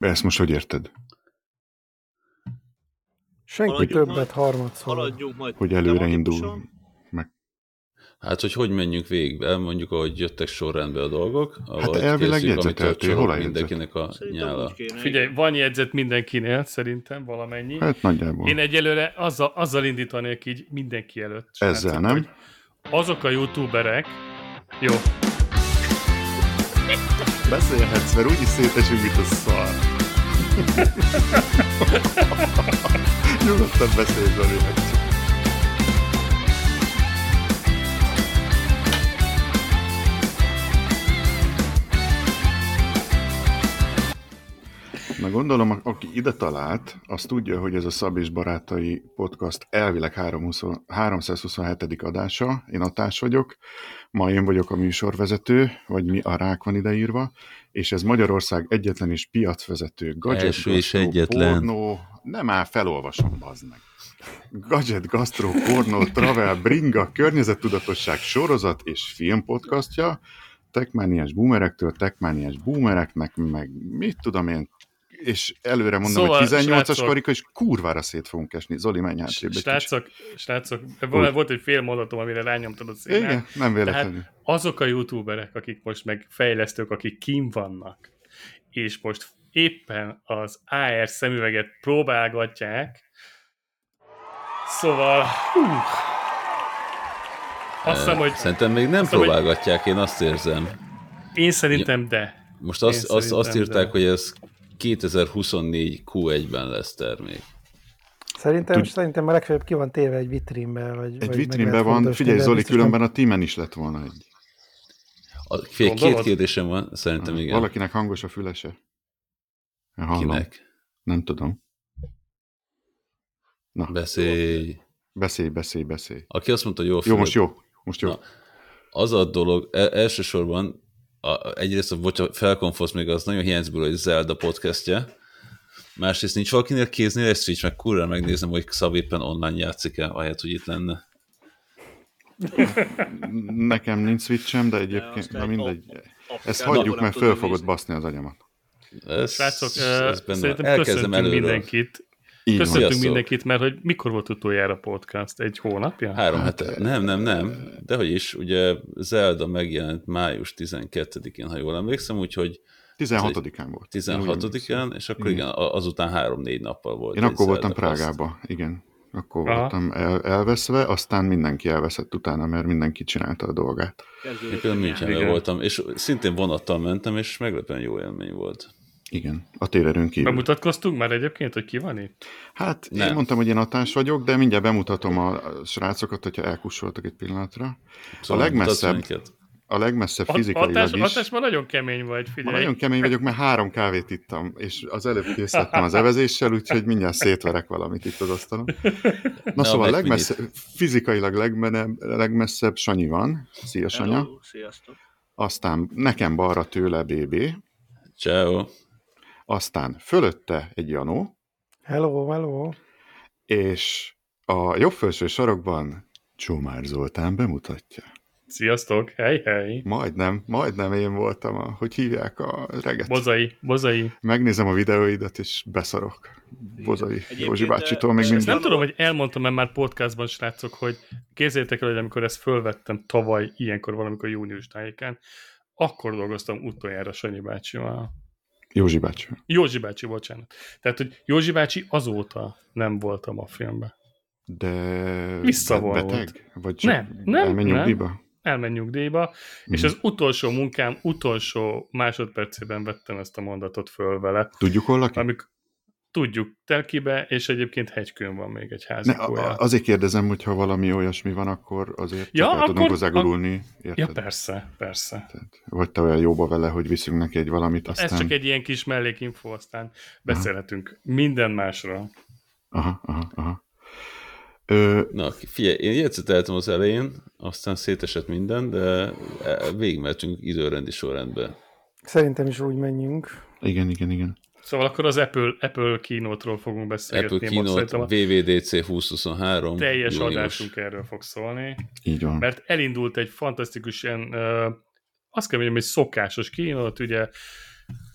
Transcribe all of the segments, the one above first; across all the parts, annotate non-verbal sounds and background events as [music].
Ezt most hogy érted? Senki Haladjunk többet majd. harmadszor. Haladjunk majd Hogy előre indul. tematikusan. Hát, hogy hogy menjünk végig, elmondjuk, ahogy jöttek sorrendbe a dolgok, ahogy elvileg csorog hol a jegyzet? mindenkinek a Szerintem nyála. Figyelj, van jegyzet mindenkinél, szerintem valamennyi. Hát nagyjából. Én egyelőre azzal, azzal indítanék így mindenki előtt. Ezzel, srácok, nem? hogy Azok a youtuberek, jó, Beszélhetsz, mert úgyis szétesünk, mint a szar. Nyugodtan beszélj, Zoli. Na gondolom, aki ide talált, az tudja, hogy ez a Szab és Barátai podcast elvileg 320 327. adása. Én Atás vagyok, ma én vagyok a műsorvezető, vagy mi a rák van ideírva, és ez Magyarország egyetlen és piacvezető gadget Első és egyetlen. Pornó, nem áll, felolvasom, bazd meg. Gadget, gastro, pornó, travel, bringa, környezettudatosság, sorozat és filmpodcastja, techmániás boomerektől techmániás boomereknek, meg mit tudom én, és előre mondom, Szóval, hogy 18-as srácok- karika, és kurvára szét fogunk esni. Zoli, menj hátrébb egy kicsit. srácok, srácok, volt, volt egy fél mondatom, amire rányomtad a színát. Igen, nem véletlenül. Tehát azok a youtuberek, akik most meg fejlesztők, akik kim vannak, és most éppen az AR szemüveget próbálgatják, szóval, hú, azt hiszem, hogy Szerintem még nem hiszem, hogy- próbálgatják, én azt érzem. én szerintem de. Most azt, azt, azt írták, de- hogy ez 2024 Q1-ben lesz termék. Szerintem, Tud- szerintem már legfeljebb ki van téve egy vitrínbe. Vagy, Egy vagy lehet van, figyelj Zoli, különben a tímen is lett volna egy. A, fél, két Gondolod? kérdésem van, szerintem igen. Valakinek hangos a fülese. Én Hallom. Kinek? Nem tudom. Na, Beszélj. beszélj, beszélj, beszélj. Aki azt mondta, hogy jó, Jó, most jó. Most jó. Na. Az a dolog, e- elsősorban a, egyrészt, hogyha felkonfosz még az nagyon hiányzik hogy Zelda podcastje, másrészt nincs valakinél kéznél egy Switch, meg kurva megnézem, hogy Szab éppen online játszik-e, ahelyett, hogy itt lenne. Nekem nincs switchem, de egyébként, na egy mindegy. Ezt hagyjuk, mert föl fogod baszni az agyamat. Ez, Srácok, ez benne szerintem Elkezdem köszöntünk előről. mindenkit. Így van. Köszöntünk Sziasztok. mindenkit, mert hogy mikor volt utoljára podcast? Egy hónapja? Három Hát, hete. Nem, nem, nem. Dehogy is, ugye Zelda megjelent május 12-én, ha jól emlékszem, úgyhogy 16-án volt. Én úgy emlékszem. 16-án, és akkor igen, azután három-négy nappal volt. Én akkor voltam Zelda Fest. Prágába, igen. Akkor Aha. voltam el, elveszve, aztán mindenki elveszett utána, mert mindenki csinálta a dolgát. Én például Münchenben voltam, és szintén vonattal mentem, és meglepően jó élmény volt. Igen, a térerőn kívül. Bemutatkoztunk már egyébként, hogy ki van itt? Hát Nem. én mondtam, hogy én atás vagyok, de mindjárt bemutatom a srácokat, hogyha elkussoltak egy pillanatra. Szóval legmesszebb-? A legmesszebb A- fizikailag Atás, is. atás már nagyon kemény vagy, Ma figyelj. nagyon kemény vagyok, mert három kávét ittam, és az előbb kész lettem az [laughs] evezéssel, úgyhogy mindjárt szétverek valamit itt az asztalon. Na, Na, szóval legmesszebb, fizikailag legmenebb, legmesszebb Sanyi van. Szia, Sanya. Hello, Sziasztok. Aztán nekem balra tőle BB, Ciao. Aztán fölötte egy Janó, Hello, hello. és a jobb felső sarokban Csomár Zoltán bemutatja. Sziasztok, hely, hely. Majdnem, majdnem én voltam, a, hogy hívják a reget. Bozai, bozai. Megnézem a videóidat, és beszarok. Bozai Egyébként, Józsi bácsitól még és mindig. Nem tudom, hogy elmondtam-e már podcastban, srácok, hogy képzeljétek el, hogy amikor ezt fölvettem tavaly, ilyenkor valamikor június tájékán, akkor dolgoztam utoljára Sanyi bácsival. Józsi bácsi. Józsi bácsi, bocsánat. Tehát, hogy Józsi bácsi azóta nem voltam a filmben. De Visszavonult. beteg? Vagy csak Nem, nem, elmegy nem. nyugdíjba? Elment nyugdíjba, és Mhm. az utolsó munkám utolsó másodpercében vettem ezt a mondatot föl vele, Tudjuk hol lakik? amik tudjuk telkibe, és egyébként hegykön van még egy Ne, házikója. a- azért kérdezem, hogy ha valami olyasmi van, akkor azért Ja, csak el tudunk akkor- hozzá gurulni, Ja, érted? persze, persze. Tehát, vagy te olyan jóba vele, hogy viszünk neki egy valamit, aztán... Ez csak egy ilyen kis mellékinfo, aztán beszélhetünk minden másról. Aha, aha, aha. Ö, Na, figyelj, én jegyzeteltem az elején, aztán szétesett minden, de végigmehetünk időrendi sorrendbe. Szerintem is úgy menjünk. igen, igen, igen. Szóval akkor az Apple, Apple kínótról fogunk beszélgetni. Apple most Keynote, a WWDC 2023, teljes június. adásunk erről fog szólni, Így van. mert elindult egy fantasztikus ilyen, azt kell mondjam, hogy szokásos kínót, ugye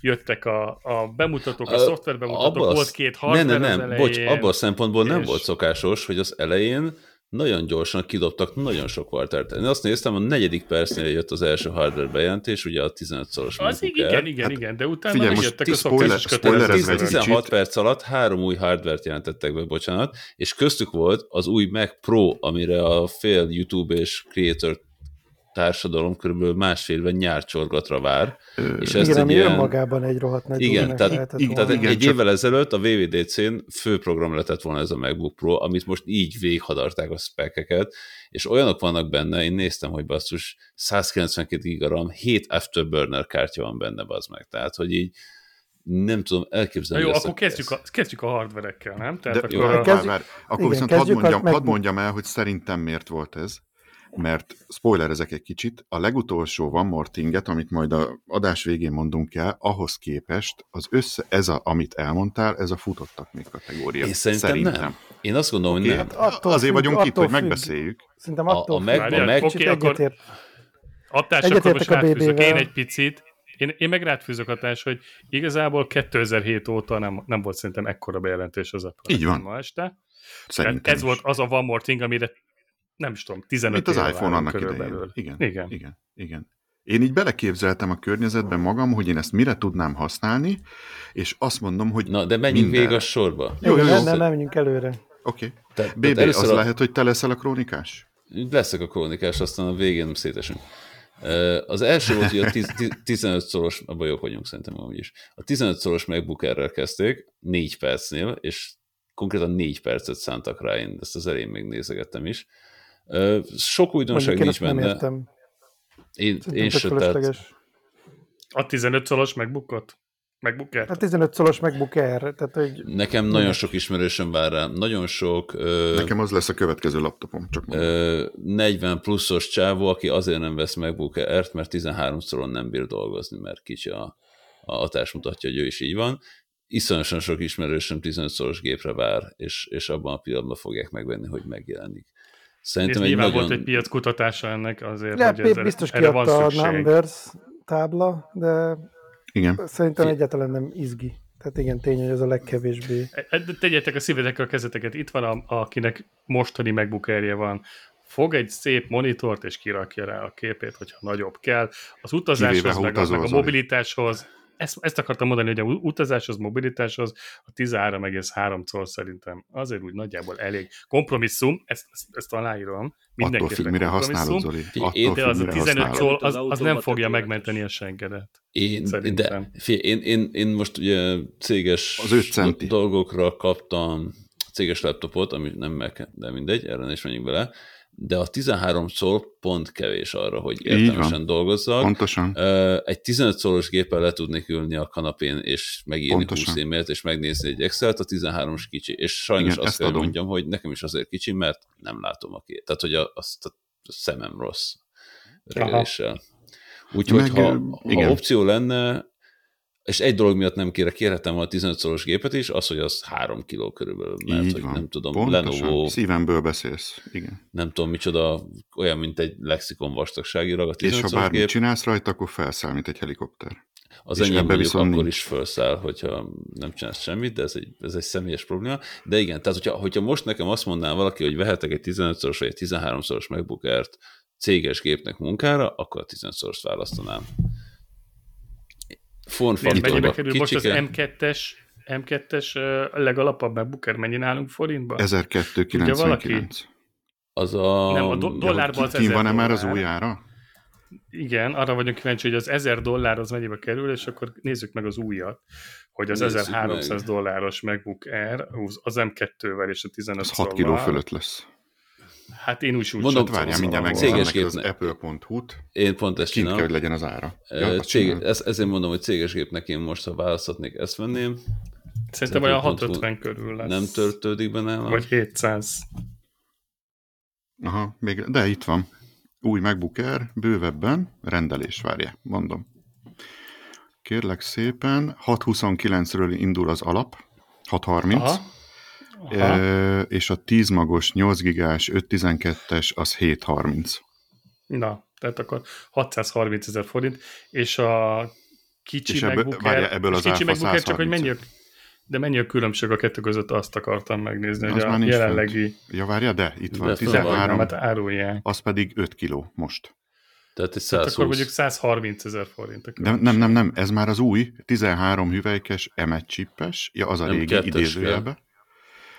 jöttek a, a bemutatók, a, A- szoftver bemutatók, abba volt a- két Ne, hardware ne, az nem, elején. bocs, abban a szempontból nem és- volt szokásos, hogy az elején nagyon gyorsan kidobtak nagyon sok hardware Én azt néztem, a negyedik percnél jött az első hardware bejelentés, ugye a 15-szoros Az igen, Air. igen, Hát igen, de utána figyelj, most megjöttek a spoiler- egy 16 kicsit. perc alatt három új hardware-t jelentettek be, bocsánat, és köztük volt az új Mac Pro, amire a fél YouTube és Creator társadalom körülbelül másfél éve nyárcsorgatra vár, Ö, és ezt Igen, ami ilyen... önmagában egy rohadt nagy Igen, tehát, lehetett igen, tehát volna. igen, egy csak- évvel ezelőtt a VVDC-n fő program lehetett volna ez a MacBook Pro, amit most így végighadarták a spekeket, és olyanok vannak benne, én néztem, hogy basszus 192 gigaram, 7 Afterburner kártya van benne, bazd meg. Tehát, hogy így nem tudom Na elképzelni. jó, hogy ezt akkor kezdjük a, kezdjük a hardverekkel, nem? De, Tehát jó, akkor várj, a, kezdjük- várj, akkor igen, viszont hadd mondjam, hadd mondjam el, hogy szerintem miért volt ez, mert spoilerezek egy kicsit, a legutolsó Van More Thing-et, amit majd a adás végén mondunk el, ahhoz képest az össze, ez, a, amit elmondtál, ez a futottak még kategória. Én szerintem, nem. Én azt gondolom, hogy Oké, nem. Hát attól Azért függ, vagyunk itt, attól hogy függ. megbeszéljük. Szerintem A- attól a függ. Mac- a oké, Kicsit akkor. Attás, akkor most a rátfűzök én egy picit. Én, én meg rátfűzök hatás, hogy igazából 2007 óta nem, nem volt szerintem ekkora bejelentés az Apple. Így van. Ma este. Szerintem ez is. volt az a One More Thing, amire nem is tudom, 15 Mint az iPhone annak körülbelül. idején. Igen, Igen. igen, igen. Én így beleképzeltem a környezetben magam, hogy én ezt mire tudnám használni, és azt mondom, hogy Na, de menjünk Minden. végig a sorba. Jó, jó, jó. nem, nem, nem, menjünk előre. oké. Tehát, BB, az a- lehet, hogy te leszel a krónikás? leszek a krónikás, aztán a végén szétesünk. Az első volt, hogy a 15 szoros, a bajok vagyunk szerintem amúgy is. A 15 szoros MacBook Air-rel kezdték, 4 percnél, és konkrétan 4 percet szántak rá, én ezt az elején még nézegettem is. Sok újdonság nincs ezt nem benne. értem. Én, Szerintem én se, tehát. A 15 szolos MacBookot? MacBook Air? A 15 szolos MacBook Air, tehát hogy nekem nagyon sok ismerősöm vár rá, nagyon sok ö, Nekem az lesz a következő laptopom, csak ö, 40 pluszos csávó, aki azért nem vesz MacBook Air-t, mert 13 szoron nem bír dolgozni, mert kicsi a, a hatás mutatja, hogy ő is így van. Iszonyosan sok ismerősöm 15 szoros gépre vár, és, és abban a pillanatban fogják megvenni, hogy megjelenik. Szerintem egy nyilván nagyon... volt egy piackutatása ennek azért, ja, hogy ez, biztos erre van a. Numbers tábla, de Igen. szerintem egyáltalán nem izgi. Tehát igen, tény, hogy ez a legkevésbé. E- de Tegyetek a szívetekre a kezeteket. Itt van, a, akinek mostani MacBook van. Fog egy szép monitort, és kirakja rá a képét, hogyha nagyobb kell. Az utazáshoz, meg, a, utazol, meg a mobilitáshoz, ezt, ezt akartam mondani, hogy a utazáshoz, mobilitáshoz a 13,3 coll szerintem azért úgy nagyjából elég. Kompromisszum, ezt, ezt, ezt aláírom. Attól függ, mire használod, Zoli. Én- Attól De az a mire 15 használod. coll, Mint az az, nem fogja megmenteni a sengedet. Én, Szerintem. de figyelj, én, én, én most ugye céges Az öt centi. dolgokra kaptam céges laptopot, ami nem meg, de mindegy, erre is menjünk bele, de a 13 szól pont kevés arra, hogy értelmesen dolgozzak. Pontosan. Egy 15 szoros géppel le tudnék ülni a kanapén, és megírni Pontosan. 20 e-mailt, és megnézni egy Excel-t, a 13-os kicsi. És sajnos Igen, azt kell, adom. mondjam, hogy nekem is azért kicsi, mert nem látom a két. Tehát, hogy a, azt a szemem rossz regeléssel. Úgyhogy Meg, ha, ha opció lenne, és egy dolog miatt nem kérek, kérhetem a 15 szoros gépet is, az, hogy az 3 kiló körülbelül, mert Így hogy van. nem tudom, Pontosan. Lenovo, Szívemből beszélsz. Igen. nem tudom micsoda, olyan, mint egy lexikon vastagságilag a És 15 ha szoros bármit gép. csinálsz rajta, akkor felszáll, mint egy helikopter. Az És enyém mondjuk viszont akkor nincs. is felszáll, hogyha nem csinálsz semmit, de ez egy, ez egy személyes probléma. De igen, tehát hogyha, hogyha most nekem azt mondaná valaki, hogy vehetek egy 15-szoros vagy egy 13-szoros MacBook Air-t céges gépnek munkára, akkor a 15-szorost választanám. Mennyibe kerül most az kicsike. M2-es, M2-es ö, legalapabb Air mennyi nálunk forintba? 1299. Az a... Nem, a do- dollárban az Kín 1000 van-e már az dollár. új ára? Igen, arra vagyok kíváncsi, hogy az 1000 dollár az mennyibe kerül, és akkor nézzük meg az újat, hogy az Nézzük 1300 meg. dolláros MacBook Air az- az M2-vel és a 15 Az 6 kiló fölött lesz. Hát én úgy úgy Mondom, Hát várjál, mindjárt szóval céges megnézem neked az apple.hu-t. Én pont ezt kell, csinálom. hogy legyen az ára. Ja, Cég, csinálod. ez, ezért mondom, hogy céges gépnek én most, ha választhatnék, ezt venném. Szerintem olyan pont- 650 körül lesz. Nem törtődik be nálam. Vagy 700. Aha, még, de itt van. Új MacBook Air, bővebben, rendelés várja, mondom. Kérlek szépen, 629-ről indul az alap, 630, Aha. Aha. Ö, és a 10 magos 8 gigás 512-es az 730. Na, tehát akkor 630 ezer forint, és a kicsi És ebből- MacBook Air, várjál, ebből az kicsi MacBook Air, csak hogy 130. mennyi a, de mennyi a különbség a kettő között, azt akartam megnézni, Az hogy már a jelenlegi Ja, várja, de itt van De föl van, 13, hát árulják. az pedig 5 kiló most. Tehát egy Tehát akkor 120. mondjuk 130 ezer forint. a De nem, nem, nem, ez már az új, 13 hüvelykes M1 csippes, ja, az a régi M2-es idézőjelbe.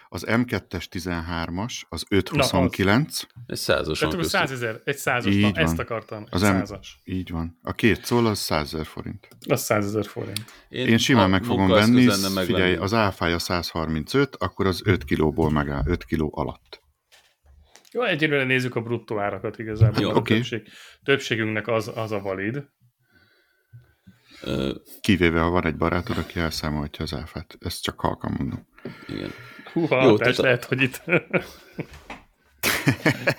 Az M2-es 13-as, az 529, Egy százoson Tehát akkor köztük. 100 ezer, egy százas, Így na, van. ezt akartam, egy Az százas. így van. A két szól az 100 ezer forint. Az 100 ezer forint. Én simán a meg fogom venni, figyelj, az áfája 135, akkor az 5 kilóból megáll, 5 kiló alatt. Jó, egyelőre nézzük a bruttó árakat igazából. Jó, a oké. többség, többségünknek az, az a valid. Kivéve, ha van egy barátod, aki elszámolhatja az áfát. Ezt csak halkan mondom. igen. Húha, Jó, tehát lehet, hogy itt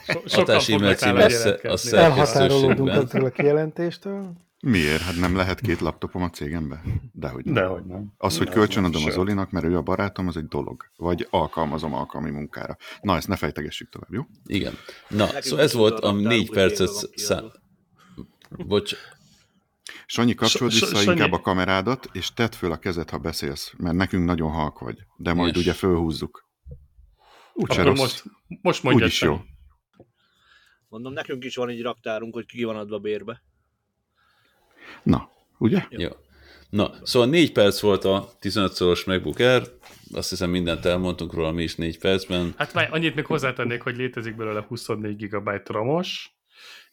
So- sokan fognak az- jelentkezni. Elhatárolódunk ettől a kijelentéstől. Miért? Hát nem lehet két laptopom a cégemben? Dehogy nem. Dehogy nem. Az, hogy kölcsönadom az Zolinak, mert ő a barátom, az egy dolog. Vagy alkalmazom alkalmi munkára. Na, ezt ne fejtegessük tovább, jó? Igen. Na, szóval ez volt a négy percet éve van szá... kiadva. Bocs, Sanyi, so- vissza Sanyi- inkább a kamerádat, és tedd föl a kezed, ha beszélsz, mert nekünk nagyon halk vagy. De majd Yes. ugye fölhúzzuk. Úgyse Akkor rossz. most, most mondja Úgyis jó. Mondom, nekünk is van egy raktárunk, hogy ki van adva bérbe. Na, ugye? jó. Na, szóval négy perc volt a 15-szoros MacBook Air, azt hiszem mindent elmondtunk róla mi is négy percben. Hát már annyit még hozzátennék, hogy létezik belőle 24 GB ramos,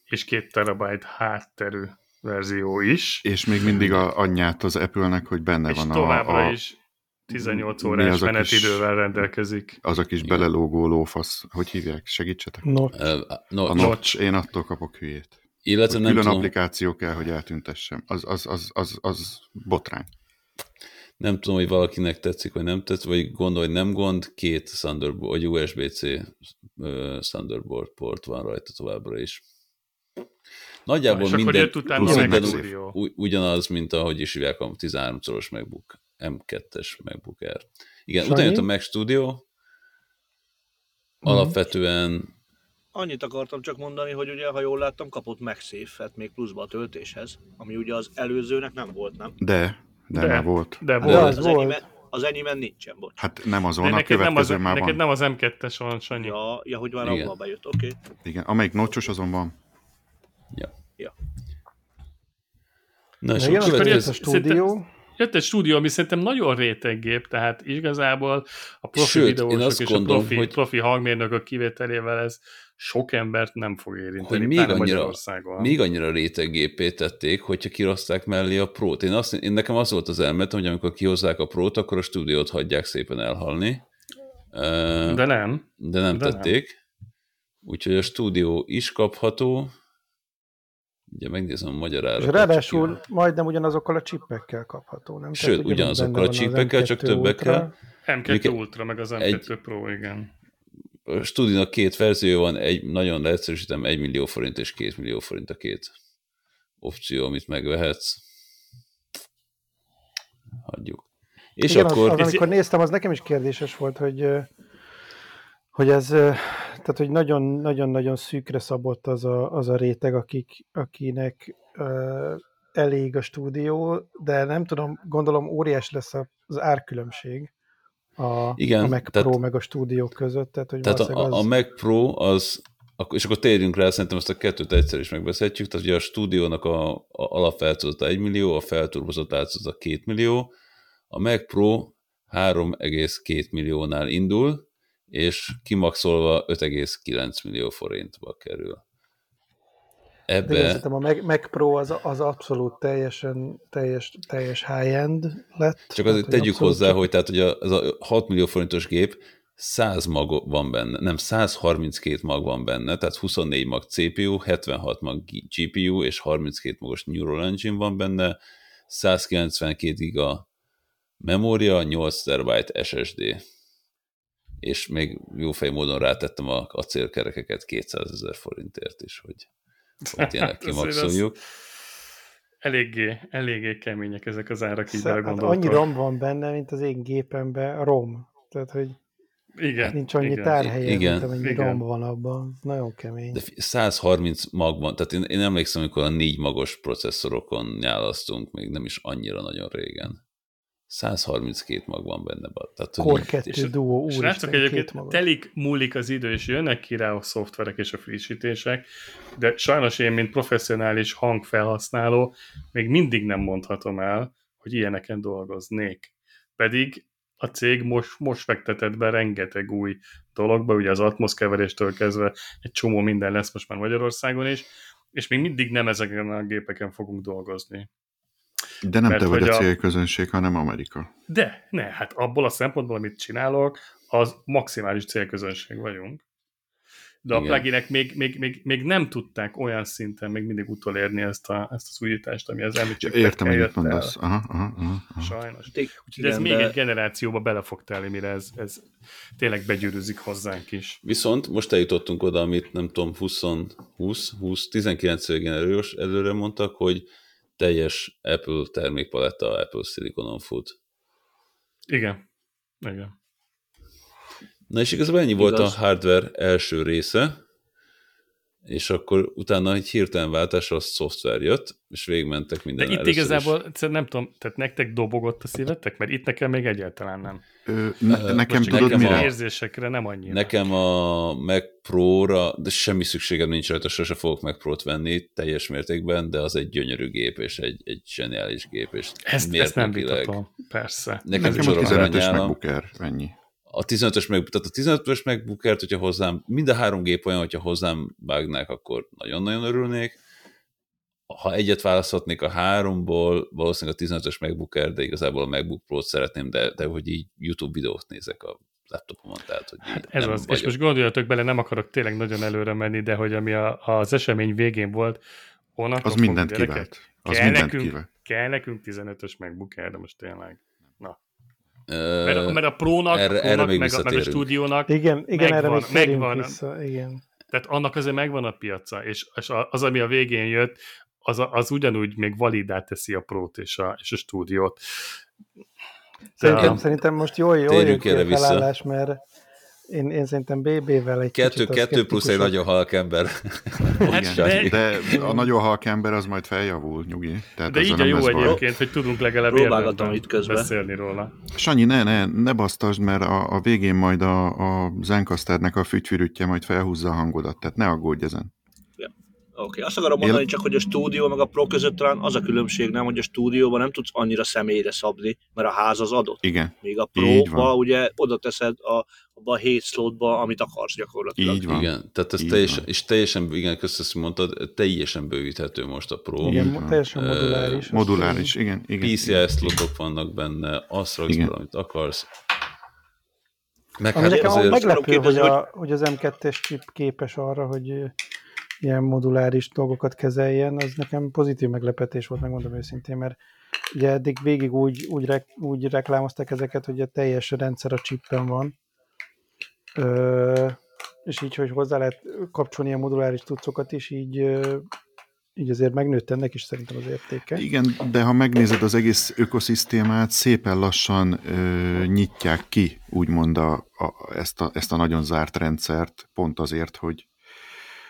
és 2 terabyte hátterű verzió is, És még mindig a anyját az Apple-nek, hogy benne és van továbbra a, a, is 18 mi órás az a kis- menetidővel rendelkezik. az a kis belelógó lófasz. Hogy hívják? Segítsetek. No, Ö, No, A no, notch, én attól kapok hülyét. illetve Hogy nem külön tudom, applikáció kell, hogy eltüntessem. Az, az, az, az, az botrány. nem tudom, hogy valakinek tetszik, vagy nem tetszik, vagy gond, vagy nem gond, két Thunderbolt, vagy USB-C Thunderbolt port van rajta továbbra is. Nagyjából akkor minden, Mac ugyanaz, Studio. ugy- ugyanaz, mint ahogy is hívják a 13-szoros MacBook, M2-es MacBook Air. Igen, Sanyi? utána jött a Mac Studio, alapvetően Annyit akartam csak mondani, hogy ugye, ha jól láttam, kapott MagSafe-et még pluszba a töltéshez, ami ugye az előzőnek nem volt, nem? De, de, De. már volt. De De volt. az Az, volt. enyémben, az enyémben nincsen, bocs. Hát nem azon, De a neked nem, az, következő már neked van. nem az M2-es van, Sanyi. Ja, ja hogy már abban bejött, oké. Okay. Igen, amelyik nocsos azon van. Ja. Ja. Na, és Na, jön a következő, a stúdió. Jött egy stúdió, ami szerintem nagyon réteg gép, tehát igazából a profi Sőt, én videósok azt és gondolom, a profi, hogy- profi hangmérnökök kivételével ez sok embert nem fog érinteni, hogy még annyira, Magyarországon. még annyira réteggépé tették, hogyha kirozták mellé a prót. Én, azt, én nekem az volt az elmetem, hogy amikor kihozzák a prót, akkor a stúdiót hagyják szépen elhalni. De nem. de nem de nem. tették. Úgyhogy a stúdió is kapható. Ugye megnézem a magyar És árakat. ráadásul majdnem ugyanazokkal a csippekkel kapható, nem? Sőt, ugyanúgy ugyanazokkal a M2 csak többekkel. M2 Mondjuk Ultra, meg az M2 egy- Pro, igen. A stúdiónak két verzió van, egy, nagyon leegyszerűsítem, 1 millió forint és 2 millió forint a két opció, amit megvehetsz. Hagyjuk. És Igen, akkor... az, az, amikor néztem, az nekem is kérdéses volt, hogy hogy ez, tehát hogy nagyon-nagyon szűkre szabott az a, az a réteg, akik, akinek ö, elég a stúdió, de nem tudom, gondolom óriás lesz az árkülönbség a, Igen, a Mac tehát- Pro meg a stúdió között, tehát hogy Tehát a, valószínűleg a, az, Mac Pro az, és akkor térjünk rá, szerintem ezt a kettőt egyszer is megbeszélhetjük, tehát ugye a stúdiónak a, a alapfeltöltete 1 millió, a felturbozott változata 2 millió, a Mac Pro 3,2 milliónál indul, és kimaxolva 5,9 millió forintba kerül. de igen, Ebbe, szerintem a Mac, Mac Pro az, az abszolút teljesen teljes, teljes high-end lett. csak tehát, azért hogy tegyük hozzá, csak- hogy tehát ugye ez a 6 millió forintos gép 100 mag van benne, nem 132 mag van benne, tehát 24 mag CPU, 76 mag GPU és 32 magos Neural Engine van benne, 192 giga memória, 8 TB SSD. És még jó fej módon rátettem a acélkerekeket 200 ezer forintért is, hogy, hogy [laughs] tényleg kimaxoljuk. Eléggé, eléggé kemények ezek az árak, így Szá- hát annyi ROM van benne, mint az én gépemben a ROM. Tehát, hogy Igen. Nincs annyi igen. tárhelye, Igen. mint amennyi Igen. rom van abban. Nagyon kemény. De fi- 130 mag van, tehát én, én emlékszem, amikor a négy magos processzorokon nyálasztunk, még nem is annyira nagyon régen. 132 mag van benne. Tehát, így- 2 és- úristen, látszik két egyébként, maga. telik, múlik az idő, és jönnek ki rá a szoftverek és a frissítések, de sajnos én, mint professzionális hangfelhasználó, még mindig nem mondhatom el, hogy ilyeneken dolgoznék. Pedig a cég most, most fektetett be rengeteg új dologba, ugye az atmoszkeveréstől kezdve egy csomó minden lesz most már Magyarországon is, és még mindig nem ezeken a gépeken fogunk dolgozni. De nem Mert te vagy a célközönség, hanem Amerika. De, ne, hát abból a szempontból, amit csinálok, az maximális célközönség vagyunk. De a pluginek még, még, még, még nem tudták olyan szinten még mindig utolérni ezt, a, ezt az újítást, ami az említségekkel Értem, hogy mit jött el. mondasz. Aha, aha, aha, aha. Sajnos. Úgyhogy ez még de- egy generációba bele fog telni, mire ez, ez tényleg begyűrűzik hozzánk is. Viszont most eljutottunk oda, amit nem tudom, 20, 20, 20 19 generációs előre mondtak, hogy teljes Apple termékpaletta Apple Siliconon fut. Igen. Igen. Na és igazából ennyi volt a Igaz. hardware első része, és akkor utána egy hirtelen váltásra a szoftver jött, és végigmentek De minden itt először is. igazából, egyszerűen nem tudom, tehát nektek dobogott a szívetek? Mert itt nekem még egyáltalán nem. Ö, ne, nekem Most tudod nekem mire? a- érzésekre nem annyira. Nekem a Mac Pro-ra, de semmi szükségem nincs rajta, sose fogok Mac Pro-t venni teljes mértékben, de az egy gyönyörű gép, és egy, egy zseniális gép, és Ezt, ezt nem vitatom, persze. Nekem, Nekem a csorog 15-ös aranyálam. MacBook Air, ennyi. A 15-ös meg, tehát a 15-ös MacBook Air-t, hogyha hozzám, mind a három gép olyan, hogyha hozzám vágnák, akkor nagyon-nagyon örülnék. Ha egyet választhatnék a háromból, valószínűleg a 15-ös MacBook Air, de igazából a MacBook Pro-t szeretném, de, de hogy így YouTube videót nézek a laptopomon, tehát hogy Hát ez az. És most gondoljatok bele, nem akarok tényleg nagyon előre menni, de hogy ami a, az esemény végén volt, onnantól Az mindent kivált. Az kell mindent nekünk, kivált. kell nekünk 15-ös MacBook Air, de most tényleg. Mert, a- mert a Prónak, erre- a, erre még meg, a, meg a stúdiónak, Igen, igen erre Megvan, még térjünk megvan. vissza. Igen. tehát annak azért megvan a piaca, és, és a- az, ami a végén jött, az, az ugyanúgy még validá teszi a Prót és a, és a stúdiót. Szerintem, a- szerintem most jól, jól Térjünk jön ki erre a vissza. felállás, mert én, én szerintem BB-vel egy kettő, kicsit kettő plusz egy nagyon halk ember. [laughs] Hát Igen, de- de a nagyon halk ember az majd feljavul, nyugi. Tehát De így a nem jó egyébként, hogy tudunk legalább érdemben itt közben. beszélni róla. Sanyi, ne, ne, ne basztasd, mert a, a végén majd a, a Zencasternek a fütyfürütje majd felhúzza a hangodat, tehát ne aggódj ezen. Oké, okay. azt akarom mondani Én- csak, hogy a stúdió meg a pro között talán az a különbség nem, hogy a stúdióban nem tudsz annyira személyre szabni, mert a ház az adott. Igen, Még a próba van. ugye oda teszed a, abba a 7 slotba, amit akarsz gyakorlatilag. így van. Igen, tehát ez Így teljesen, van. és teljesen, igen, köszönöm, hogy mondtad, teljesen bővíthető most a Pro. Igen, Így mo- van. teljesen moduláris. Moduláris, igen, igen. PCI slotok vannak benne, azt raksz Igen. bele, amit akarsz. Meg Ami hát nekem azért... meglepő, hogy, a, hogy az M2-es chip képes arra, hogy ilyen moduláris dolgokat kezeljen, az nekem pozitív meglepetés volt, megmondom őszintén, mert ugye eddig végig úgy, úgy, rek, úgy reklámozták ezeket, hogy a teljes rendszer a chippen van, Ö, és így, hogy hozzá lehet kapcsolni a moduláris tucokat is, így, ö, így azért megnőtt ennek is szerintem az értéke. Igen, de ha megnézed az egész ökoszisztémát, szépen lassan ö, nyitják ki, úgymond a, a, ezt, a, ezt a nagyon zárt rendszert, pont azért, hogy,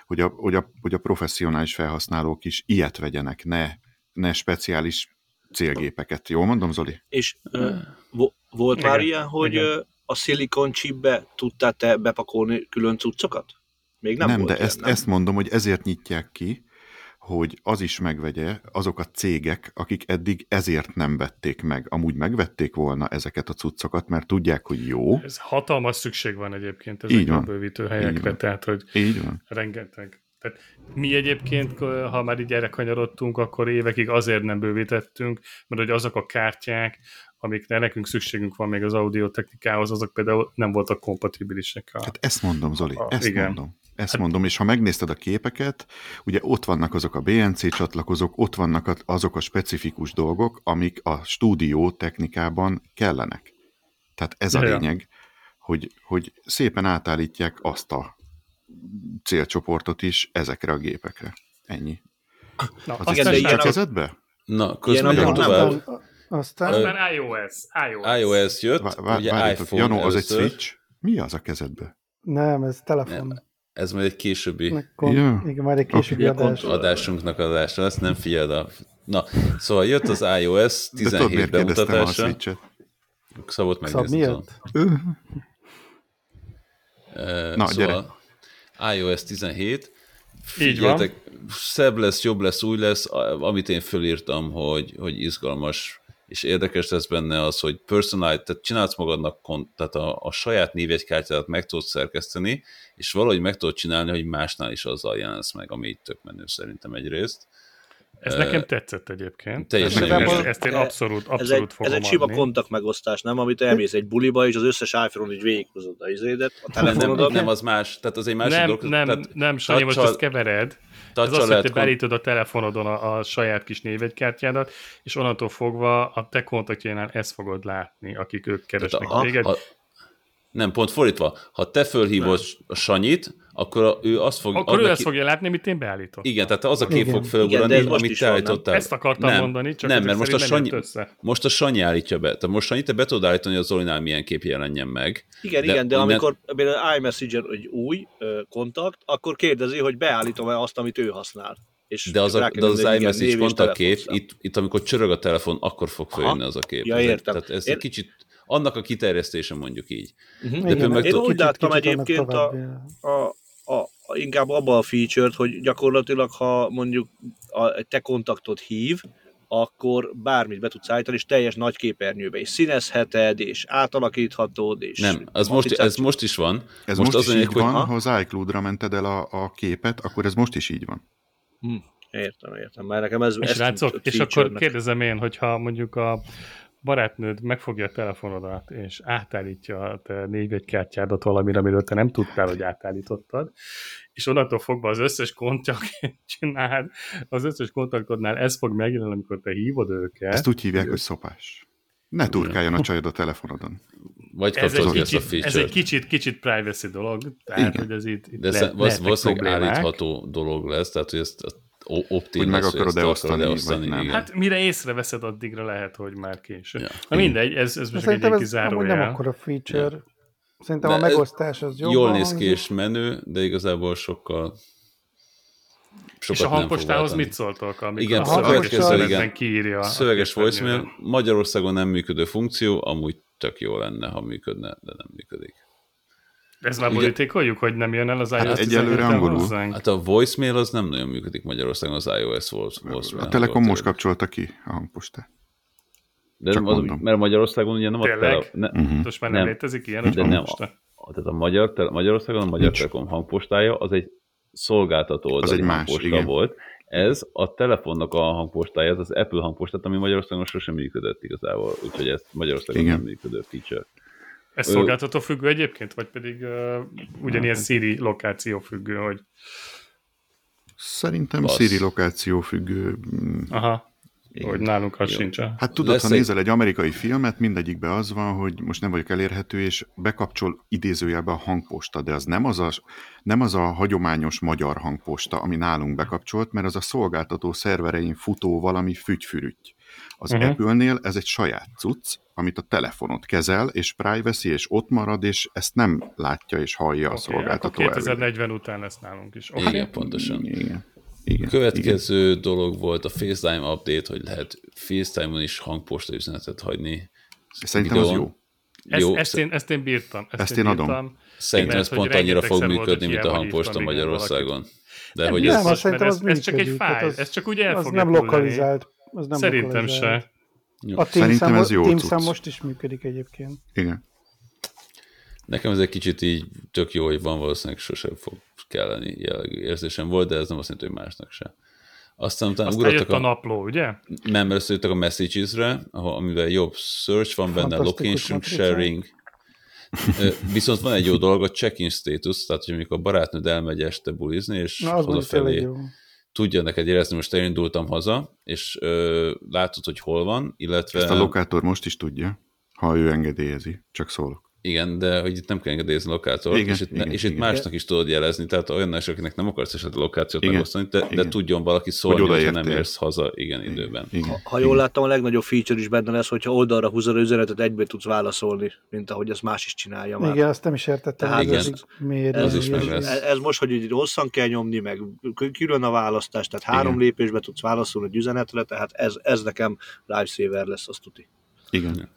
hogy, a, hogy, a, hogy a professzionális felhasználók is ilyet vegyenek, ne, ne speciális célgépeket. Jól mondom, Zoli? És ö, vo- volt Igen, már ilyen, hogy igen. a szilikon chipbe tudtál te bepakolni külön cuccokat? Még nem, nem volt de ilyen, ezt, nem? ezt mondom, hogy ezért nyitják ki, hogy az is megvegye azok a cégek, akik eddig ezért nem vették meg. Amúgy megvették volna ezeket a cuccokat, mert tudják, hogy jó. Ez hatalmas szükség van egyébként ezekre a bővítő helyekre, tehát hogy Így van. rengeteg. Tehát mi egyébként, ha már így erre kanyarodtunk, akkor évekig azért nem bővítettünk, mert hogy azok a kártyák, amikre nekünk szükségünk van még az audio technikához, azok például nem voltak kompatibilisek. A... Hát ezt mondom, Zoli, Ah, ezt igen. mondom. Ezt mondom, és ha megnézted a képeket, ugye ott vannak azok a BNC csatlakozók, ott vannak a- azok a specifikus dolgok, amik a stúdió technikában kellenek. Tehát ez a Ja, lényeg, hogy, hogy szépen átállítják azt a célcsoportot is ezekre a gépekre. Ennyi. Na, Az aztán igen, de ilyen a a- kezedbe? Na, közben nagyon tovább. Aztán, aztán iOS. iOS. iOS jött, Vá- vá- ugye várjatok, iPhone Janó, az egy switch? Mi az a kezedbe? Nem, ez telefon. Nem. Ez majd egy későbbi kon- Ja. Igen, majd egy későbbi Oké. adás. adásunknak adása lesz, nem figyeld a... Na, szóval jött az iOS De tudod, 17 miért kérdeztem a bemutatása. Switch-et? Szabot Szab, megnézni tudom. miért? Na, szóval iOS 17, Így van. szebb lesz, jobb lesz, új lesz, a- amit én fölírtam, hogy, hogy izgalmas és érdekes lesz benne az, hogy personalize, tehát csinálsz magadnak, tehát a, a saját névjegykártyádat meg tudod szerkeszteni, és valahogy meg tudod csinálni, hogy másnál is azzal jelensz meg, ami így tök menő szerintem egyrészt. Ez nekem tetszett egyébként. teljesen ezt, jó. ezt, ezt én abszolút, Ez abszolút egy, ez fogom egy sima kontakt megosztás, nem? Amit elmész egy buliba, és az összes iPhone-on így végighozod a izédet, a Nem, nem, nem, az más, tehát az egy másik Nem, dolog. nem, tehát nem, Sanyi, most touch-al- ezt kevered. Ez touch-al az, hogy te beállítod a telefonodon a, a saját kis névegykártyádat, és onnantól fogva a te kontaktjainál ezt fogod látni, akik ők keresnek ha, téged. ha, nem, pont fordítva. Ha te fölhívod a Sanyit, akkor ő azt fog... Akkor ő neki- ezt fogja látni, amit én beállítottam. Igen, tehát az a kép Igen. fog most amit te állítottál. Ezt akartam nem, mondani, csak nem, mert most a, Sanyi, össze. most a Sanyi állítja be. Tehát most Sanyi, te be tudod állítani, hogy a Zolinál milyen kép jelenjen meg. Igen, De igen, de innen- amikor például iMessage-en egy új ö, kontakt, akkor kérdezi, hogy beállítom-e azt, amit ő használ. És De az, a, de az igen, iMessage kontaktkép, itt, itt amikor csörög a telefon, akkor fog följönni az a kép. Ja, értem. Tehát ez egy kicsit, annak a kiterjesztése mondjuk így. Mhm. De Igen, Én úgy láttam egyébként a, a, inkább abba a feature-t, hogy gyakorlatilag, ha mondjuk a, te kontaktot hív, akkor bármit be tudsz állítani, és teljes nagy képernyőbe, és színezheted, és átalakíthatod, és Nem, az most, ez most is van. Ez most, most is így hogy van, ha- ha az iCloud-ra mented el a, a képet, akkor ez most is így van. Hm, értem, értem, mert nekem ez... És ez tűnt és akkor kérdezem én, hogyha mondjuk a barátnőd megfogja a telefonodat, és átállítja a te névjegykártyádat valamire, amiről te nem tudtál, hogy átállítottad, és onnantól fogva az összes kontaktnál, az összes kontaktodnál ez fog megjelenni, amikor te hívod őket. Ezt úgy hívják, hogy szopás. Ne turkáljon a csajod a telefonodon. Vagy ez egy, kapcsolod ezt a kicsit, ez egy kicsit, kicsit privacy dolog, tehát Igen. hogy ez itt, itt De ez le, valósz- valószínűleg állítható dolog lesz, tehát hogy ezt o- optin Hogy meg akarod-e ezt osztani, vagy eosztani, nem. igen. Hát mire észreveszed, addigra lehet, hogy már késő. Ja. Ja. Na mindegy, ez, ez most egy amúgy nem kizárójel. akkora feature. Szerintem De a megosztás az jobban Jól néz ki és menő, de igazából sokkal És sokat a nem fog hangpostához mit szóltok? Amikor Igen, a a következő, igen. kiírja a Szöveges voicemail Magyarországon nem működő funkció, amúgy tök jó lenne, ha működne, de nem működik. Ez már borítékoljuk, hogy nem jön el az iOS Hát egyelőre 17-tel angolul. hozzánk? Hát a voicemail az nem nagyon működik Magyarországon, az iOS volt. voicemail A Telekom most kapcsolta ki a hangpostát. De csak az, mondom. mert Magyarországon ugye nem a Tényleg? tele, ne, Uh-huh. Most már nem, Nem. létezik ilyen, de nem. A, tehát a magyar, tele, Magyarországon a Magyar Nincs. Telekom hangpostája az egy szolgáltató oldali egy más, hangposta igen. volt. Ez a telefonnak a hangpostája, ez az Apple hangpostát, ami Magyarországon sosem működött igazából, úgyhogy ez Magyarországon Igen. nem működő feature. Ez szolgáltató függő egyébként, vagy pedig uh, ugyanilyen Siri lokáció függő, hogy Szerintem Bassz. Siri lokáció függő. mm, aha, Igen. hogy nálunk az sincs. Hát tudod, Lesz ha egy- nézel egy amerikai filmet, mindegyikben az van, hogy most nem vagyok elérhető, és bekapcsol idézőjelbe a hangposta, de az nem az a, nem az a hagyományos magyar hangposta, ami nálunk bekapcsolt, mert az a szolgáltató szerverein futó valami fügyfürüty. Az uh-huh. Apple-nél ez egy saját cucc, amit a telefonot kezel, és privacy, és ott marad, és ezt nem látja és hallja a Oké, szolgáltató. akkor elvileg. 2040 után lesz nálunk is. Oké. Igen, pontosan. Igen. Igen. Következő igen. dolog volt a FaceTime update, hogy lehet FaceTime-on is hangposta üzenetet hagyni. Szerintem az videón. jó. Ezt, Jó, ezt, én, ezt én bírtam. Ezt, Ezt én adom. bírtam. Szerintem Mert ez pont annyira fog működni, mint a hangposta Magyarországon. De Nem, hogy Nem, ez, mert az ez, ez csak egy fájl, az- ez csak úgy el Az nem lokalizált. Az nem Szerintem lokalizált. se. Jó. A Szerintem Teams-en, ez jó cucc. most is működik egyébként. Igen. Nekem ez egy kicsit így tök jó, hogy van, valószínűleg sosem fog kelleni jellegű érzésem volt, de ez nem azt jelenti, hogy másnak se. Aztán utána Aztán jött a a, napló, ugye? nem, mert összejöttek a messages-re, ahol, amivel jobb search van benne, location sharing, Viszont van egy jó dolog, a check-in status, tehát hogy amikor a barátnőd elmegy este bulizni, és Na, az hazafelé jó. Tudja neked érezni, most elindultam haza, és ö, látod, hogy hol van, illetve... Ezt a lokátor most is tudja, ha ő engedélyezi. Csak szólok. Igen, de hogy itt nem kell engedélyezni lokátort, Igen, és itt, igen, és itt igen. másnak is tudod jelezni, tehát olyan is, akinek nem akarsz esetleg lokációt Igen, megosztani, de, de igen. tudjon valaki szólni, Hogy hogy ha odaértél. nem érsz haza, igen, időben. Igen. Ha jól láttam, a legnagyobb feature is benne lesz, hogyha oldalra húzod az üzenetet, egyből tudsz válaszolni, mint ahogy az más is csinálja már. Igen, azt nem is értettem, Tehát igen, ez miért is meg lesz. ez, most, hogy így hosszan kell nyomni, meg külön a választás, tehát három Igen. lépésbe tudsz válaszolni egy üzenetre, tehát ez, ez nekem lifesaver lesz, azt tuti. Igen.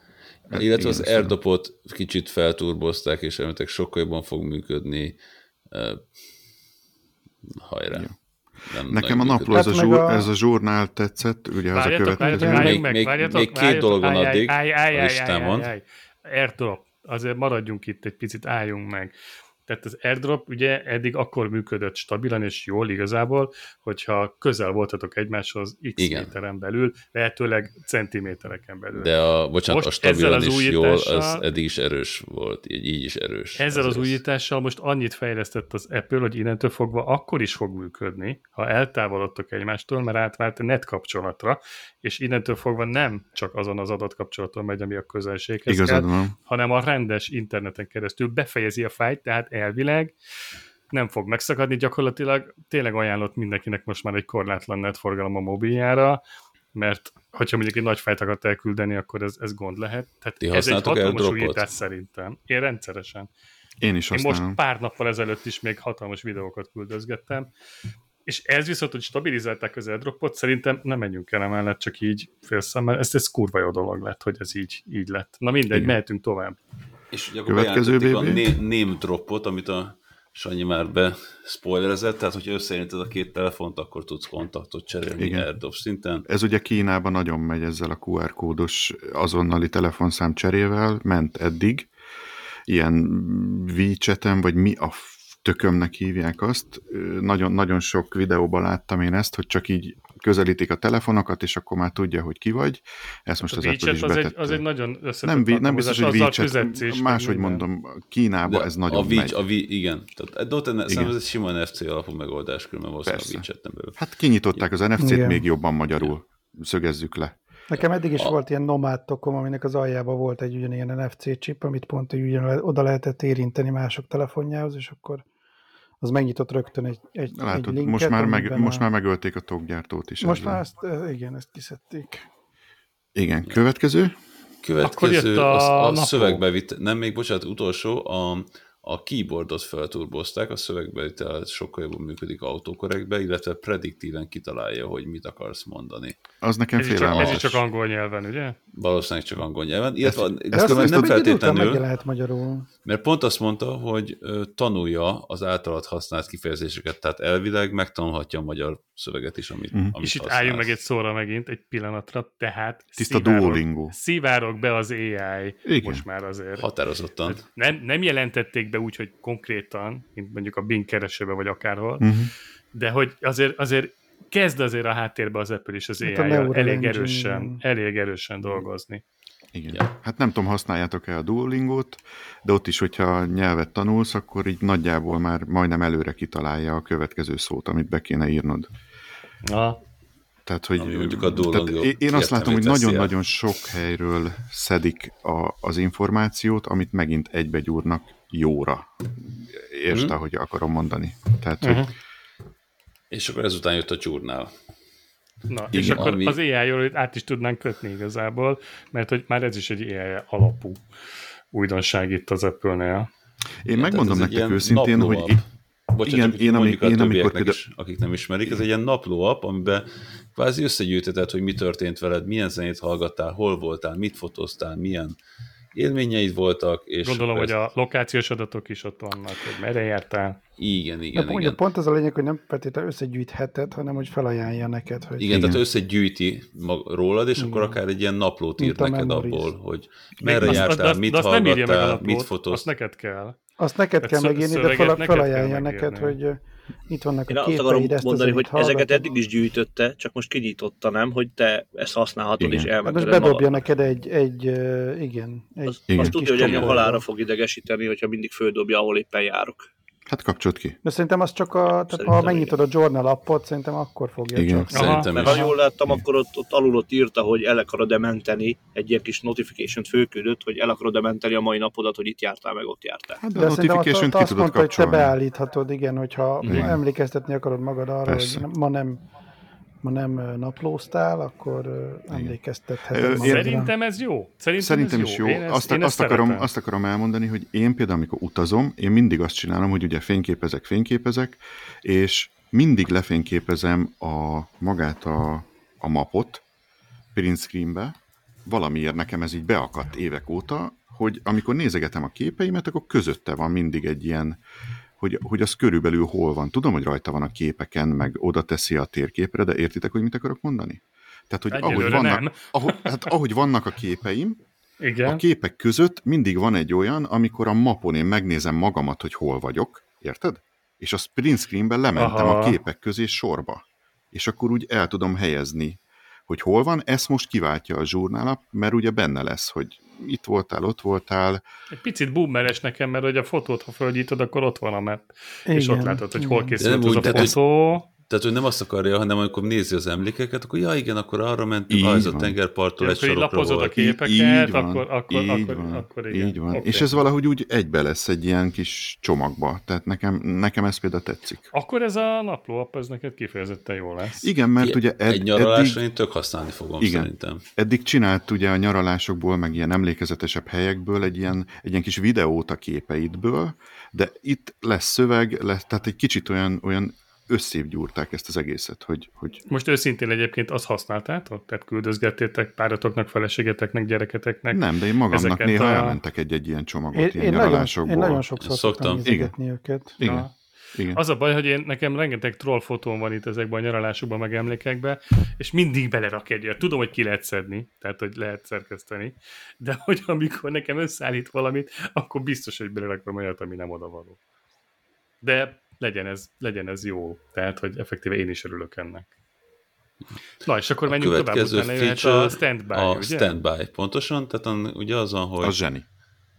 Hát Illetve az airdropot kicsit felturbozták, és elmentek sokkal jobban fog működni. Uh, hajrá. Jó. Nem Nekem a napló, működik. ez a, Hát ez a zsurnál tetszett, ugye az a következő. várjatok, Még- várjatok, még két dolog van addig állj, állj, a állj, listámon. állj, állj. Airdrop, azért maradjunk itt egy picit, álljunk meg. Tehát az airdrop ugye eddig akkor működött stabilan és jól igazából, hogyha közel voltatok egymáshoz x Igen. méteren belül, lehetőleg centimétereken belül. De a, bocsánat, Most a stabilan ezzel az is jól, az eddig is erős volt, így, így is erős. Ezzel az Ezért. újítással most annyit fejlesztett az Apple, hogy innentől fogva akkor is fog működni, ha eltávolodtok egymástól, mert átvált a net kapcsolatra, és innentől fogva nem csak azon az adatkapcsolaton megy, ami a közelséghez Igazad kell, van. hanem a rendes interneten keresztül befejezi a fájt, tehát elvileg nem fog megszakadni, gyakorlatilag tényleg ajánlott mindenkinek most már egy korlátlan netforgalom a mobiljára, mert hogyha mondjuk egy nagy fájt akart elküldeni, akkor ez, ez gond lehet. Tehát Ti ez egy hatalmas újítás szerintem. Én rendszeresen. Én is Én most pár nappal ezelőtt is még hatalmas videókat küldözgettem, és ez viszont, hogy stabilizálták az airdropot, szerintem nem menjünk el emellett, csak így félszemmel. Ez, ez kurva jó dolog lett, hogy ez így, így lett. Na mindegy, Igen. mehetünk tovább. És ugye akkor Következő BB? a name, dropot, amit a Sanyi már be spoilerezett, tehát hogyha összeérinted a két telefont, akkor tudsz kontaktot cserélni Igen. airdrop szinten. Ez ugye Kínában nagyon megy ezzel a QR kódos azonnali telefonszám cserével, ment eddig, ilyen WeChat-en, vagy mi a tökömnek hívják azt. Nagyon, nagyon sok videóban láttam én ezt, hogy csak így közelítik a telefonokat, és akkor már tudja, hogy ki vagy. Ezt most a az Apple is az egy, az egy nagyon összetett nem, nem biztos, hogy WeChat, máshogy mondom, Kínában ez nagyon a megy. Vic, a igen. Tehát, de ott enne, Igen. szerintem ez egy sima NFC alapú megoldás, különben valószínűleg a. WeChat-en belül. Hát kinyitották az NFC-t Igen. még jobban magyarul. Szögezzük le. Nekem eddig is A- volt ilyen nomád tokom, aminek az aljában volt egy ugyanilyen NFC chip, amit pont ugyan oda lehetett érinteni mások telefonjához, és akkor az megnyitott rögtön egy, egy, egy Látod, linket, most már, meg, amiben most a- már megölték a tokgyártót is. Most ezzel. már ezt, eh, igen, ezt kiszedték. Igen, következő. Akkor jött Következő a a, a szövegbevitel, nem még, bocsánat, utolsó, a, a keyboardot felturbozták, a szövegbevitel sokkal jobban működik autokorrektbe, illetve prediktíven kitalálja, hogy mit akarsz mondani. Az nekem Ez is, csak, félelmetes. ez csak angol nyelven, ugye? Valószínűleg csak angol nyelven, illetve Ezt- ezt, De ezt ezt nem feltétlenül lehet magyarul. mert pont azt mondta, hogy tanulja az általad használt kifejezéseket, tehát elvileg megtanulhatja a magyar szöveget is, amit, Mhm. amit És itt álljunk meg egy szóra megint, egy pillanatra, tehát Tiszta szivárog- Duolingo. Szivárog be az AI Igen. most már azért. Határozottan. Nem, nem jelentették be úgy, hogy konkrétan, mint mondjuk a Bing keresőbe vagy akárhol, Uh-huh. de hogy azért, azért kezd azért a háttérbe az Apple is az Hát ai elég Engine, erősen, elég erősen dolgozni. Igen. Ja. Hát nem tudom, használjátok-e a Duolingot, de ott is, hogyha nyelvet tanulsz, akkor így nagyjából már majdnem előre kitalálja a következő szót, amit be kéne írnod. Na, Tehát, hogy Ami mondjuk a tehát én- azt látom, hogy nagyon-nagyon sok helyről szedik a, az információt, amit megint egybe gyúrnak jóra. Értsd, Mhm. ahogy akarom mondani. Tehát, hogy uh-huh. És akkor ezután jött a csurnál. Na, és Igen, akkor ami- az AI-ról át is tudnánk kötni igazából, mert hogy már ez is egy AI alapú újdonság itt az Apple-nél. én megmondom ez egy nektek ilyen őszintén, hogy naplóapp. Bocsánat, Igen, én, én, ami- mondjuk a én amikor például- is, akik nem ismerik, ez egy ilyen napló app, amiben kvázi összegyűjteted, hogy mi történt veled, milyen zenét hallgattál, hol voltál, mit fotóztál, milyen élményeid voltak, és Gondolom, akkor hogy a lokációs adatok is ott vannak, hogy merre jártál. Igen, De igen, mondja, igen. pont az a lényeg, hogy nem feltétlenül összegyűjtheted, hanem hogy felajánlja neked, hogy Igen, Igen. tehát összegyűjti mag- rólad, és akkor akár egy ilyen naplót ír neked Memories. abból, hogy merre azt- jártál, azt- mit de azt nem írja meg a hallgattál, naplót, mit Azt fotóztál. neked kell. azt neked Tehát kell megírni, de fel, felajánlja neked, hogy itt vannak Én a azt akarom ezt mondani, hogy ezeket eddig is gyűjtötte, csak most kinyitotta, nem, hogy te ezt használhatod Igen. és Hát most bedobja neked egy, egy igen, egy, Az, Igen. azt tudja, hogy engem halára fog idegesíteni, hogyha mindig földobja, ahol éppen járok. Hát kapcsolt ki. De szerintem az csak a, tehát Szerintem ha megnyitod igen. a journal appot, szerintem akkor fogja Igen. csak. Szerintem Mert is. ha jól láttam, akkor ott, ott alul ott írta, hogy el akarod-e menteni, egy ilyen kis notification-t fölküldött, hogy el akarod-e menteni a mai napodat, hogy itt jártál, meg ott jártál. Hát de, De a azt, notification-t azt ki tudod mondta, hogy te kapcsolni. beállíthatod, igen, hogyha Igen. emlékeztetni akarod magad arra, Persze. hogy ma nem, ma nem naplóztál, akkor emlékeztetheted én-. Szerintem ez jó. Szerintem, Szerintem ez is jó. Én ezt, azt, én azt, akarom, szeretem. azt akarom elmondani, hogy én például, amikor utazom, én mindig azt csinálom, hogy ugye fényképezek, fényképezek, és mindig lefényképezem a magát a, a mapot print screenbe. Valamiért nekem ez így beakadt évek óta, hogy amikor nézegetem a képeimet, akkor közötte van mindig egy ilyen, hogy, hogy az körülbelül hol van. Tudom, hogy rajta van a képeken, meg oda teszi a térképre, de értitek, hogy mit akarok mondani? Tehát, hogy ahogy vannak, nem. ahogy, hát, ahogy vannak a képeim, Igen. a képek között mindig van egy olyan, amikor a mapon én megnézem magamat, hogy hol vagyok, érted? És a print screenben lementem Aha. a képek közé sorba. És akkor úgy el tudom helyezni, hogy hol van, ezt most kiváltja a zsurnálap, mert ugye benne lesz, hogy itt voltál, ott voltál, Egy picit boomeres nekem, mert hogy a fotót, ha fölgyítod, akkor ott van a map. és Igen, ott látod, hogy igen. hol készült nem az úgy, a fotó. Tehát ő nem azt akarja, hanem amikor nézi az emlékeket, akkor ja igen, akkor arra mentünk, Így ah, ez a tengerparttól egy így sarokra lapozod a volt. képeket, így van, akkor, akkor, így akkor, van, akkor igen. így van. Oké. És ez valahogy úgy egybe lesz egy ilyen kis csomagba. Tehát nekem, nekem ez például tetszik. Akkor ez a napló app, ez neked kifejezetten jó lesz. Igen, mert ugye ed, egy nyaralásra eddig, én tök használni fogom Igen. szerintem. eddig csinált ugye a nyaralásokból, meg ilyen emlékezetesebb helyekből egy ilyen, egy ilyen kis videót a képeidből, de itt lesz szöveg, lesz, tehát egy kicsit olyan, olyan összébb gyúrták ezt az egészet, hogy, hogy Most őszintén egyébként azt használtátok? Tehát küldözgettétek páratoknak, feleségeteknek, gyereketeknek? nem, de én magamnak néha a- elmentek egy-egy ilyen csomagot, Én, ilyen én, nagyon, nyaralásokból. én nagyon sokszor Szoktam. szoktam nézegetni őket. Igen, Na. igen. Az a baj, hogy én, nekem rengeteg troll fotón van itt ezekben a nyaralásokban, meg emlékekben, és mindig belerak egy olyat. Tudom, hogy ki lehet szedni, tehát hogy lehet szerkeszteni, de hogy amikor nekem összeállít valamit, akkor biztos, hogy belerakom olyat, ami nem oda való. De legyen ez, legyen ez jó, tehát hogy effektíve én is örülök ennek. Na, és akkor A menjünk tovább, utána jöhet feature a standby, a ugye? standby, pontosan, tehát an- ugye az van, hogy Az zseni.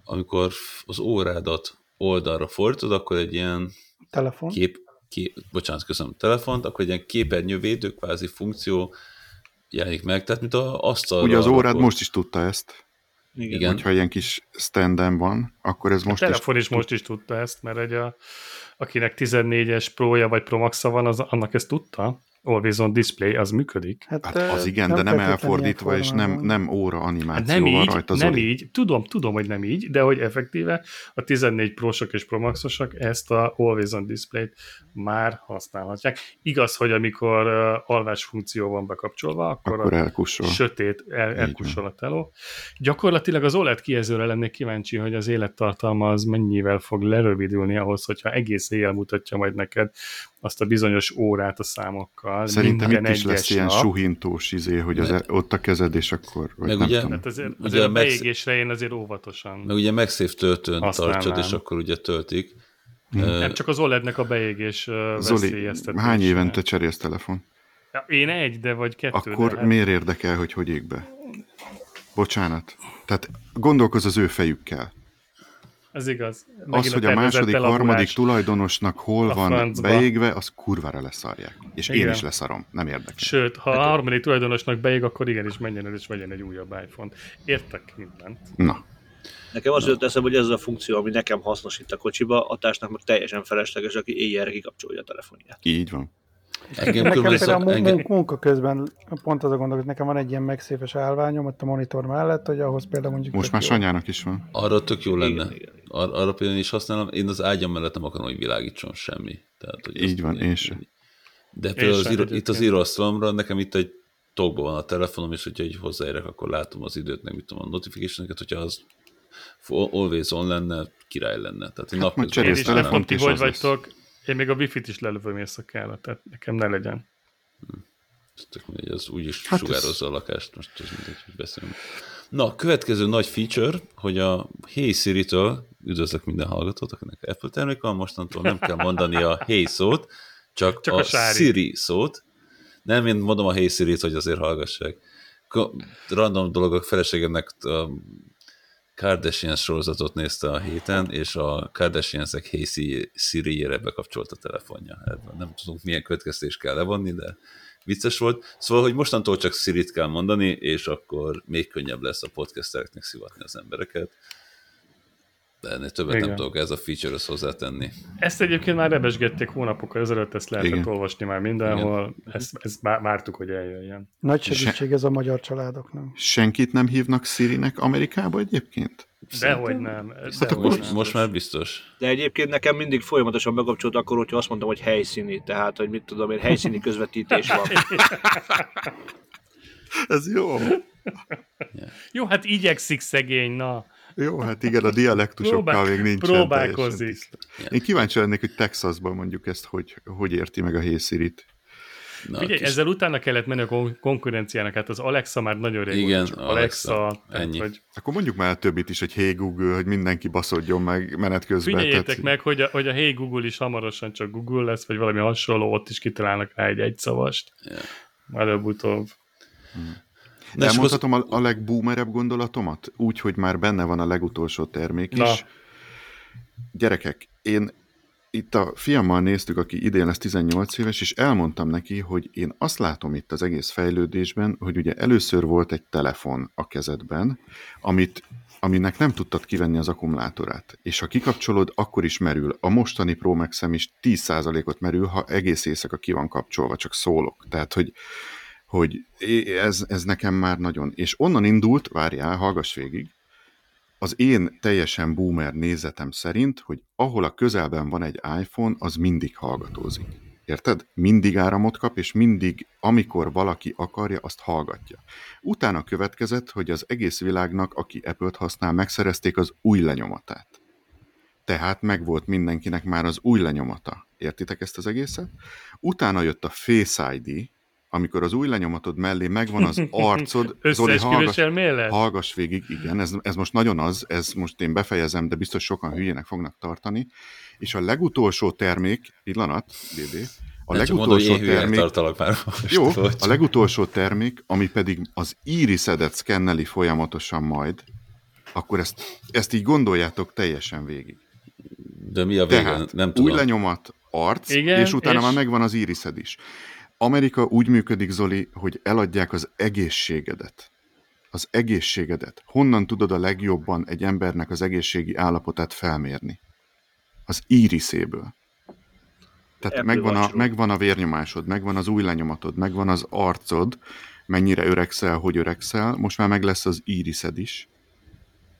amikor az órádat oldalra fordítod, akkor egy ilyen Telefon. kép, kép bocsánat, köszönöm, telefont, akkor egy ilyen képernyővédő kvázi funkció jelenik meg, tehát mint a asztalra. Ugye az órád rakod. most is tudta ezt, Igen. hogyha ilyen kis standen van, akkor ez A most is telefon is most is tudta ezt, mert egy a, akinek 14-es Pro-ja vagy Pro Max-a van, az, annak ezt tudta. Always on display, az működik. Hát ö, az igen, de nem elfordítva, és nem, nem óra Hát animáció nem van így, rajta, nem Zoli. így. Tudom, tudom, hogy nem így, de hogy effektíve a 14 prosok és Pro Maxosok ezt a Always on Display-t már használhatják. Igaz, hogy amikor uh, alvás funkció van bekapcsolva, akkor, Akkor a elkussol. sötét el, elkussol a teló. Gyakorlatilag az OLED kijelzőre lennék kíváncsi, hogy az élettartalma az mennyivel fog lerövidülni ahhoz, hogyha egész éjjel mutatja majd neked azt a bizonyos órát a számokkal. Szerintem itt is lesz ilyen nap. suhintós izé, hogy az, Meg- ott a kezed, és akkor, vagy Meg nem ugye- tudom. Hát azért, Ugye azért a a beégésre én azért óvatosan. Meg ugye MagSafe töltőn tartsod, és akkor ugye töltik. Hm. Ö, Nem csak az OLED-nek a beégés uh, Zoli, hány évente cserélsz telefon? Ja, Én egy, de vagy kettő. Akkor de hát miért érdekel, hogy hogy ég be? Bocsánat. Tehát gondolkoz az ő fejükkel. Ez igaz. az, Megint hogy a második, tervezettel harmadik tulajdonosnak hol A van francba. beégve, az kurvára leszarják. És én Igen. is leszarom. Nem érdekel. Sőt, ha a harmadik tulajdonosnak beég, akkor igenis menjen el és vegyen egy újabb iPhone-t. Értek mindent. Na, Nekem az jött eszembe, hogy ez a funkció, ami nekem hasznos itt a kocsiba, a társnak meg teljesen felesleges, aki éjjelre kikapcsolja a telefonját. így van. Engem Nekem például a engem, mun- munka közben pont az a gondol, hogy nekem van egy ilyen megszépes állványom ott a monitor mellett, hogy ahhoz például mondjuk... Most már jó. Sanyának is van. arra tök jó lenne. Igen. Ar- arra például is használom. Én az ágyam mellett nem akarom, hogy világítson semmi. Tehát, hogy Így van, én sem. De például az író, itt az íróasztalomra nekem itt egy tokban van a telefonom, és hogyha így hozzáérek, akkor látom az időt, meg mit tudom, a notification hogyha az always on lenne, király lenne. Tehát Hát majd napközben Én Cserélsz telefont, telefon, ti hogy vagytok, én még a wifi-t is lelövöm éjszakára, tehát nekem ne legyen. Mindegy, az úgyis Hát hát ez- sugározza a lakást, most ez mindegy, hogy beszélünk. Na, a következő nagy feature, hogy a Hey Siri-től, üdvözlök minden hallgatót, akinek Apple termék van, mostantól nem kell mondani a Hey szót, csak, Csak a a, Sári. Siri szót. Nem, én mondom a Hey Siri-t, hogy azért hallgassák. Random dolog a feleségemnek Kardashian sorozatot nézte a héten, és a Kardashiansek Hey Siri-jére bekapcsolt a telefonja. Ebből nem tudunk milyen következtést kell levonni, de vicces volt. Szóval, hogy mostantól csak Siri-t kell mondani, és akkor még könnyebb lesz a podcastereknek szivatni az embereket. De ennél többet Igen. nem tudok ez a feature-hoz hozzátenni. Ezt egyébként már rebesgették hónapokkal ezelőtt, ezt lehetett Igen. olvasni már mindenhol. Ezt, ezt vá- vártuk, hogy eljöjjön. Nagy segítség ez a magyar családoknak. Senkit nem hívnak Sirinek Amerikába egyébként? Dehogy nem. Hát dehogy akkor nem. Most már biztos. De egyébként nekem mindig folyamatosan bekapcsolt akkor, hogyha azt mondtam, hogy helyszíni, tehát, hogy mit tudom én, helyszíni közvetítés van. [laughs] Ez jó. Jó, hát igyekszik szegény, na. Jó, hát igen, a dialektusokkal Próbál- még nincs próbálkozik. Én kíváncsi lennék, hogy Texasban mondjuk ezt, hogy, hogy érti meg a Hey Siri-t. Na, Ugye, kis- ezzel utána kellett menni a kon- konkurenciának, hát az Alexa már nagyon régóta Igen, csak Alexa, Alexa, ennyi. hogy Akkor mondjuk már a többit is, hogy hey Google, hogy mindenki baszodjon meg menet közben. figyeljétek tehát- meg, hogy a, hogy a Hey Google is hamarosan csak Google lesz, vagy valami hasonló, ott is kitalálnak rá egy egyszavast. Majd előbb-utóbb. Na, és Elmondhatom a, a legboomerebb gondolatomat? Úgy, hogy már benne van a legutolsó termék is. Na. Gyerekek, én itt a fiammal néztük, aki idén lesz 18 éves, és elmondtam neki, hogy én azt látom itt az egész fejlődésben, hogy ugye először volt egy telefon a kezedben, amit, aminek nem tudtad kivenni az akkumulátorát. És ha kikapcsolod, akkor is merül. A mostani Pro max is 10%-ot merül, ha egész éjszaka ki van kapcsolva, csak szólok. Tehát, hogy hogy ez, ez nekem már nagyon... És onnan indult, várjál, hallgass végig, az én teljesen boomer nézetem szerint, hogy ahol a közelben van egy iPhone, az mindig hallgatózik. Érted? Mindig áramot kap, és mindig, amikor valaki akarja, azt hallgatja. Utána következett, hogy az egész világnak, aki Apple-t használ, megszerezték az új lenyomatát. Tehát megvolt mindenkinek már az új lenyomata. Értitek ezt az egészet? Utána jött a Face ID, amikor az új lenyomatod mellé megvan az arcod. [laughs] Zoli, hallgass, elmélet? hallgass végig, igen, ez, ez most nagyon az, ez most én befejezem, de biztos sokan hülyének fognak tartani. És a legutolsó termék, pillanat, BB, a Nem mondom, legutolsó hülyének termék, tartalak már most. jó, vagy. a legutolsó termék, ami pedig az irisedet szkenneli folyamatosan majd, akkor ezt, ezt így gondoljátok teljesen végig. De mi a vége? Tehát nem új tudom. lenyomat, arc, Igen, és utána és- már megvan az irised is. Amerika úgy működik, Zoli, hogy eladják az egészségedet. Az egészségedet. Honnan tudod a legjobban egy embernek az egészségi állapotát felmérni? Az iriszéből. Tehát megvan a, megvan a vérnyomásod, megvan az új lenyomatod, megvan az arcod, mennyire öregszel, hogy öregszel, most már meg lesz az iriszed is.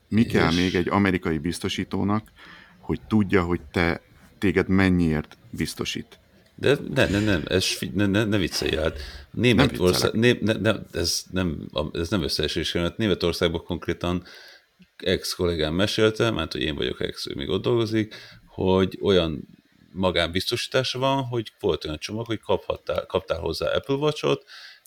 Mi És- kell még egy amerikai biztosítónak, hogy tudja, hogy te téged mennyiért biztosít. De ne, ne, nem, ez, ne, ne, ne viccelj hát. Németország, né, ne, ne, ez nem, ez nem összeesés, mert Németországban konkrétan ex-kollégám mesélte, mert hogy én vagyok ex, ő még ott dolgozik, hogy olyan magánbiztosítása van, hogy volt olyan csomag, hogy kaphattál, kaptál hozzá Apple Watch-ot,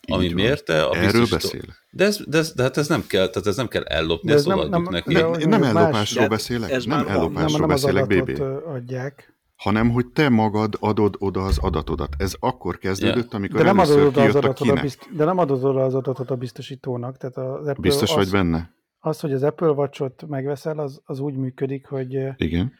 ami van. mérte a Erről biztosító... beszél. De, ez, de, ez, de hát ez nem kell, tehát ez nem kell ellopni, ezt ez nem- nem- neki. de- Nem, én nem más- ellopásról de beszélek, ez nem. Nem, ellopásról nem az beszélek, BB, adják. Hanem hogy te magad adod oda az adatodat. Ez akkor kezdődött, amikor De nem adod oda az a adatot a, kinek. bizt, de nem adod oda az adatot a biztosítónak. Tehát az Apple Biztos az, vagy benne? az, hogy az Apple Watch-ot megveszel, az, az úgy működik, hogy Igen.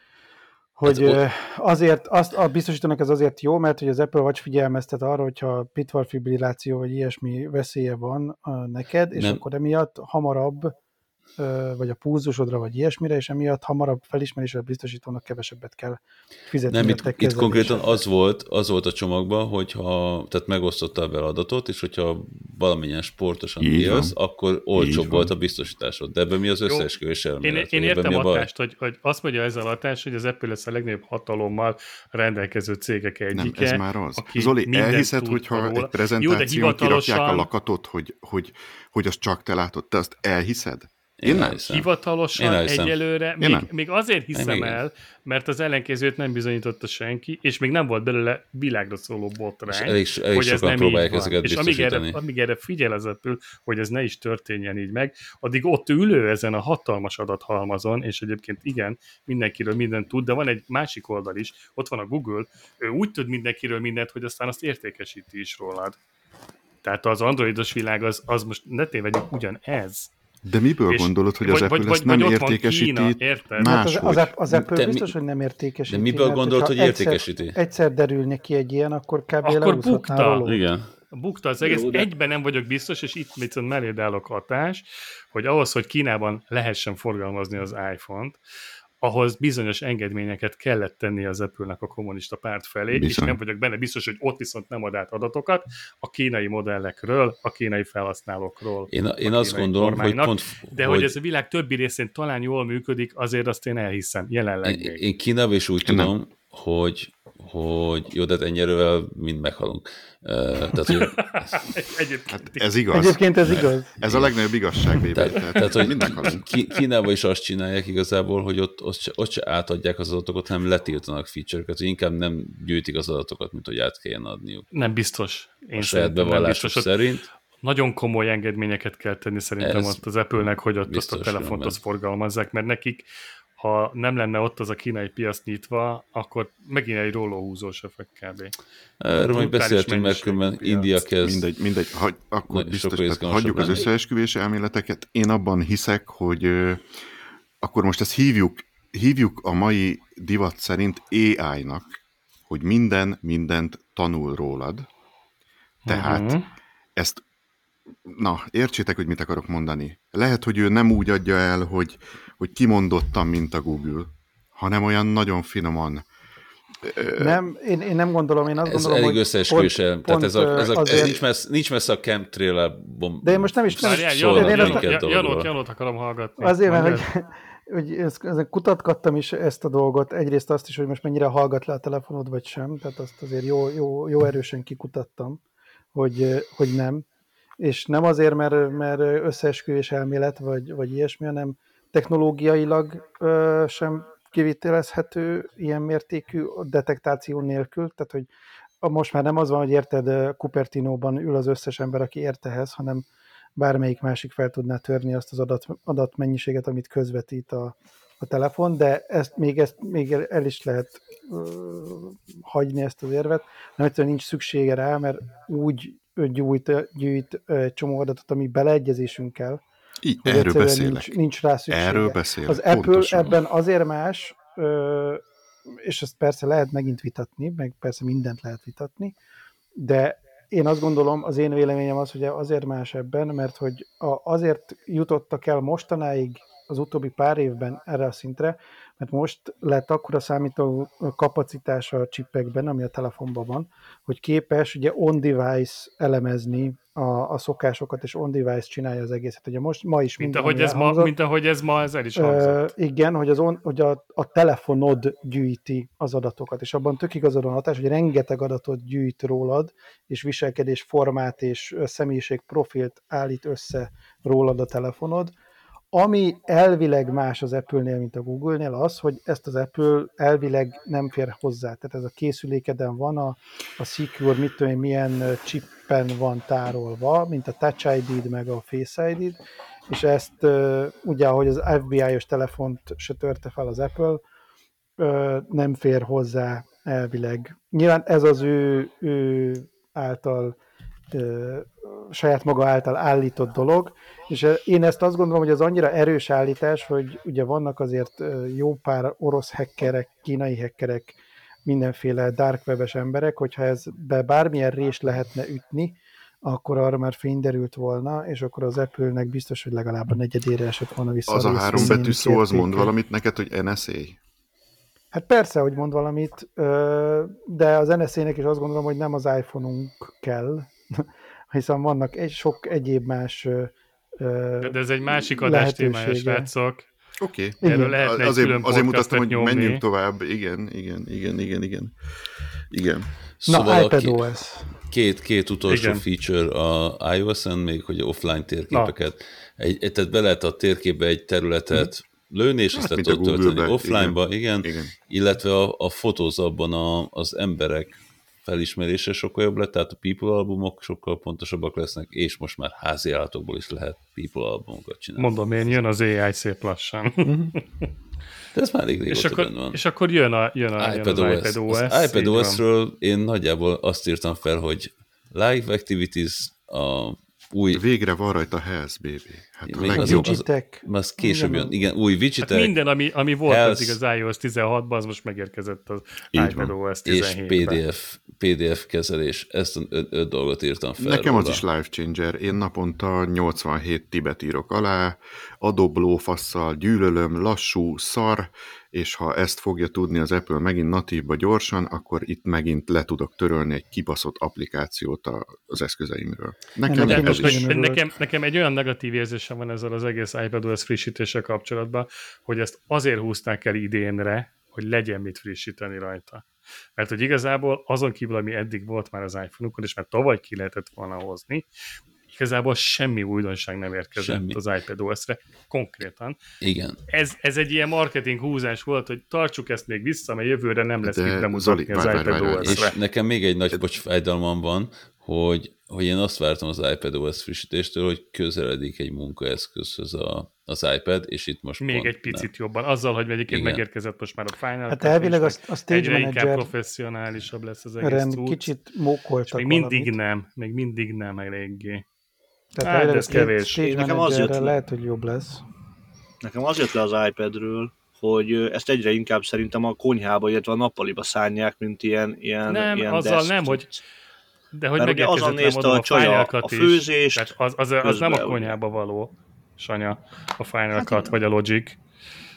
hogy Hát, azért, azt a biztosítónak ez azért jó, mert hogy az Apple Watch figyelmeztet arra, hogyha pitvar fibrilláció vagy ilyesmi veszélye van neked, és Nem. akkor emiatt hamarabb vagy a pulzusodra, vagy ilyesmire, és emiatt hamarabb felismerésre a biztosítónak kevesebbet kell fizetni. Nem, itt, itt konkrétan az volt, az volt a csomagban, hogyha, tehát megosztottál vele adatot, és hogyha valamilyen sportosan Így élsz, van. akkor olcsóbb volt a biztosításod. De ebben mi az összeesküvés Én, elmélet? én ebben értem a hatást, hogy, hogy azt mondja ez a hatás, hogy az Apple lesz a legnagyobb hatalommal rendelkező cégek Nem, egyike. ez már az. aki Zoli, elhiszed, hogyha róla. egy Jó, de prezentáción kirakják a lakatot, hogy, hogy, hogy azt csak te látod, te azt elhiszed? Én Én nem. elhiszem. Hivatalosan Én elhiszem. egyelőre még, nem. még azért Én hiszem igen. el, mert az ellenkezőt nem bizonyította senki, és még nem volt belőle világra szóló És botrány. elég, elég hogy ez sokan nem próbálják ezeket És amíg erre, amíg erre figyel az Apple, hogy ez ne is történjen így meg, addig ott ülő ezen a hatalmas adathalmazon, és egyébként igen, mindenkiről mindent tud, de van egy másik oldal is, ott van a Google, ő úgy tud mindenkiről mindent, hogy aztán azt értékesíti is rólad. Tehát az androidos világ az, az most ne tévedjük ugyanez. De miből És- gondolod, hogy az vagy, Apple vagy, ezt nem vagy értékesíti? Kína, érted? Más- Hát az, az, Apple De mi- biztos, hogy nem értékesíti. de miből mert gondolt, hogyha hogy egyszer- értékesíti? Egyszer derülne ki egy ilyen, akkor kb. Akkor bukta. Igen. Bukta az egész, Jó, de- egyben nem vagyok biztos, és itt viszont melléd állok hatás, hogy ahhoz, hogy Kínában lehessen forgalmazni az iPhone-t, ahhoz bizonyos engedményeket kellett tenni az Apple-nek a kommunista párt felé, és Bizony. nem vagyok benne biztos, hogy ott viszont nem ad át adatokat a kínai modellekről, a kínai felhasználókról. Én, én a azt kínai gondolom, hogy pont, De hogy, ez a világ többi részén talán jól működik, azért azt én elhiszem, jelenleg Én, még. én Kínában is úgy Nem. tudom, hogy, hogy jó, de hát ennyi erővel mind meghalunk. Tehát, hogy, [laughs] Egyébként Hát ez igaz. Egyébként ez igaz. Ez a legnagyobb igazság, tehát, Tehát, tehát, hogy mind meghalunk. Ki- Kínában is azt csinálják igazából, hogy ott, ott, se, ott se átadják az adatokat, hanem letiltanak feature-eket, hogy inkább nem gyűjtik az adatokat, mint hogy át kelljen adniuk. nem biztos. Én A saját. Ott szerint. Nagyon komoly engedményeket kell tenni szerintem Ez ott az Apple-nek, hogy ott azt a telefont azt forgalmazzák, mert nekik ha nem lenne ott az a kínai piac nyitva, akkor megint egy rólóhúzós effekt kb. Erről majd beszéltünk, mert különben. India kezd. Mindegy, mindegy. Hagy, akkor Na, biztos, tehát hagyjuk az lenni. összeesküvés elméleteket. Én abban hiszek, hogy ö, akkor most ezt hívjuk, hívjuk a mai divat szerint AI-nak, hogy minden mindent tanul rólad. Tehát Mhm. ezt, na, értsétek, hogy mit akarok mondani. Lehet, hogy ő nem úgy adja el, hogy, hogy kimondottan, mint a Google, hanem olyan nagyon finoman. Nem, én, én nem gondolom, én azt Ez gondolom, elég el. Tehát pont, ez, a, ez, a, ez nincs, messze, nincs messze a chemtrail bomb. De én most nem is- nem Janot, dolgokról. Janot akarom hallgatni. Azért, mert hogy, hogy ezt, ezen kutatgattam is ezt a dolgot, egyrészt azt is, hogy most mennyire hallgat le a telefonod, vagy sem, tehát azt azért jó, jó, jó erősen kikutattam, hogy, hogy nem. És nem azért, mert, mert összeesküvés elmélet, vagy, vagy ilyesmi, hanem technológiailag ö, sem kivitelezhető ilyen mértékű detektáció nélkül, tehát hogy a- most már nem az van, hogy érted, Cupertinóban ül az összes ember, aki ért ehhez, hanem bármelyik másik fel tudná törni azt az adat, adatmennyiséget, amit közvetít a, a telefon, de ezt még, ezt még el is lehet ö, hagyni ezt az érvet, nem egyszerűen nincs szüksége rá, mert úgy gyújt, gyűjt egy csomó adatot, ami beleegyezésünk kell, Így, hogy erről beszélek. Nincs, nincs rá szüksége. Erről beszélek. Az Apple pontosan. ebben azért más, és ezt persze lehet megint vitatni, meg persze mindent lehet vitatni, de én azt gondolom, az én véleményem az, hogy azért más ebben, mert hogy azért jutottak el mostanáig az utóbbi pár évben erre a szintre, mert most lett akkora számító kapacitása a csipekben, ami a telefonban van, hogy képes ugye on-device elemezni a, a szokásokat, és on-device csinálja az egészet. Ugye most ma is Mint ahogy, ez ma, mint ahogy ez ma ez el is Ö, hangzott. igen, hogy, az on, hogy a, a telefonod gyűjti az adatokat, és abban tök igazad van hatás, hogy rengeteg adatot gyűjt rólad, és viselkedés formát és ö, személyiség profilt állít össze rólad a telefonod, ami elvileg más az Apple-nél, mint a Google-nél az, hogy ezt az Apple elvileg nem fér hozzá. Tehát ez a készülékeden van, a, a Secure, mit tudom én, milyen chippen van tárolva, mint a Touch ID-d, meg a Face ID-d, és ezt ugye, ahogy az FBI-os telefont se törte fel az Apple, nem fér hozzá elvileg. Nyilván ez az ő, ő által saját maga által állított dolog, és én ezt azt gondolom, hogy az annyira erős állítás, hogy ugye vannak azért jó pár orosz hackerek, kínai hackerek, mindenféle dark webes emberek, hogyha ez be bármilyen rést lehetne ütni, akkor arra már fényderült volna, és akkor az Apple-nek biztos, hogy legalább a negyedére esett volna vissza. Az a rész három betű szó, az mond valamit neked, hogy NSA? Hát persze, hogy mond valamit, de az NSZ-nek is azt gondolom, hogy nem az iPhone-unk kell, hiszen vannak egy sok egyéb más ö, De, ez egy másik adás témája, srácok. Oké. Igen. Erről lehetne egy Azért, külön azért mutattam, hogy nyomni. menjünk tovább. Igen, igen, igen, igen, igen. Igen. Na, Szóval a iPad ki- OS. Két, két utolsó Igen. Feature a iOS-en, még hogy offline térképeket. Egy, egy, tehát be lehet a térképbe egy területet lőni, és Hát, aztán tudod tölteni offline-ba, igen. igen. Igen. Illetve a, a fotóz abban a, az emberek felismerése sokkal jobb lett, tehát a People albumok sokkal pontosabbak lesznek, és most már házi állatokból is lehet People albumokat csinálni. Mondom én, jön az AI szép lassan. De ez már elég és, akkor, van. és akkor jön, a, jön, a, iPad jön az OS. iPad OS. Az iPad. OS-ről én nagyjából azt írtam fel, hogy live activities, a új, Végre van rajta Hells Baby. Hát a Még az- legjobb. az- Widgetek. az később Igen, jön, igen, új Hát widgetek, minden, ami, ami volt Health. addig az iOS 16-ban, az most megérkezett az Így iPadOS és 17-ben. PDF, PDF kezelés. Ezt a öt, öt dolgot írtam fel Nekem az róla. is life changer. Én naponta 87 tibet írok alá, adoblófasszal, gyűlölöm, lassú, szar, és ha ezt fogja tudni az Apple megint natívba gyorsan, akkor itt megint le tudok törölni egy kibaszott applikációt a- az eszközeimről. Nekem én ez is nekem, nekem egy olyan negatív érzésem van ezzel az egész iPadOS frissítéssel kapcsolatban, hogy ezt azért húzták el idénre, hogy legyen mit frissíteni rajta. Mert hogy igazából azon kívül, ami eddig volt már az iPhone-ukon, és már tavaly ki lehetett volna hozni, igazából semmi újdonság nem érkezett Semmi. az iPadOS-re konkrétan. Igen. Ez, ez egy ilyen marketing húzás volt, hogy tartsuk ezt még vissza, mert jövőre nem lesz De, mit Zoli, bemutatni az várj, várj, várj. És nekem még egy nagy bocs fájdalmam van, hogy, hogy én azt vártam az iPadOS frissítéstől, hogy közeledik egy munkaeszközhöz a, az iPad, és itt most Még pont egy picit jobban. Azzal, hogy egyébként Igen. megérkezett most már a Final Hát elvileg a, a Stage egyre inkább Manager professzionálisabb lesz az egész cucc. kicsit mókoltak még mindig valamit. nem, még mindig nem eléggé. Tehát Hát, ez kevés. Stage Nekem az jött le. lehet, hogy jobb lesz. Nekem az jött le az iPadről, hogy ezt egyre inkább szerintem a konyhába, illetve a nappaliba szánják, mint ilyen, ilyen, Nem, ilyen azzal desk nem, hogy-. De hogy Mert ugye azon nézte a csaja a is. főzést, Tehát az, az, az nem a konyhába való, Sanya, a Final Hát Cut vagy a Logic.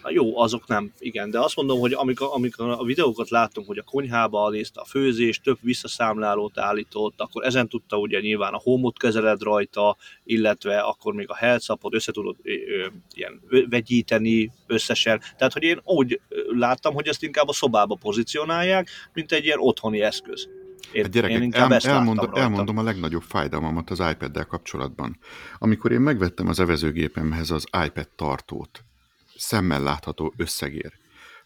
Jó, azok nem, igen, de azt mondom, hogy amikor, amikor a videókat láttunk, hogy a konyhába nézte a főzést, több visszaszámlálót állított, akkor ezen tudta ugye nyilván a homot kezeled rajta, illetve akkor még a health össze tudod ö, ö, ilyen vegyíteni összesen. Tehát, hogy én úgy láttam, hogy ezt inkább a szobába pozícionálják, mint egy ilyen otthoni eszköz. Én, Hát gyerekek, én inkább el, elmondom, elmondom a legnagyobb fájdalmamat az iPad-del kapcsolatban. Amikor én megvettem az evezőgépemhez az iPad tartót, szemmel látható összegér,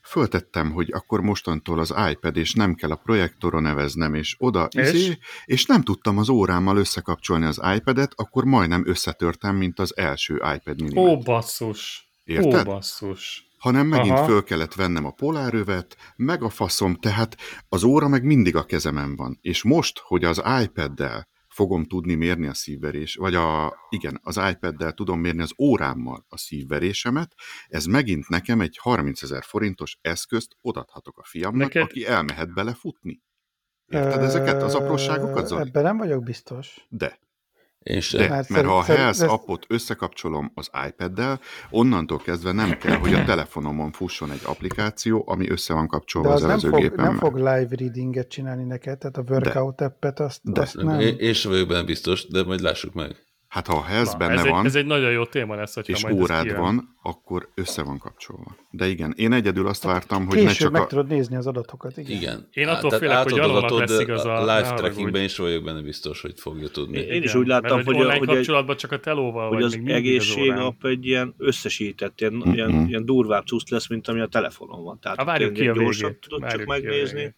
föltettem, hogy akkor mostantól az iPad, és nem kell a projektoron neveznem, és oda, És? izé, és nem tudtam az órámmal összekapcsolni az iPad-et, akkor majdnem összetörtem, mint az első iPad mini. Ó, basszus. Ó, Érted? basszus. Hanem megint Aha. föl kellett vennem a polárövet, meg a faszom, tehát az óra meg mindig a kezemen van. És most, hogy az iPad-del fogom tudni mérni a szívverés, vagy a, igen, az iPad-del tudom mérni az órámmal a szívverésemet, ez megint nekem egy 30 ezer forintos eszközt odathatok a fiamnak, Neked- aki elmehet bele futni. Érted ezeket az apróságokat, Zoli? Ebben nem vagyok biztos. De. És De, Mert mert, szerint- ha a Health ezt- appot összekapcsolom az iPad-del, onnantól kezdve nem kell, hogy a [coughs] telefonomon fusson egy applikáció, ami össze van De kapcsolva az az nem fog, előzőgépemmel. nem fog live readinget csinálni neked, tehát a workout appet azt, De. azt nem. sem vagyok benne biztos, de majd lássuk meg. Hát ha a Health Na, benne ez, egy, van, ez egy nagyon jó téma lesz, hogyha és majd órád van, akkor össze van kapcsolva. De igen, én egyedül azt vártam, hogy ne csak meg a... tudod nézni az adatokat, igen. Igen. Én attól Tehát félek, hogy Jalónak lesz de igaza, A live trackingben is vagyok benne biztos, hogy fogja tudni. Én is Igen, úgy láttam, mert hogy online hogy egy- kapcsolatban csak a telóval hogy vagy az egészségapp egy ilyen összesített, ilyen, ilyen, ilyen durvább cucc lesz, mint ami a telefonon van. Tehát várjuk ki a végét. tudod csak megnézni.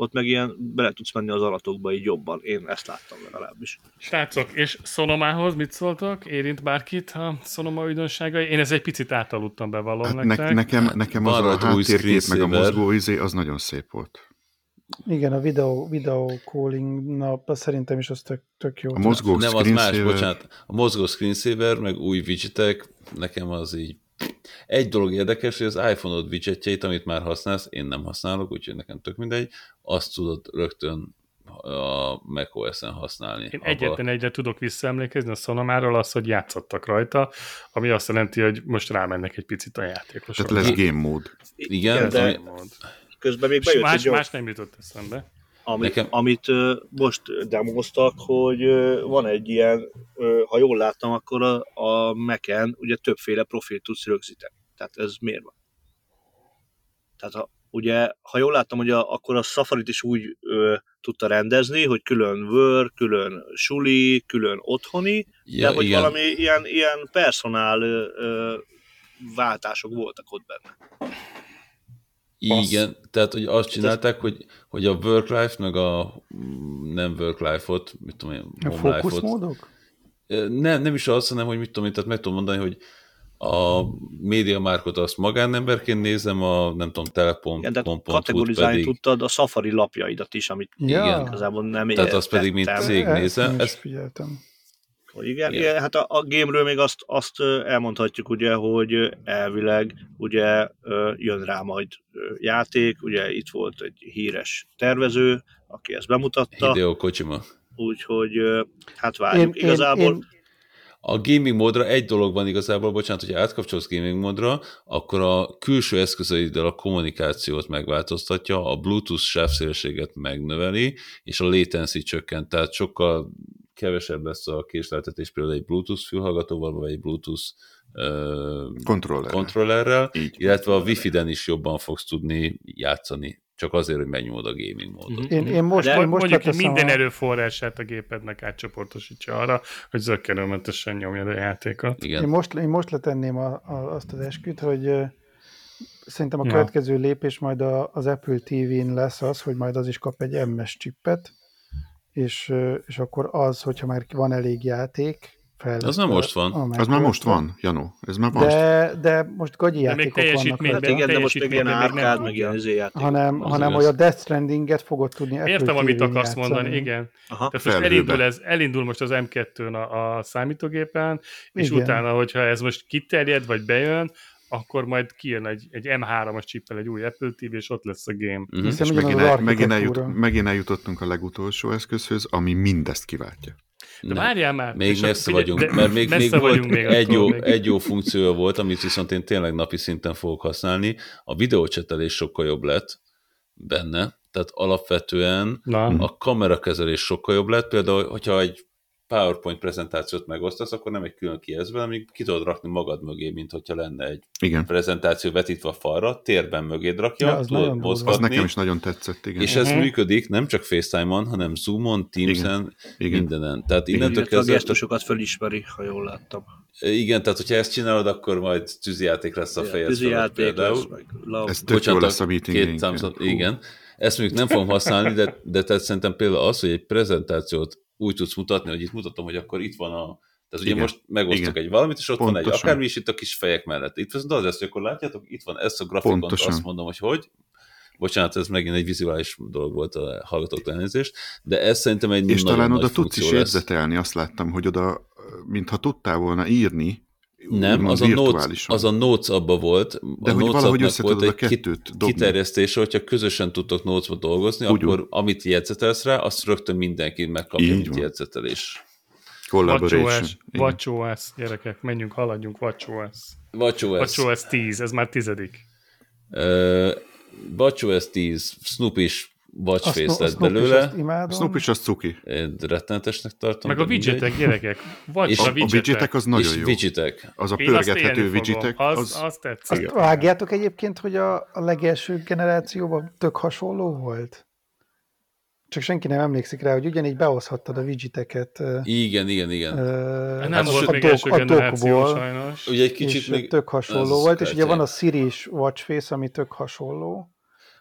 Ott meg ilyen bele tudsz menni az adatokba így jobban. Én ezt láttam legalábbis. Srácok, és Sonomához mit szóltok? Érint bárkit a Sonoma újdonságai? Én ez egy picit átaludtam, bevallom Hát nektek. ne, nekem, nekem az Van a háttérkép, meg a mozgó izé, az nagyon szép volt. Igen, a videó, videó calling nap, szerintem is az tök, tök jó. A mozgó Nem, az más, bocsánat. A mozgó screensaver, meg új widgetek, nekem az így... Egy dolog érdekes, hogy az iPhone-od widgetjeit, amit már használsz, én nem használok, úgyhogy nekem tök mindegy, azt tudod rögtön a macOS-en használni. Én Abba- egyetlen egyre tudok visszaemlékezni a Sonomáról az, hogy játszottak rajta, ami azt jelenti, hogy most rámennek egy picit a játékosok. Tehát lesz game mód. Igen, de- ami, Közben még És bejött más, egy olyan, más nem jutott eszembe. Amit, Nekem- amit most demoztak, hogy van egy ilyen, ha jól láttam, akkor a, a Mac-en ugye többféle profilt tudsz rögzíteni. Tehát ez miért van? Tehát ha, ugye, ha jól láttam, hogy a, akkor a Safari-t is úgy ö, tudta rendezni, hogy külön Word, külön Suli, külön otthoni, ja, de hogy igen. valami ilyen, ilyen personál ö, ö, váltások voltak ott benne. Igen, tehát hogy azt csinálták, hogy, hogy a work-life, meg a mm, nem work-life-ot, mit tudom én, A life-ot, fókuszmódok? nem, nem is az, hanem hogy mit tudom én, tehát meg tudom mondani, hogy a média márkot azt magánemberként nézem, a nem tudom, telepont, Igen, tehát pont, kategorizálni pedig, tudtad a Safari lapjaidat is, amit Ja. Igen. igazából nem Tehát az pedig mint cég Ezt nézze, nem is ez- figyeltem. Hogy igen, Igen. igen. hát a, a gémről még azt, azt elmondhatjuk, ugye, hogy elvileg ugye jön rá majd játék, ugye itt volt egy híres tervező, aki ezt bemutatta, Hideo Kojima. úgyhogy hát várjuk. Én, Igazából én, én, A gaming módra egy dolog van igazából, bocsánat, hogyha átkapcsolsz gaming módra, akkor a külső eszközeiddel a kommunikációt megváltoztatja, a Bluetooth sávszélességet megnöveli, és a latency csökkent, tehát sokkal kevesebb lesz a késleltetés például egy Bluetooth fülhallgatóval, vagy egy Bluetooth Kontroller. kontrollerrel, Így. illetve a Wi-Fi-den is jobban fogsz tudni játszani, csak azért, hogy megnyomod a gaming módot. Mhm. én, én most, De én most Mondjuk, minden a, erőforrását a gépednek átcsoportosítsa arra, hogy zöggenőmentesen nyomjad a játékot. Igen. én, most, én most letenném a, a, azt az esküt, hogy szerintem a Ja. következő lépés majd a, az Apple TV-n lesz az, hogy majd az is kap egy MS csippet, és, és akkor az, hogyha már van elég játék, fel Az már most van. a Az már most van, Janó. Ez már most. De, de most gagyi De még játékok vannak Hát igen, de most még ilyen nem árkád, meg ilyen izé játék. hanem, Az hanem igaz. hogy a Death Stranding-et fogod tudni Értem, amit akarsz játszani. mondani, igen. Aha. Tehát most elindul, ez, elindul most az M2-n a, a számítógépen, és Igen. utána, hogyha ez most kiterjed, vagy bejön, akkor majd kijön egy, egy M3-as csippel egy új Apple TV, és ott lesz a game. Mhm. Hiszen És megint, el, megint, eljut, megint eljutottunk a legutolsó eszközhöz, ami mindezt kiváltja. De Nem. várjál már! Még messze vagyunk, de mert még, messze még volt vagyunk még egy, jó, még. egy jó funkciója volt, amit viszont én tényleg napi szinten fogok használni. A videócsetelés sokkal jobb lett benne, tehát alapvetően Na, a kamerakezelés sokkal jobb lett, például, hogyha egy PowerPoint prezentációt megosztasz, akkor nem egy külön kijelzőben, hanem ki tudod rakni magad mögé, mint hogyha lenne egy Igen. prezentáció vetítve a falra, térben mögéd rakja, Ja, az tudod durva. Az mozgatni, nekem is nagyon tetszett, igen. és ez Mhm. működik nem csak FaceTime-on, hanem Zoom-on, Teams-en, igen. mindenen. Tehát Igen. innentől Illetve a kezdve gesztusokat fölismeri, ha jól láttam. igen, tehát hogyha ezt csinálod, akkor majd tűzijáték lesz a fejed Tűzi fölött játék például. lesz, meg love. Ez tök jó lesz a két meeting up, igen. Ezt mondjuk nem fogom használni, de, de tehát szerintem például az, hogy egy prezentációt úgy tudsz mutatni, hogy itt mutatom, hogy akkor itt van a tehát ugye Igen. most megosztok Igen. egy valamit, és ott van egy Pontosan. akármi is itt a kis fejek mellett. Itt viszont az lesz, hogy akkor látjátok, itt van ez a grafikont, Pontosan. azt mondom, hogy hogy. Bocsánat, ez megint egy vizuális dolog volt a hallgatók elnézést, de ez szerintem egy És talán oda tudsz is jegyzetelni, azt láttam, hogy oda, mintha tudtál volna írni, Nem, az a, notes, az a notes abba volt. De a hogy valahogy a egy kit- kettőt dobni. kiterjesztése, hogyha közösen tudtok notesba dolgozni, Úgy akkor van. amit jegyzetelsz rá, azt rögtön mindenki megkapja, Így mint jegyzetelés. Collaboration. WatchOS, gyerekek, menjünk, haladjunk, WatchOS. WatchOS. WatchOS 10, ez már tizedik. Uh, WatchOS 10, Snoop is A a lett is belőle. azt imádom. Snoop is az cuki. Én rettenetesnek tartom. Meg a widgetek, gyerekek. Vagy És a A, a widgetek. widgetek az nagyon és jó. widgetek. Az a pörgethető widgetek, Az, az, az tetszik. Azt vágjátok egyébként, hogy a, a legelső generációban tök hasonló volt? Csak senki nem emlékszik rá, hogy ugyanígy behozhattad a widgeteket Igen, igen, igen. ö, Nem Hát volt sőt, még a, első a generáció sajnos. Ugye egy kicsit és még... tök hasonló volt, és ugye van a Siri is Watchface, ami tök hasonló.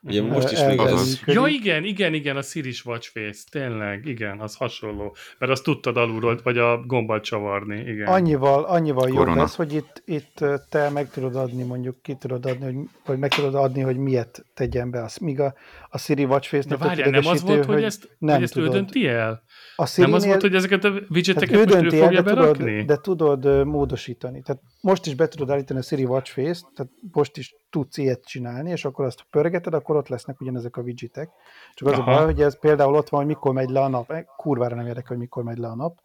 Ugye Mhm. most is még az. Ja, igen, igen, igen, a Siris Watchface, tényleg, igen, az hasonló. Mert azt tudtad alulról, vagy a gombbal csavarni, igen. Annyival, annyival jobb Korona. lesz, hogy itt, itt te meg tudod adni, mondjuk ki tudod adni, hogy, vagy meg tudod adni, hogy miért tegyen be. Az, míg a, a Siri De Watchface-nek tök várjál, nem az volt, hogy ezt, nem hogy ezt ő tudod. dönti el? A Nem az volt, hogy ezeket a widgeteket ő most ő dönti el, fogja de tudod, de tudod módosítani. Tehát most is be tudod állítani a Siri Watchface-t, tehát most is tudsz ilyet csinálni, és akkor azt pörgeted, akkor ott lesznek ugyanezek a widgetek. Csak az Aha. a baj, hogy ez például ott van, hogy mikor megy le a nap. Eh, Kurvára nem érdekel, hogy mikor megy le a nap.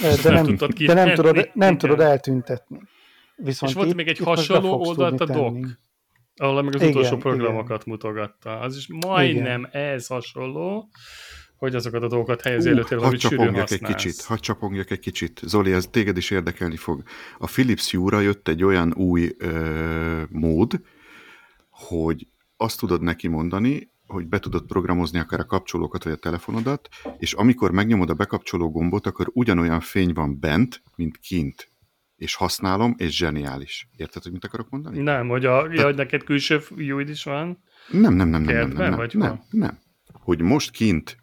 De [laughs] nem nem, tudtad de nem, tudod, nem igen. tudod eltüntetni. Viszont És volt itt- még egy itt hasonló oldalt a doc. tenni. ahol meg az Igen, utolsó programokat mutogatta. Az is majdnem ez hasonló, hogy azokat a dolgokat helyezi előtérbe, hadd amit sűrűn egy kicsit, hadd csapongjak egy kicsit. Zoli, ez téged is érdekelni fog. A Philips Hue-ra jött egy olyan új ö, mód, hogy azt tudod neki mondani, hogy be tudod programozni akár a kapcsolókat vagy a telefonodat, és amikor megnyomod a bekapcsoló gombot, akkor ugyanolyan fény van bent, mint kint. És használom, és zseniális. Érted, hogy mit akarok mondani? Nem, hogy, a, ja, hogy neked külső UI is van. Nem, nem, nem, nem, nem, nem, nem, nem, hol? nem. Hogy most kint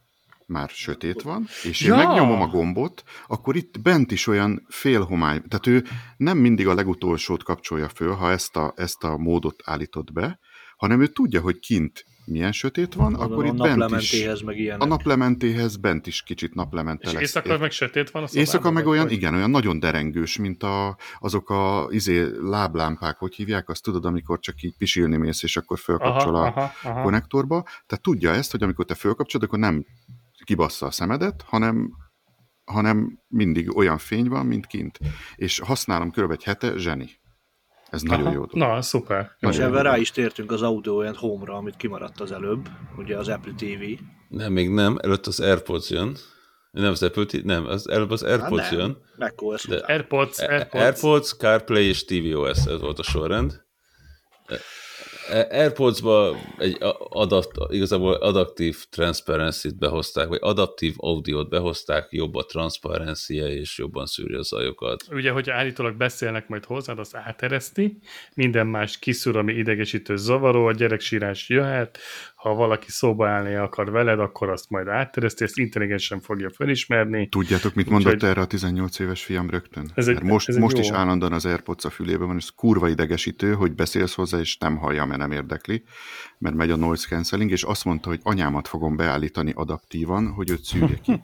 már sötét van, és én Ja! megnyomom a gombot, akkor itt bent is olyan félhomály, tehát ő nem mindig a legutolsót kapcsolja föl, ha ezt a, ezt a módot állítod be, hanem ő tudja, hogy kint milyen sötét van, Mondom, akkor itt bent is, meg ilyenek. a naplementéhez bent is kicsit naplemente És lesz. éjszaka meg sötét van? Éjszaka meg vagy olyan, hogy? igen, olyan nagyon derengős, mint a, azok a izé, láblámpák, hogy hívják, azt tudod, amikor csak így pisilni mész, és akkor fölkapcsol aha, a aha, aha. konnektorba. Tehát tudja ezt, hogy amikor te fölkapcsolod, akkor nem kibassza a szemedet, hanem hanem mindig olyan fény van, mint kint. És használom kb. egy hete, zseni. Ez nagyon Aha. jó dolog. Na, szuper. És Nagyon ebben jó. rá is tértünk az Audio and Home-ra, amit kimaradt az előbb, ugye az Apple TV. Nem, még nem, előtt az AirPods jön. Nem az Apple TV, nem, az, előbb az AirPods nem. jön. macOS De-. AirPods, AirPods. AirPods, CarPlay és tvOS, ez volt a sorrend. AirPods-ba egy adapt, igazából adaptív transparency-t behozták, vagy adaptív audiót behozták, jobb a transzparencia és jobban szűri a zajokat. Ugye, hogyha állítólag beszélnek majd hozzád, azt átereszti, minden más kiszúr, ami idegesítő, zavaró, a gyereksírás jöhet, ha valaki szóba állni akar veled, akkor azt majd átereszti, ezt intelligensen fogja felismerni. Tudjátok, mit mondott erre a 18 éves fiam rögtön? Ez egy- Mert most, ez most jó. is állandóan az AirPods a fülében van, ez kurva idegesítő, hogy beszélsz hozzá, és nem hallja, mert nem érdekli, mert megy a noise cancelling, és azt mondta, hogy anyámat fogom beállítani adaptívan, hogy őt szűrje ki. [laughs]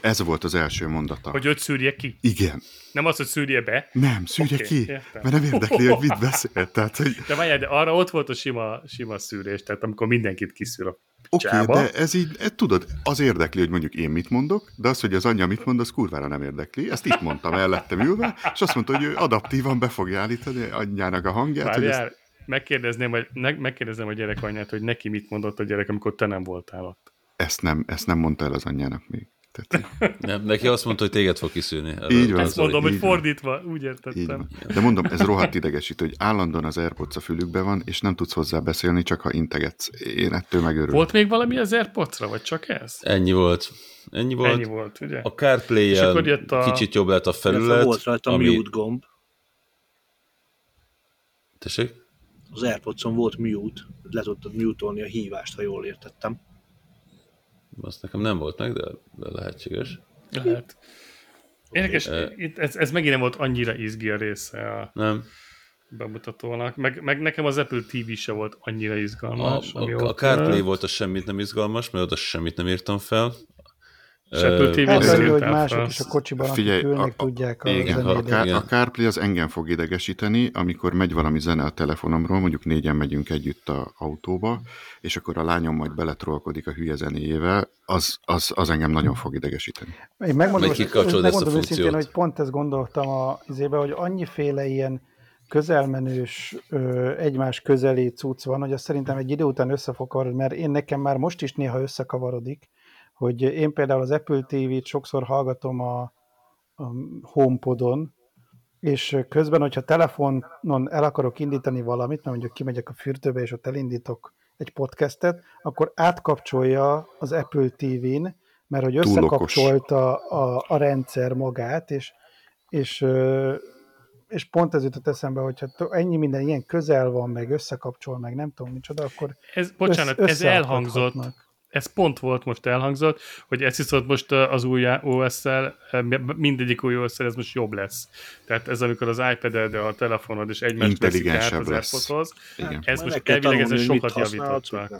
Ez volt az első mondata. Hogy őt szűrje ki. Igen. Nem az, hogy szűrje be, Nem, szűrje Oké, ki, értem. mert nem érdekli, hogy mit beszél. Tehát, hogy de várjál, de arra ott volt a sima, sima szűrés, tehát amikor mindenkit kiszűr a Oké, Csába. okay, de ez így, ez, tudod, az érdekli, hogy mondjuk én mit mondok, de az, hogy az anyja mit mond, az kurvára nem érdekli. Ezt itt mondtam mellettem ülve, és azt mondta, hogy ő adaptívan be fogja állítani anyjának a hangját, hogy ezt, Várjál, megkérdezném, hogy, ne, megkérdezném a gyerek anyját, hogy neki mit mondott a gyerek, amikor te nem voltál ott. ezt, nem, ezt nem mondta el az anyjának még. Tehát, Nem, neki azt mondta, hogy téged fog kiszűrni. Így van. Ezt mondom, hogy így van. fordítva, úgy így értettem. van. De mondom, ez rohadt idegesítő, hogy állandóan az AirPods a fülükben van, és nem tudsz hozzá beszélni, csak ha integetsz. Én ettől megörülök. Volt még valami az AirPods-ra, vagy csak ez? Ennyi volt. Ennyi volt. Ennyi volt, ugye? A carplay a- kicsit jobb lett a felület. volt rajta a ami... mute gomb. Tessék? Az Airpods-on volt mute, le tudtad mute a hívást, ha jól értettem. Azt nekem nem volt meg, de, de lehetséges. Lehet. Érdekes, itt ez, ez megint nem volt annyira izgi a része a Nem. bemutatónak, meg, meg nekem az Apple TV se volt annyira A, izgalmas. a, a ott CarPlay volt. az semmit nem izgalmas, mert oda semmit nem írtam fel. És Apple Akarja, nem hogy mások is a kocsiban, akik Figyelj, ülnek, a- a- tudják a Igen, a, Igen. a CarPlay az engem fog idegesíteni, amikor megy valami zene a telefonomról, mondjuk négyen megyünk együtt a autóba, és akkor a lányom majd beletrolkodik a hülye zenéjével, az, az, az engem nagyon fog idegesíteni. Én megmondom, Meg kikapcsolod ezt a megmondom őszintén, funkciót. hogy pont ezt gondoltam a izébe, hogy annyiféle ilyen közelmenős, ö, egymás közeli cucc van, hogy az szerintem egy idő után össze fog kavarodni, mert én nekem már most is néha összekavarodik, hogy én például az Apple TV-t sokszor hallgatom a, a HomePodon, és közben, hogyha telefonon el akarok indítani valamit, mert mondjuk kimegyek a fürdőbe, és ott elindítok egy podcastet, akkor átkapcsolja az Apple TV-n, mert hogy összekapcsolta a, a rendszer magát, és, és, és pont ez jutott eszembe, hogyha ennyi minden ilyen közel van, meg összekapcsol, meg nem tudom micsoda, akkor Ez, bocsánat, össz- ez elhangzott. Ez pont volt most elhangzott, hogy ez viszont most az új OS-szel, mindegyik új os ez most jobb lesz. Tehát ez amikor az iPad-el, de a telefonod is egymást veszik át Intelligensebb az. Ez most elvileg ezen sokat meg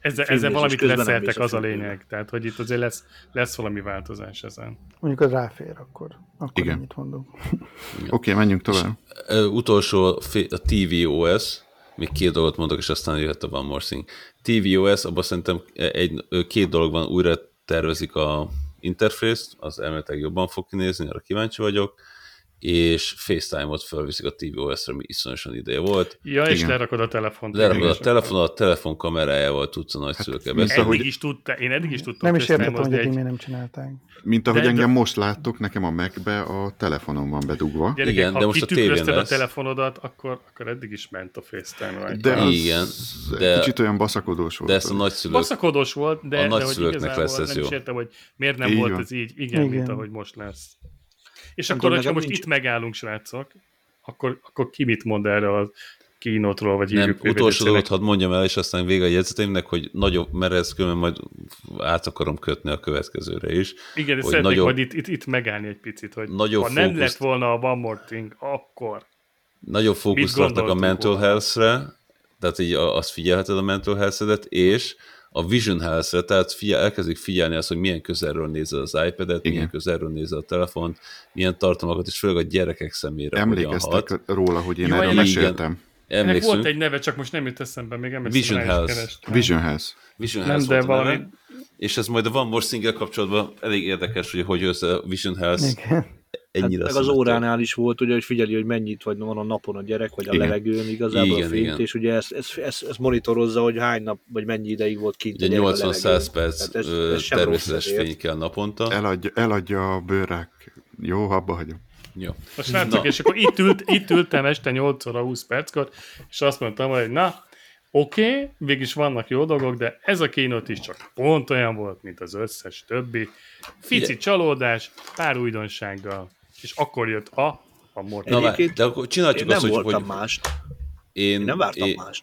Ezzel, ezzel valamit leszeltek az a lényeg. Tehát, hogy itt azért lesz, lesz valami változás ezen. mondjuk az ráfér, akkor, akkor Igen. ennyit mondunk. Oké, okay, menjünk tovább. Ö, utolsó a tvOS, még két dolgot mondok, és aztán jöhet a One More Thing. tvOS, abban szerintem egy, két dolog van, újra tervezik a interfészt, az elméletileg jobban fog kinézni, arra kíváncsi vagyok, és FaceTime-ot felviszik a tvOS-re, ami iszonyosan ideje volt. Ja, és Igen. lerakod a telefont. Lerakod a telefon, a telefon kamerájával tudsz a nagyszülőkkel mint beszélni. ahogy- Eddig is tudta, én eddig is tudtam. Nem is értettem, hogy eddig egy- miért nem csinálták. Mint ahogy De- engem de- most láttok, nekem a Mac-be a telefonom van bedugva. Gyerekek, Igen, ha de most a tévén a telefonodat, akkor, akkor eddig is ment a FaceTime rajta. De az Igen, de... kicsit olyan baszakodós volt. De ezt a nagyszülők, Baszakodós volt, de, A de hogy nagyszülőknek lesz ez nem jó. is értem, hogy miért nem Így volt van. ez így. Igen, Igen. mint ahogy most lesz. És akkor, hogyha most nincs- itt megállunk, srácok, akkor, akkor ki mit mond erre a kínótról, vagy Nem, utolsó dolgot hadd mondjam el, és aztán vége a jegyzeteimnek, hogy nagyobb, mert ez különben majd át akarom kötni a következőre is. Igen, hogy szeretnék nagyobb- majd itt, itt, itt megállni egy picit, hogy Nagyobb ha nem fókuszt- lett volna a One More Thing, akkor Nagyobb fókuszt raktak a mental health-re, tehát így azt figyelheted a mental health és a vision health tehát figyel, elkezdik figyelni azt, hogy milyen közelről nézed az iPad-et, Igen. milyen közelről nézed a telefont, milyen tartalmakat, és főleg a gyerekek szemére Emlékeztek hat. róla, hogy én Jó, erről meséltem. Ennek volt egy neve, csak most nem jut eszembe, még emlékszem. Vision Health. kerestem. Vision Health. Vision Nem, Health de a neve, valami... és ez majd a Van More Single kapcsolatban elég érdekes, hogy hogy össze a Vision Health Igen. Ennyire Hát meg az óránál is volt, ugye, hogy figyeli, hogy mennyit vagy van a napon a gyerek, vagy a Igen. levegőn igazából Igen, a fényt, igen. és ugye ezt, ezt, ezt, ezt monitorozza, hogy hány nap, vagy mennyi ideig volt kint Ugye a gyerek a 80-100 levegőn. perc Tehát ez- ez természetes fény kell naponta. Eladja, eladja a bőrák. Jó, abba hagyom. Jó. A srácok, és akkor itt, ült, itt ültem este 8 óra 20 perckor, és azt mondtam, hogy na, oké, okay, végig vannak jó dolgok, de ez a kínot is csak pont olyan volt, mint az összes többi. Fici Figyelj. csalódás, pár újdonsággal, és akkor jött a, a Mortal. Na, Egyébként de akkor csináljuk Én nem azt, hogy, voltam hogy mást. én, Én nem vártam én, mást.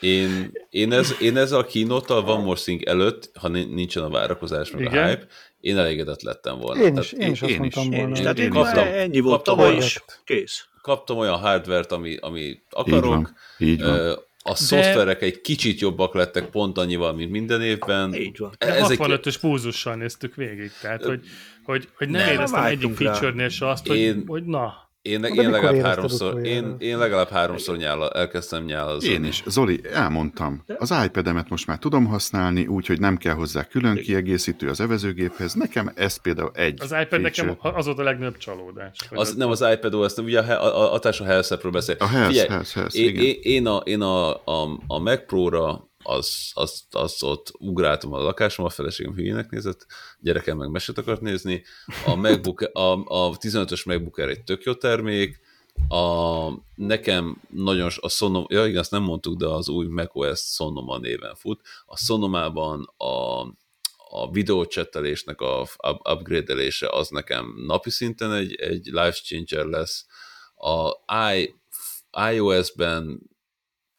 Én, én, ez, én ezzel a kínóttal Van More Thing előtt, ha ni- nincsen a várakozás meg Igen. a hype, én elégedett lettem volna. Én Tehát is, én is azt én is. mondtam Én volna. is. hogy- Tehát én én kaptam- ennyi volt kaptam tavaly is. Kész. Kaptam olyan hardvert, ami, ami Így akarok. van. Így van. A szoftverek egy kicsit jobbak lettek pont annyival, mint minden évben. Így van. De Ezek- 65-ös púzussal néztük végig, tehát hogy, hogy, hogy nem, Nem, éreztem egyik feature-nél se azt, hogy, Én- hogy na, Én, De én, mikor legalább háromszor, én, én legalább háromszor nyála, elkezdtem nyálazni. Én is. Zoli, elmondtam. Az iPad-emet most már tudom használni, úgyhogy nem kell hozzá külön kiegészítő az evezőgéphez. Nekem ez például egy az iPad nekem feature. az volt a legnagyobb csalódás. hogy Az, nem az iPad OS, ugye a, a, a, a társ a health beszél. A Health, Figyelj, Health, Health, én, igen. én, én, a, én a, a, a Mac Pro-ra az, az, az ott ugráltam a lakásom, a feleségem hülyének nézett, gyerekem meg meset akart nézni. A, MacBook, a, a 15-ös MacBook Air egy tök jó termék, a, nekem nagyon, a Sonom, ja igen, azt nem mondtuk, de az új macOS Sonoma néven fut. A Sonomában a, a videócsettelésnek a up- upgrade-elése az nekem napi szinten egy, egy life changer lesz. A I, iOS-ben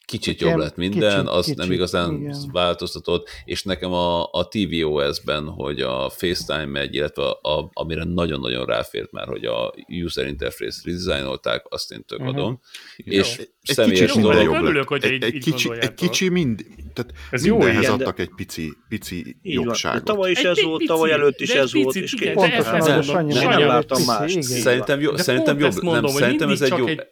kicsit jobb lett minden, kicsit, azt nem kicsit, igazán igen. változtatott, és nekem a, a tvOS-ben, hogy a FaceTime megy, illetve a, a, amire nagyon-nagyon ráfért már, hogy a user interface redesignolták, azt én tök Mhm. adom. Jó. És Egy személyes kicsit Jó, minden dolog, örülök, jobb örülök, lett. hogy egy, így- egy, így kicsi, egy kicsi mind, tehát Ez jó, mindenhez igen, de- adtak egy pici, pici Így van. Jobbságot. tavaly is Egy ez pici, volt, tavaly előtt is egy ez volt, és Pontosan, nem egy láttam igen. Szerintem, jó, De szerintem jobb, nem, szerintem ez egy jobb, egy-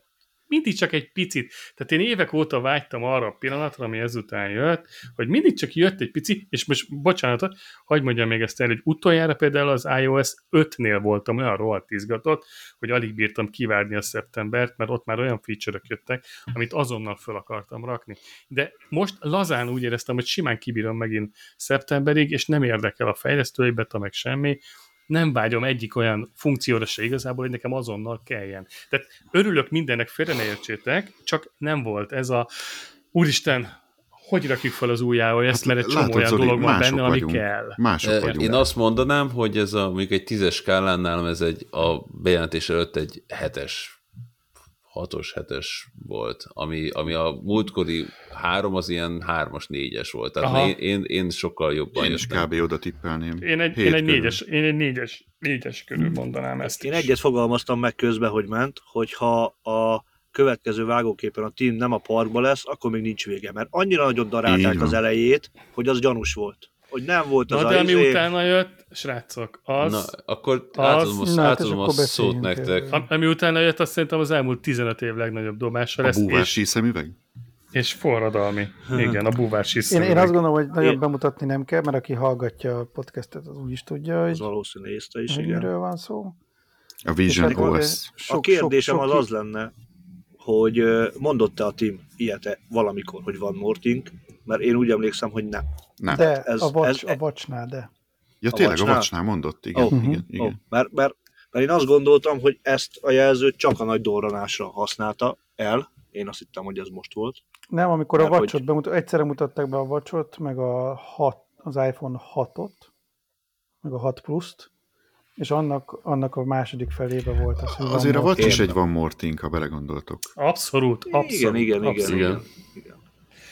mindig csak egy picit. Tehát én évek óta vágytam arra a pillanatra, ami ezután jött, hogy mindig csak jött egy pici, és most bocsánat, hagyd mondjam még ezt el, hogy utoljára például az iOS 5-nél voltam olyan rohadt izgatott, hogy alig bírtam kivárni a szeptembert, mert ott már olyan feature-ök jöttek, amit azonnal fel akartam rakni. De most lazán úgy éreztem, hogy simán kibírom megint szeptemberig, és nem érdekel a fejlesztői beta, meg semmi, nem vágyom egyik olyan funkcióra se igazából, hogy nekem azonnal kelljen. Tehát örülök mindennek, félre ne értsétek, csak nem volt ez a úristen, hogy rakjuk fel az új iOS, mert egy csomó Hát látod, olyan Zoli, dolog van benne, ami vagyunk. kell. Mások Eh, vagyunk. Én azt mondanám, hogy ez a, mondjuk egy tízes skálán nálam ez egy a bejelentés előtt egy hetes, hatos, hetes volt, ami, ami a múltkori három az ilyen hármas, négyes volt. Tehát Aha. én, én, én sokkal jobban Én is kb. oda tippelném. Én egy, Hét én egy, körül. négyes, én egy négyes, négyes körül mondanám ezt Én is. egyet fogalmaztam meg közben, hogy ment, hogyha a következő vágóképen a team nem a parkba lesz, akkor még nincs vége, mert annyira nagyon darálták az elejét, hogy az gyanús volt. Hogy nem volt az Na, a de ami izé- utána jött, srácok, az, Na, akkor az- átadom, a, Na, hát átadom és a akkor szót nektek. am- ami utána jött, azt szerintem az elmúlt 15 év legnagyobb dobása A lesz, és, búvási szemüveg? és forradalmi. Igen, a búvás is. Én, én azt gondolom, hogy nagyon Én- bemutatni nem kell, mert aki hallgatja a podcastet, az úgy is tudja, Az hogy, valószínű észte is, igen. miről van szó. A Vision És hát, OS. sok- A kérdésem sok- az sok- az lenne, hogy mondott-e a team ilyet valamikor, hogy van Morting, mert én úgy emlékszem, hogy nem. Nem. De ez- a, vacs, ez- a vacsnál, de. Ja, a tényleg a vacsnál? vacsnál mondott, igen, Ó. igen, Mhm. igen. Ó, mert, mert, mert én azt gondoltam, hogy ezt a jelzőt csak a nagy dorranásra használta el. Én azt hittem, hogy ez most volt. Nem, amikor a Mert hogy- vacsot bemutat, egyszerre mutatták be a vacsot, meg a hat, az iPhone 6-ot, meg a 6 Plus-t, és annak, annak a második felébe volt az, hogy van Azért a vacs is egy van morting, ha belegondoltok. Abszolút, abszolút. igen, igen, igen, abszolút. igen. igen.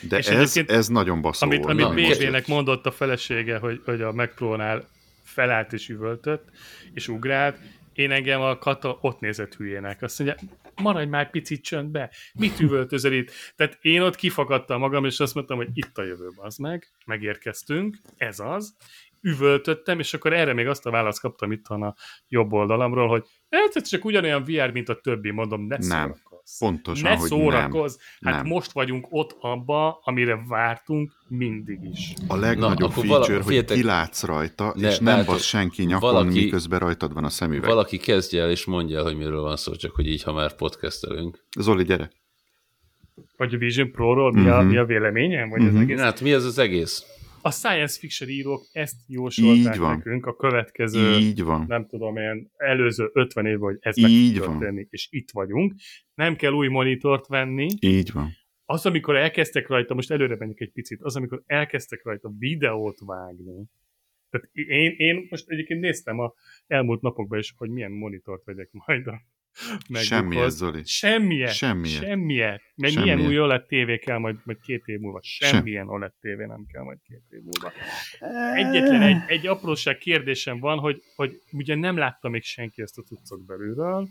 De És ez, ez nagyon baszó Amit, volt. amit BB-nek mondott a felesége, hogy, hogy a McPro-nál felállt és üvöltött, és ugrált, én engem a kata ott nézett hülyének. Azt mondja, maradj már picit csöndbe, mit üvöltözöl itt? Tehát én ott kifakadtam magam, és azt mondtam, hogy itt a jövő, az meg, megérkeztünk, ez az, üvöltöttem, és akkor erre még azt a választ kaptam itt a jobb oldalamról, hogy ez csak ugyanolyan VR, mint a többi, mondom, ne Nem. szórakozz. Pontosan, ne hogy szórakozz. nem. Hát Nem. most vagyunk ott abba, amire vártunk mindig is. A legnagyobb akkor feature, vala- hogy figyeljetek. kilátsz rajta, Ne, és nem látod, basz senki nyakon, valaki- miközben rajtad van a szemüveg. Valaki kezdje el, és mondja el, hogy miről van szó, csak hogy így, ha már podcastelünk. Zoli, gyere. Vagy a Vision Pro-ról mi, a, Mhm. mi a véleményem? Vagy az Mhm. egész? Hát mi ez az egész? A science fiction írók ezt jósolták Így van. nekünk a következő, Így van. nem tudom, ilyen előző 50 év, hogy ez meg Így van. történni, és itt vagyunk. Nem kell új monitort venni. Így van. Az, amikor elkezdtek rajta, most előre menjek egy picit, az, amikor elkezdtek rajta videót vágni, tehát én, én most egyébként néztem a elmúlt napokban is, hogy milyen monitort vegyek majd a Semmi MacBookhoz. Zoli. Semmiet. Semmiet. Semmiet. Mert Semmiet. milyen új OLED tévé kell majd, majd két év múlva. Semmilyen OLED tévé nem kell majd két év múlva. Egyetlen egy, egy apróság kérdésem van, hogy, hogy ugye nem látta még senki ezt a cuccok belülről.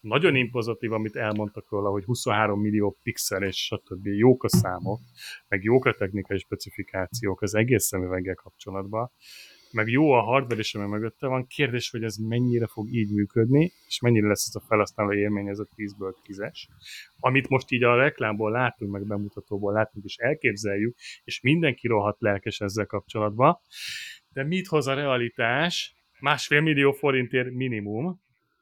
Nagyon impozatív, amit elmondtak róla, hogy 23 millió pixel és stb. Jók a számok, meg jók a technikai specifikációk az egész szemüveggel kapcsolatban, meg jó a hardware is, ami mögötte van. Kérdés, hogy ez mennyire fog így működni, és mennyire lesz ez a felhasználó élmény, ez a 10-ből 10-es. Amit most így a reklámból látunk, meg bemutatóból látunk, és elképzeljük, és mindenki rohadt lelkes ezzel kapcsolatban. De mit hoz a realitás? Másfél millió forintért minimum,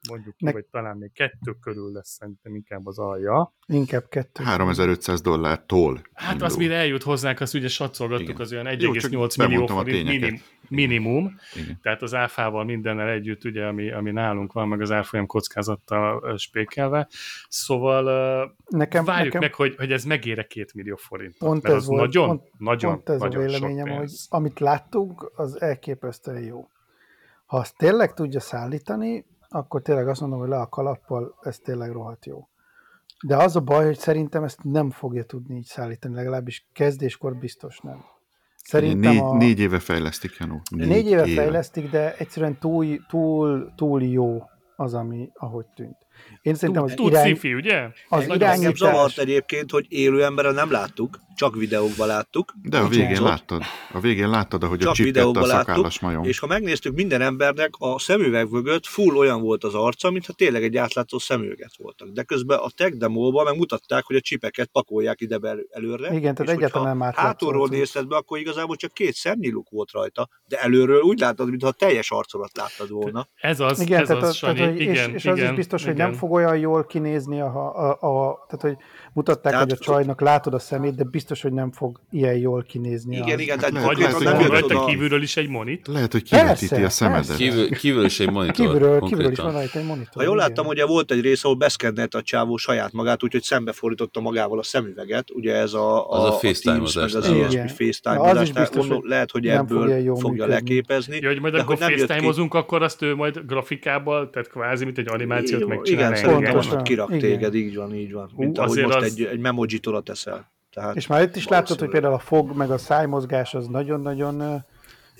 mondjuk ki, Ne- vagy talán még kettő körül lesz szerintem inkább az alja. Inkább kettő. 3500 dollártól. Hát az indul. mire eljut hozzánk, azt ugye satszolgattuk, Igen. az olyan Jó, 1,8 csak millió forint minim, minimum, Igen. tehát az áfával mindennel együtt, ugye, ami, ami nálunk van, meg az árfolyam kockázattal spékelve. Szóval Nekem, várjuk nekem meg, hogy, hogy ez megére két millió forint. Pont Mert ez az volt, nagyon, pont- nagyon, pont ez nagyon a sok véleményem, hogy amit láttunk, az elképesztően jó. Ha azt tényleg tudja szállítani, akkor tényleg azt mondom, hogy le a kalappal, ez tényleg rohadt jó. De az a baj, hogy szerintem ezt nem fogja tudni így szállítani, legalábbis kezdéskor biztos nem. Szerintem négy, a... négy éve fejlesztik, Janó. Négy, négy éve, fejlesztik, de egyszerűen túl, túl, túl jó az, ami ahogy tűnt. Én szerintem az Tud irány, sci ugye? az irányítás- zavart egyébként, hogy élő emberre nem láttuk, csak videókban láttuk. De a végén ott. láttad. A végén láttad, ahogy a Csak a videóban láttuk, szakállas majom. És ha megnéztük, minden embernek a szemüveg mögött full olyan volt az arca, mintha tényleg egy átlátszó szemüveget voltak. De közben a tech demóban megmutatták, hogy a csipeket pakolják ide elő- előre. Igen, tehát egyáltalán nem átlátszó Hátulról nézted be, akkor igazából csak két szemnyiluk volt rajta, de előről úgy látod, mintha a teljes arcolat láttad volna. Ez az, Igen, ez tehát, az, az, tehát, Sanyi, hogy, igen, és, és igen, az is biztos, hogy igen. Nem fog olyan jól kinézni, a, a, a, tehát hogy mutatták, Tehát- hogy a csajnak látod a szemét, de biztos, hogy nem fog ilyen jól kinézni. Igen, az. igen, Hát tehát lehet, lehet, jött rajta oda. kívülről is egy monit. Lehet, hogy kivetíti a szemedet. Kívül, kívül is egy monitor. Kívülről, kívülről is van rajta egy monitor. Ha jól láttam, ugye volt egy rész, ahol beszkennelt a csávó saját magát, úgyhogy szembefordította magával a szemüveget, ugye ez a, Az a a Teams, meg FaceTime-ozás, az nem? ESP Igen. FaceTime, Na, az is tehát biztos, mondom, hogy lehet, hogy ebből fogja leképezni. Ja, hogy majd akkor facetime-ozunk, akkor azt ő majd grafikával, tehát kvázi, mint egy animációt megcsinál. Igen, szerintem most kirak téged, így van, így van. Mint ahogy most az- egy, egy memojit oda teszel. Tehát És már itt is látod, hogy például a fog, meg a szájmozgás az nagyon-nagyon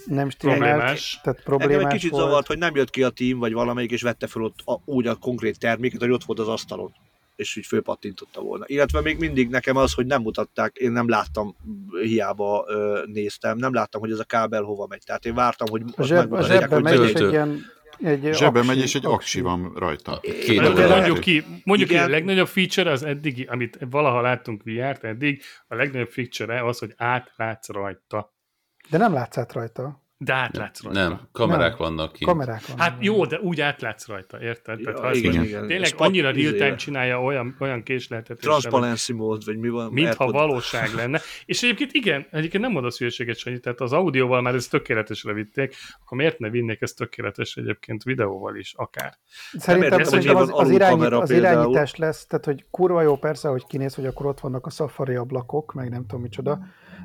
nem stimmelt. Problémás. Tehát Engem problémás egy kicsit volt. zavart, hogy nem jött ki a team, vagy valamelyik, és vette fel ott a, úgy a konkrét terméket, hogy ott volt az asztalon és úgy fölpattintotta volna. Illetve még mindig nekem az, hogy nem mutatták, én nem láttam, hiába ö, néztem, nem láttam, hogy ez a kábel hova megy. Tehát én vártam, hogy A, zseb, a megmutatják, zsebbe hogy megy, és megy. egy ilyen egy Zsebben aksi- megy, és egy aksi van rajta. Két mondjuk ki, mondjuk ki, a legnagyobb feature az eddigi, amit valaha láttunk VR-t eddig, a legnagyobb feature az, hogy átlátsz rajta. De nem látsz át rajta. De átlátsz rajta. Nem, kamerák Nem. vannak kint. Kamerák van. Hát jó, de úgy átlátsz rajta, érted? Tehát, ha Ja, igen, igen. tényleg Spat- annyira real-time izé- csinálja olyan, olyan késleltetéssel, Transparency mód, vagy mi van? mintha Airpod- valóság lenne. És egyébként igen, egyébként nem mondasz hülyeséget, Sanyi, tehát az audióval már ezt tökéletesre vitték, akkor miért ne vinnék ezt tökéletes egyébként videóval is, akár. Szerintem, hogy az, van az, irányít, az irányítás lesz, tehát hogy kurva jó persze, hogy kinéz, hogy akkor ott vannak a Safari ablakok, meg nem tudom micsoda,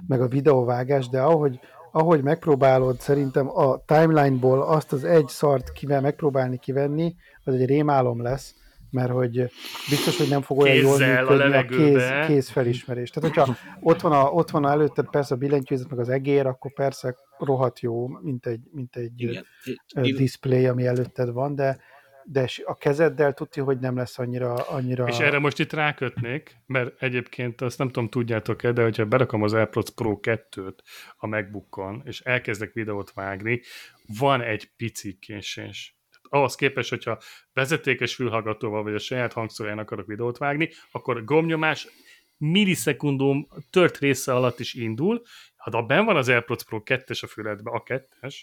meg a videóvágás, de ahogy, ahogy megpróbálod szerintem a timeline-ból azt az egy szart kivel megpróbálni kivenni, az egy rémálom lesz, mert hogy biztos, hogy nem fog olyan jól Kézzel a működni a, kéz, kézfelismerés. Tehát, hogyha ott van, a, ott van a előtted persze a billentyűzet, meg az egér, akkor persze rohadt jó, mint egy, mint egy Igen. display, ami előtted van, de de a kezeddel tudja, hogy nem lesz annyira... annyira... És erre most itt rákötnék, mert egyébként azt nem tudom, tudjátok-e, de hogyha berakom az AirPods Pro 2-t a MacBookon, és elkezdek videót vágni, van egy pici késés. Ahhoz képest, hogyha vezetékes fülhallgatóval vagy a saját hangszóján akarok videót vágni, akkor a gombnyomás millisekundum tört része alatt is indul, ha benn van az AirPods Pro 2-es a füledbe, a 2-es,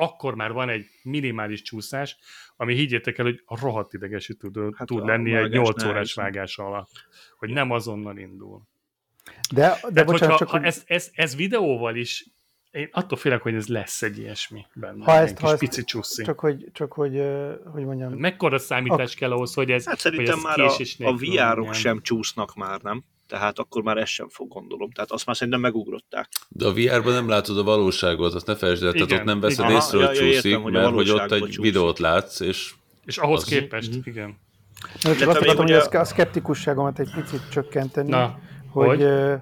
akkor már van egy minimális csúszás, ami higgyétek el, hogy a rohadt idegesítő tud, hát tud lenni egy 8 órás vágás alatt, hogy nem azonnal indul. De, de Tehát, bocsánat, hogyha, csak ha hogy- ez, ez, ez videóval is, én attól félek, hogy ez lesz egy ilyesmi benne. Ha egy ezt- kis ha ezt- pici csúszi. csak hogy, csak hogy, hogy mondjam, Mekkora számítás kell ahhoz, hogy ez, Hát hogy szerintem ez már a, a VR-ok sem csúsznak már, nem? Tehát akkor már ez sem fog gondolom. Tehát azt már szerintem megugrották. De a VR-ban nem látod a valóságot, azt ne felejtsd el, tehát ott nem veszed igen. észre, Aha, hogy ja, csúszik, értem, hogy mert hogy ott egy csúszik. videót látsz, és És ahhoz Az- képest, Mhm. igen. Na, csak azt akartam, hogy a, a szkeptikusságomat egy picit csökkenteni, Na, hogy, hogy?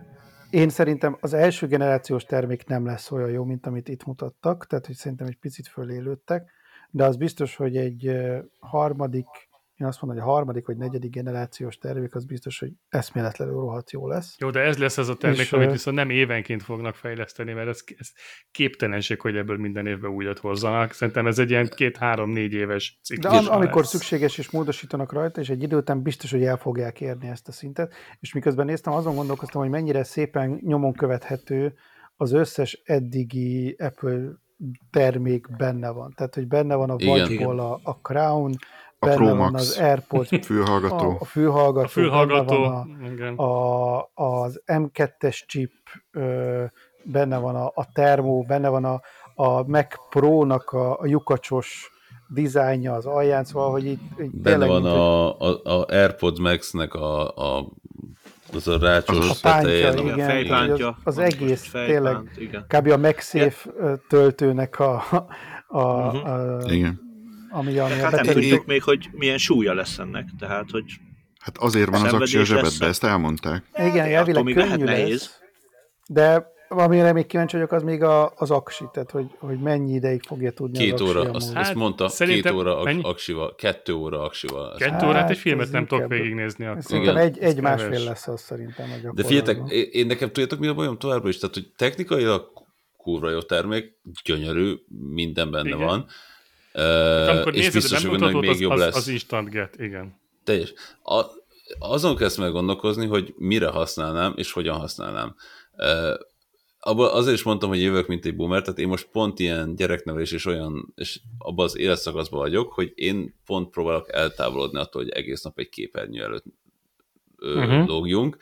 én szerintem az első generációs termék nem lesz olyan jó, mint amit itt mutattak, tehát hogy szerintem egy picit fölélődtek, de az biztos, hogy egy harmadik, én azt mondom, hogy a harmadik vagy negyedik generációs termék, az biztos, hogy eszméletlenül rohadt jó lesz. Jó, de ez lesz az a termék, És, amit viszont nem évenként fognak fejleszteni, mert ez, ez képtelenség, hogy ebből minden évben újat hozzanak. Szerintem ez egy ilyen két-három-négy éves De ciklus. am, amikor lesz. szükséges és módosítanak rajta, és egy idő után biztos, hogy el fogják érni ezt a szintet, és miközben néztem, azon gondolkoztam, hogy mennyire szépen nyomon követhető az összes eddigi Apple termék benne van. Tehát, hogy benne van a. Watchból a, a Crown, A benne Pro van Max. az AirPods, [laughs] a, Fülhallgató. a fülhallgató, A fülhallgató, benne van igen. a, a, az M2-es chip, ö, benne van a, a termó, benne van a, a Mac Pro-nak a, a lyukacsos dizájnja az alján, szóval, hogy itt, itt benne tényleg, van mint, a, a, a AirPods Max-nek a, a az a rácsos a pántja, igen, Igen, hogy fejpántja. az- az egész fejpánt, Igen. kb. a MagSafe töltőnek a, a, Mhm. a Igen. Ami, ami Hát nem tudjuk még, hogy milyen súlya lesz ennek. Tehát, hogy Hát azért van az aksi a zsebedbe, lesz. ezt elmondták. Igen, attól elvileg könnyű lehet nehéz. de amire még kíváncsi vagyok, az még a, az aksi, tehát hogy, hogy mennyi ideig fogja tudni Két az óra, amúgy. azt, Hát, ezt mondta, két óra mennyi? ak- aksival, kettő óra aksival. Kettő Hát, órát egy filmet nem tudok végignézni akkor. Szerintem Igen. egy, egy másfél lesz az szerintem a De gyakorlatban. figyeljetek, én, én nekem tudjátok mi a bajom továbbra is? Tehát, hogy technikailag kurva jó termék, gyönyörű, minden benne Igen. van. Amikor Uh, és nézed, biztos, nem hogy még az, jobb az, lesz. az instant get, igen. Teljes. A, azon kezd meg gondolkozni, hogy mire használnám, és hogyan használnám. Uh, abban azért is mondtam, hogy jövök, mint egy boomer, tehát én most pont ilyen gyereknevelés és olyan, és abban az életszakaszban vagyok, hogy én pont próbálok eltávolodni attól, hogy egész nap egy képernyő előtt ö, Mhm. uh-huh. lógjunk,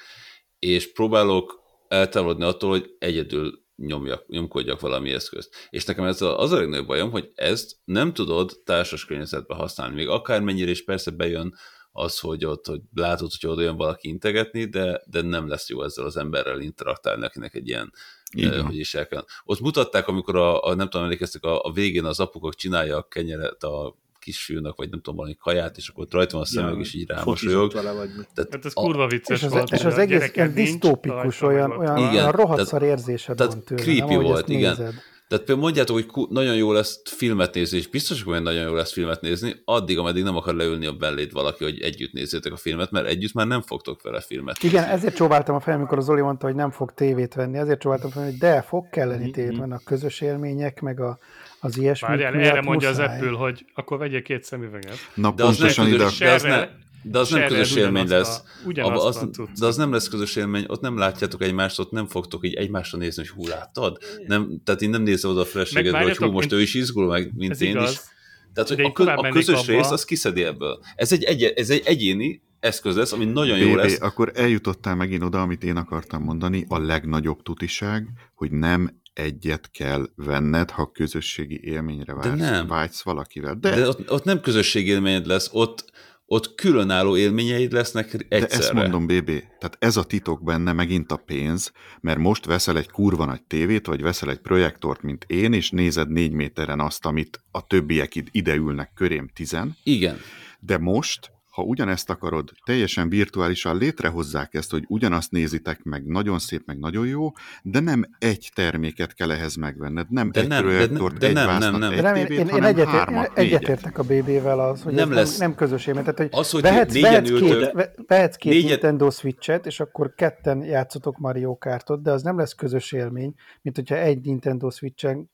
és próbálok eltávolodni attól, hogy egyedül nyomjak, nyomkodjak valami eszközt. És nekem ez az a legnagyobb bajom, hogy ezt nem tudod társas környezetben használni. Még akármennyire is persze bejön az, hogy ott hogy látod, hogy oda jön valaki integetni, de, de nem lesz jó ezzel az emberrel interaktálni, akinek egy ilyen van. hogy is el kell. Ott mutatták, amikor a, a nem tudom, emlékeztek, a, a végén az apukok csinálja a kenyeret a kisfiúnak, vagy nem tudom, valami kaját, és akkor ott rajta van a szemüveg, és így rámosolyog. Tehát Hát ez a- kurva vicces és az, volt. és hogy az a egész ilyen disztópikus, olyan, olyan, Igen, olyan rohadszar érzésed tehát van tőle. creepy nem, volt, igen. nézed. Tehát például mondjátok, hogy ku- nagyon jó lesz filmet nézni, és biztos, hogy nagyon jó lesz filmet nézni, addig, ameddig nem akar leülni a belléd valaki, hogy együtt nézzétek a filmet, mert együtt már nem fogtok vele filmet Igen, nézni. ezért csóváltam a fejem, amikor az Zoli mondta, hogy nem fog tévét venni. Ezért csóváltam a fejem, hogy de, fog kelleni tévét venni a közös élmények, meg a, az ilyesmi. Várjál, erre mondja az Apple, hogy akkor vegyél két szemüveget. Na De az, nem pontosan ide, közös, de az, ne, de az nem közös élmény lesz. a- Abba az, a de az nem lesz közös élmény, ott nem látjátok egymást, ott nem fogtok így egymásra nézni, hogy hú, láttad? Nem, tehát én nem nézem oda a feleségedbe, hogy hú, most én- ő is izgul, meg, mint Ez én is. igaz. Tehát, hogy a, kö, a közös abba- rész, az kiszedi ebből. Ez egy, egy, ez egy egyéni eszköz lesz, ami nagyon jó lesz. akkor eljutottál megint oda, amit én akartam mondani, a legnagyobb tutiság, hogy nem egyet kell venned, ha közösségi élményre vársz, nem. vágysz valakivel. De, De, de ott, ott nem közösségi élményed lesz, ott, ott különálló élményeid lesznek de egyszerre. ezt mondom, BB, tehát ez a titok benne megint a pénz, mert most veszel egy kurva nagy tévét, vagy veszel egy projektort, mint én, és nézed négy méteren azt, amit a többiek id- ide ülnek körém tizen, Igen. de most, ha ugyanezt akarod, teljesen virtuálisan létrehozzák ezt, hogy ugyanazt nézitek meg, nagyon szép, meg nagyon jó, de nem egy terméket kell ehhez megvenned, nem De egy nem, de ne- projektort, de egy nem, nem, nem. egy De nem, tévét, én, én, hanem egyetért, hármat, négyet. egyetértek a BB-vel az, hogy Nem nem, lesz- nem, nem közös élmény. Tehát, hogy Az, hogy vehetsz, vehetsz, ültök- két, ve- vehetsz két négyen- Nintendo Switch-et, és akkor ketten játszotok Mario Kartot, de az nem lesz közös élmény, mint hogyha egy Nintendo Switch-en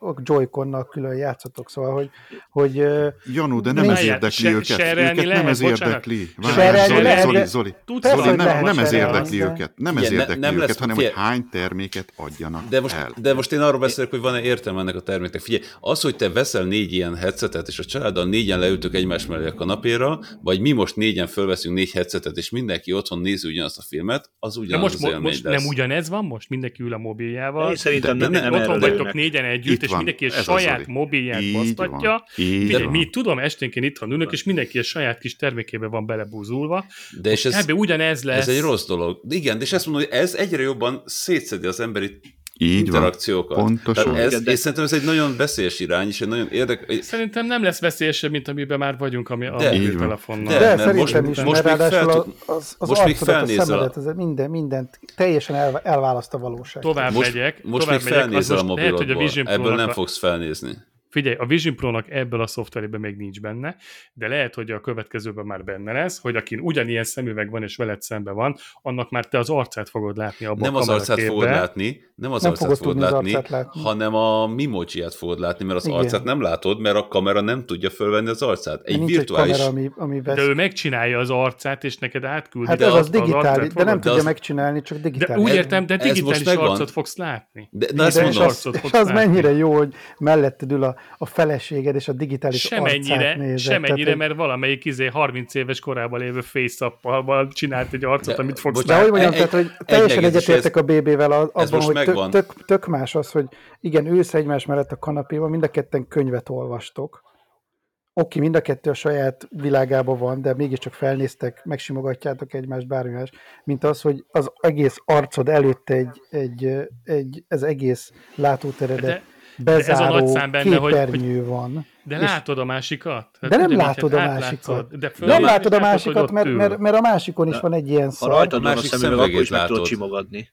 a Joy-Connal külön játszotok. Szóval, hogy, hogy ö, Janu, de nem ez érdekli se- őket. nem ez érdekli. Várjál, Zoli, lehet, Zoli, de- Zoli. Tudsz nem, nem ez érdekli de- őket, nem ez érdekli nem őket, hanem hogy hány terméket adjanak De most, el. de most én arról beszélek, hogy van-e értelme ennek a terméknek. Figyelj, az, hogy te veszel négy ilyen headsetet, és a családdal négyen leültök egymás mellé a kanapéra, vagy mi most négyen fölveszünk négy headsetet, és mindenki otthon nézi ugyanazt a filmet, az De ugyanaz most, az most lesz. nem ugyanez van, most mindenki ül a mobiljával. Én szerintem de nem, ne- nem Otthon erről vagytok jönnek. négyen együtt, Itt és van, mindenki a ez saját Zoli. mobilját Így basztatja. van, így Figyelj, van. mi tudom, esténként itthon ülök, és mindenki a saját kis termékébe van belebúzulva. De és ez, ugyanez lesz. ez egy rossz dolog. Igen, és ezt mondom, hogy ez egyre jobban szétszedi az emberi Így van. interakciókat. Pontosan. Tehát ez, de- és szerintem ez egy nagyon veszélyes irány, és egy nagyon érdekes... Szerintem nem lesz veszélyesebb, mint amiben már vagyunk ami a De- Így van. mobiltelefonnal. De, De, mert szerintem most- is, most mert még fel ráadásul tud- az, az most még a felnézel a- szemedet, ez minden, mindent teljesen el, elválaszt a valóság. Tovább Most, megyek, most tovább még megyek, felnézel a most lehet, hogy a mobilodból, Vision ebből nem a- fogsz felnézni. Figyelj, a Vision Pro-nak ebből a szoftverében még nincs benne, de lehet, hogy a következőben már benne lesz, hogy akin ugyanilyen szemüveg van és veled szembe van, annak már te az arcát fogod látni abban Nem a az arcát kameraképbe. fogod látni, nem az Nem arcát fogod az látni, arcát látni. hanem a mimojiját fogod látni, mert az Igen. arcát nem látod, mert a kamera nem tudja fölvenni az arcát. Egy Nincs virtuális... egy kamera, ami, ami vesz. De ő megcsinálja az arcát, és neked átküldi. hát de ez azt az digitális, de nem tudja az- megcsinálni, csak De digitális. úgy értem, de digitális arcot fogsz látni. De, de ezt de és az, arcot és fogsz az mennyire jó, hogy melletted ül a, a feleséged, és a digitális Semennyire, arcát nézed. semennyire, Tehát, mert valamelyik izé 30 éves korában lévő face csinált egy arcot, De- amit fogsz bocs, De hogy mondjam, Egy- tehát, hogy teljesen egyetértek a BB-vel abban, hogy tök, tök, tök más az, hogy igen, ülsz egymás mellett a kanapéban, mind a ketten könyvet olvastok. Oké, mind a kettő a saját világában van, de mégiscsak felnéztek, megsimogatjátok egymást, bármi más, mint az, hogy az egész arcod előtt egy, egy, egy ez egész látóteredet De, ez a bezáró nagy szám benne, hogy- képernyő van. de látod a másikat? De nem látod a hát másikat. De, Nem látod a másikat, hogy mert, mert, mert a másikon is De- van egy ilyen Ha szar. rajtad van a szemüveg, akkor is meg tudod csimogatni.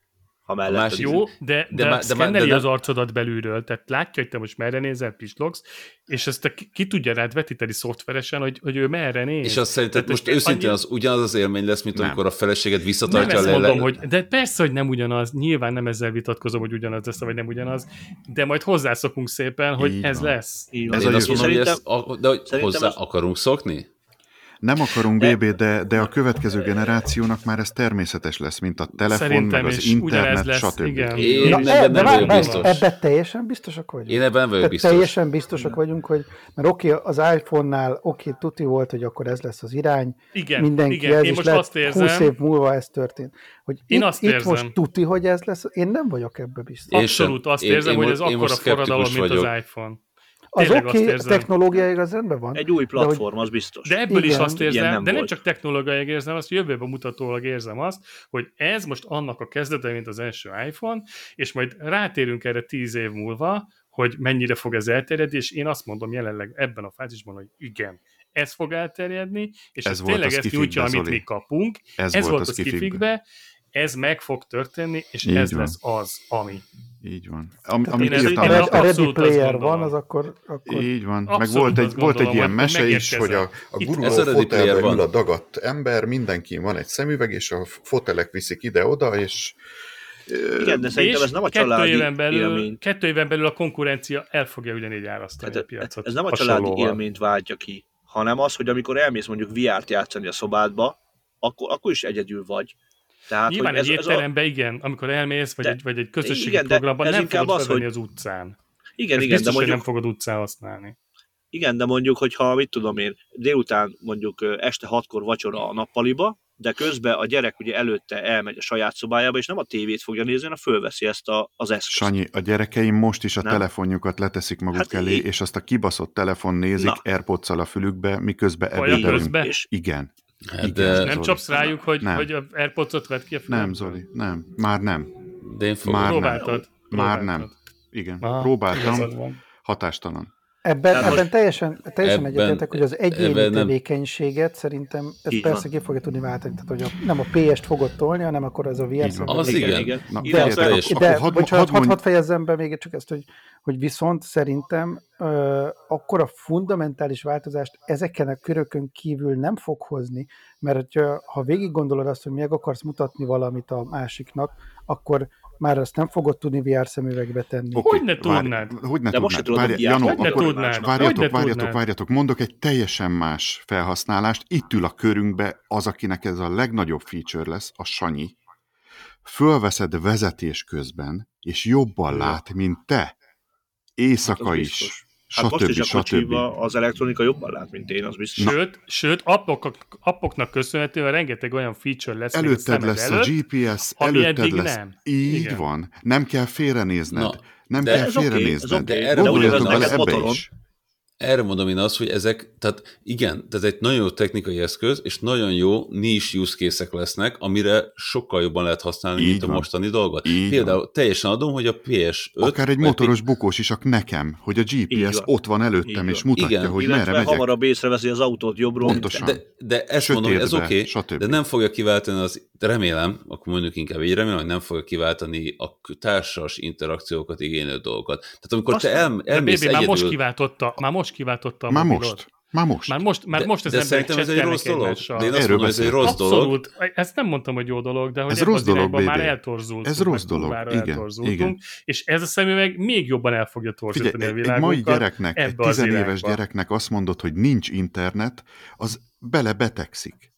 Ha másik- mellett Jó, de, de, De de, de de az nem- arcodat belülről, tehát látja, hogy te most merre nézel, pislogsz, és ezt a, ki, tudja rád vetíteni szoftveresen, hogy, hogy ő merre néz. és azt szerinted Tehát most őszintén annyi- az ugyanaz az élmény lesz, mint Nem. amikor a feleséged nem visszatartja ezt le, mondom, hogy, de persze, hogy nem ugyanaz, nyilván nem ezzel vitatkozom, hogy ugyanaz lesz, vagy nem ugyanaz, de majd hozzászokunk szépen, hogy Így ez van. lesz. Így van. Ez Én a azt mondom, hogy Szerintem- ezt, a- de hogy hozzá az- akarunk szokni? Nem akarunk De- BB, de, de a következő generációnak már ez természetes lesz, mint a telefon, Szerintem meg az internet, lesz, stb. igen. Én Na, ebben e, nem de vagyok biztos. Ebben teljesen biztosak vagyunk? Én ebben vagyok biztos. teljesen biztosak vagyunk, hogy mert oké, az iPhone-nál oké, tuti volt, hogy akkor ez lesz az irány, Igen, mindenki igen, ez, én most lehet azt érzem, 20 év múlva ez történt. Hogy Én itt, azt itt érzem. most tuti, hogy ez lesz, én nem vagyok ebbe biztos. Abszolút azt Én- érzem, én hogy ez akkora forradalom, mint vagyok. az iPhone. Az oké, a érzem. technológiai az rendben van. Egy új De hogy- platform, az biztos. De ebből is Igen. azt érzem, nem de nem volt. csak technológiai érzem azt, jövőben mutatólag érzem azt, hogy ez most annak a kezdete, mint az első iPhone, és majd rátérünk erre tíz év múlva, hogy mennyire fog ez elterjedni, és én azt mondom jelenleg ebben a fázisban, hogy igen, ez fog elterjedni, és Ez ez, volt tényleg a ezt nyújtja, amit mi kapunk, Ez, ez, volt a a skifikbe. Ez meg fog történni, és Így ez van. lesz az, ami. Így van. Am, Tehát amit én ez- a, írtam, én a Ready Player van, az akkor, akkor Így van. Meg Abszolút volt egy, volt egy ilyen mese is, hogy a, a Ez a fotelben van. ül a dagadt ember, mindenkin van egy szemüveg, és a fotelek viszik ide-oda, és Igen, de szerintem ez nem a kettő családi éven, belül, élmény. kettő éven belül a konkurencia el fogja ugyanígy árasztani a Tehát piacot. ez nem a családi hasonlóval. élményt váltja ki, hanem az, hogy amikor elmész mondjuk VR-t játszani a szobádba, akkor, akkor is egyedül vagy. Tehát, Nyilván hogy egy ez, ez a, étteremben igen, amikor elmész, vagy, De- egy, vagy egy közösségi igen, programban nem fogod az, hogy- az utcán. igen, Ez igen, biztos, de hogy nem mondjuk, fogod utcán használni. igen, de mondjuk, hogyha mit tudom én, délután mondjuk este hatkor vacsora a nappaliba, de közben a gyerek ugye előtte elmegy a saját szobájába, és nem a tévét fogja nézni, hanem fölveszi ezt a, az eszközt. Sanyi, a gyerekeim most is a Nem. telefonjukat leteszik maguk Hát elé, így. és azt a kibaszott telefon nézik Na. airpods a fülükbe, miközben ebédelünk. És Igen. Hát Igen, de, Nem Zoli. csapsz rájuk, hogy, Nem. hogy a Airpods-ot vedd ki a fülemből? Nem, Zoli, nem. Már nem. de én fogom. Már nem. Próbáltad? Már Próbáltad. nem. Igen. Aha, Próbáltam, hatástalan. Ebben, Tehát ebben most- teljesen, teljesen ebben- egyetértek, hogy az egyéni ebben nem- tevékenységet szerintem ez Így persze van. ki fogja tudni váltani, tehát hogy a, nem a PS-t fogod tolni, hanem akkor ez a VR szemüveg. Az igen. Na, De, teljes- de, akkor hadd- bocsánat, hadd fejezzem be még csak ezt, hogy, hogy viszont szerintem ö, akkor a fundamentális változást ezeken a körökön kívül nem fog hozni, mert hogyha, ha végig gondolod azt, hogy meg akarsz mutatni valamit a másiknak, akkor már azt nem fogod tudni VR szemüvegbe tenni. Oké, Hogy ne várj- tudnád? Hogy ne De most se tudnád? tudod, Várj- hogy Janó, hogy ne akkor tudnád? Várjatok, várjatok, tudnád? várjatok. Mondok egy teljesen más felhasználást. Itt ül a körünkbe az, akinek ez a legnagyobb feature lesz, a Sanyi. Fölveszed vezetés közben, és jobban lát, mint te. Éjszaka Hát is. biztos. Hát most Stb. is a kocsiba az elektronika jobban lát, mint én, az biztos. Sőt, sőt appok, appoknak köszönhetően rengeteg olyan feature lesz a Előtted lesz a előtt, GPS, ami előtted eddig lesz. nem. Így Igen. van. Nem kell félrenézned. Na, nem de kell félrenézned. oké, de Gondoljatok bele neked ebbe motoron. is. Erre mondom én azt, hogy ezek, tehát igen, ez egy nagyon jó technikai eszköz, és nagyon jó niche use case lesznek, amire sokkal jobban lehet használni, Így mint a van. mostani dolgot. Így Például van. teljesen adom, hogy a PS5... Akár egy motoros bukós is, ak nekem, hogy a Így GPS van. ott van Így előttem, van. és mutatja, Igen, hogy merre megyek. hamarabb észreveszi az autót jobbról. Pontosan. De, de ezt mondom, hogy ez Sötétbe, oké, stb. de nem fogja kiváltani az, remélem, akkor mondjuk inkább így remélem, hogy nem fogja kiváltani a társas interakciókat igénylő dolgokat. Tehát amikor Azt te el, De elmész Bébi, már most egyedül... kiváltotta, már most kiváltotta a Már mobilot. most. Már most. Már most, már de, most az de emberek szerintem ez egy rossz dolog. De én azt Erről mondom, ez egy rossz dolog. Abszolút, ezt nem mondtam, hogy jó dolog, de hogy Ez rossz dolog, irányban már Bébi. eltorzultunk. Ez rossz dolog, igen, eltorzultunk, igen. És ez a szemüveg még jobban el fogja Figyelj, torzítani a egy, egy világunkat. mai gyereknek, egy tizenéves gyereknek azt mondod, hogy nincs internet, az belebetegszik.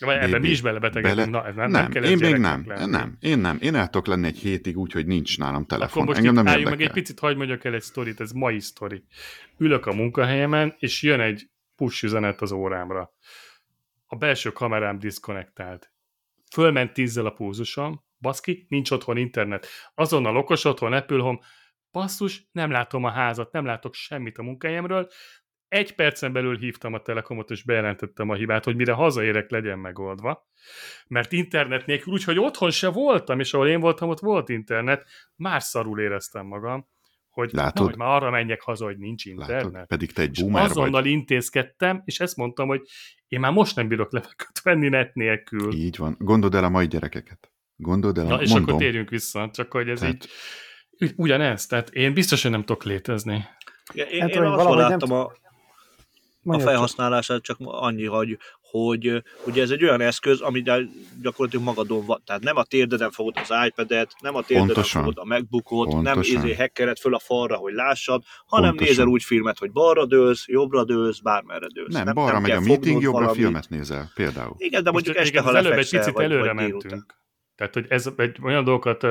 Ebben mi is belebetegedünk. Na, ez nem, nem, nem, én még nem, lenni. nem, én nem. Én el tudok lenni egy hétig úgy, hogy nincs nálam Akkor telefon. most Engem nem érdekel. meg egy picit, hagyd mondjak el egy sztorit, ez mai sztori. Ülök a munkahelyemen, és jön egy push üzenet az órámra. A belső kamerám diszkonnektált. Fölment tízzel a pulzusom, baszki, nincs otthon internet. Azonnal okos otthon, Apple Home, basszus, nem látom a házat, nem látok semmit a munkahelyemről. Egy percen belül hívtam a Telekomot, és bejelentettem a hibát, hogy mire hazaérek, legyen megoldva. Mert internet nélkül, úgyhogy otthon se voltam, és ahol én voltam, ott volt internet, már szarul éreztem magam, hogy, Látod? Na, hogy már arra menjek haza, hogy nincs internet. Látod, pedig te egy És boomer azonnal vagy. intézkedtem, és ezt mondtam, hogy én már most nem bírok levegőt venni net nélkül. Így van. Gondold el a mai gyerekeket. Gondold el, Na, a, és mondom. akkor térjünk vissza, csak hogy ez Tehát- így ugyanez, tehát én biztos, hogy nem tudok létezni. Én, én, Hát, én hogy azt valahogy nem láttam a, a felhasználását csak annyi, hogy, hogy ugye ez egy olyan eszköz, ami gyakorlatilag magadon van. Tehát nem a térdeden fogod az iPad-et, nem a térdeden Pontosan. fogod a MacBookot, nem Pontosan. izé hackered föl a falra, hogy lássad, hanem Pontosan. nézel úgy filmet, hogy balra dőlsz, jobbra dőlsz, bármerre dőlsz. Nem, balra megy kell a meeting, jobbra valamit. filmet nézel, például. Igen, de mondjuk És este, igen, ha előbb egy picit vagy, előre vagy délután. mentünk. Tehát, hogy ez egy olyan dolgokat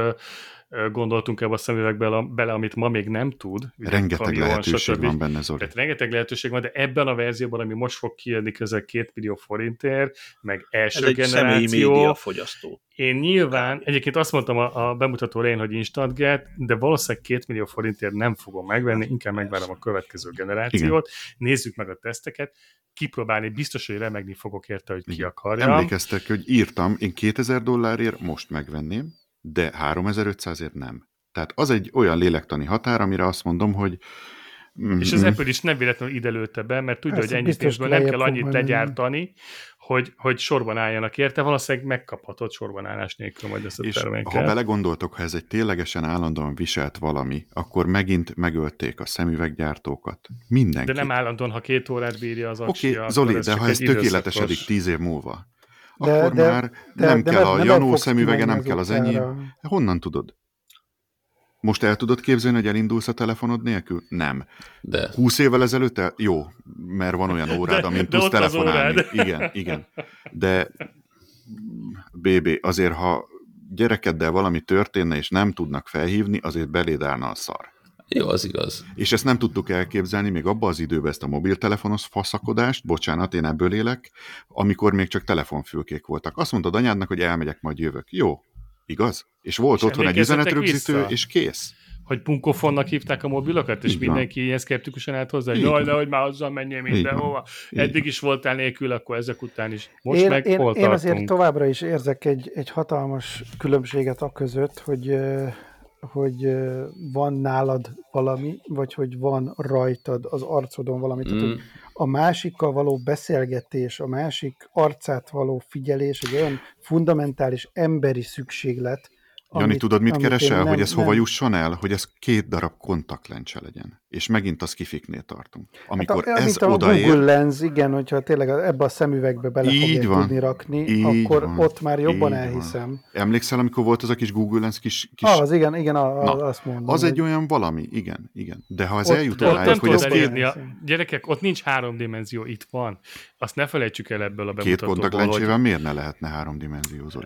gondoltunk ebbe a szemüvegbe bele, amit ma még nem tud. ugye Rengeteg kamion, lehetőség stb. van benne, Zoli. Tehát rengeteg lehetőség van, de ebben a verzióban, ami most fog kijönni közel két millió forintért, meg Ez első egy személyi generáció, média fogyasztó. én nyilván, egyébként azt mondtam a, a bemutató elején, hogy instant get, de valószínűleg két millió forintért nem fogom megvenni, inkább megvárom a következő generációt, nézzük meg a teszteket, kipróbálni, biztos, hogy remegni fogok érte, hogy ki Igen. akarja. Emlékeztek, hogy írtam, én 2000 dollárért most megvenném, de 3500ért nem. Tehát az egy olyan lélektani határ, amire azt mondom, hogy És az mm, Apple is nem véletlenül ide lőtte be, mert tudja, Persze, hogy ennyi pénzből nem kell annyit menni. legyártani, hogy, hogy sorban álljanak érte, valószínűleg megkaphatod sorban állás nélkül majd ezt a és ha terméket. belegondoltok, ha ez egy ténylegesen állandóan viselt valami, akkor megint megölték a szemüveggyártókat. Mindenki. De nem állandóan, ha két órát bírja az Oké, okay, Zoli, de ha egy ez tökéletesedik tíz év múlva, De- akkor de- már de- nem de kell nem- a Janó szemüvege, nem kell az enyém. Honnan tudod? Most el tudod képzelni, hogy elindulsz a telefonod nélkül? Nem. De 20 évvel ezelőtt? El... Jó, mert van olyan órád, De- amin de tudsz telefonálni. Igen, igen. De BB, azért ha gyerekeddel valami történne, és nem tudnak felhívni, azért beléd állna a szar. Jó, az igaz. És ezt nem tudtuk elképzelni még abban az időben ezt a mobiltelefonos faszakodást, bocsánat, én ebből élek, amikor még csak telefonfülkék voltak. Azt mondtad anyádnak, hogy elmegyek, majd jövök. Jó, igaz? És volt És otthon egy üzenetrögzítő, vissza? és kész. hogy punkofonnak hívták a mobilokat, és Így van. mindenki ilyen szkeptikusan állt hozzá, hogy jaj, van. nehogy már azzal menjél mindenhova. Eddig van. is voltál nélkül, akkor ezek után is. Most én, meg én, hol én azért továbbra is érzek egy, egy hatalmas különbséget a között, hogy, hogy van nálad valami, vagy hogy van rajtad az arcodon valami. Tehát, Mm. hogy a másikkal való beszélgetés, a másik arcát való figyelés egy olyan fundamentális emberi szükséglet, Jani, tudod, mit amit keresel, nem- hogy ez hova nem- jusson el? Hogy ez két darab kontaktlencse legyen. És megint a skifiknél tartunk. Amikor hát a, ez a odaér, Google Lens, igen, hogyha tényleg ebbe a szemüvegbe bele Így fogják van. tudni rakni, Így akkor van. ott már jobban Így van. elhiszem. emlékszel, amikor volt az a kis Google Lens kis, kis Ah, az igen, igen, a, Na, azt mondom. az hogy- egy olyan valami, igen, igen. De ha ez Ott- eljut odáig, hogy ez két- elhiszem. Gyerekek, ott nincs három dimenzió, itt van. Azt ne felejtsük el ebből a két bemutatóból, hogy... kontaktlencsével miért ne lehetne háromdimenziózó?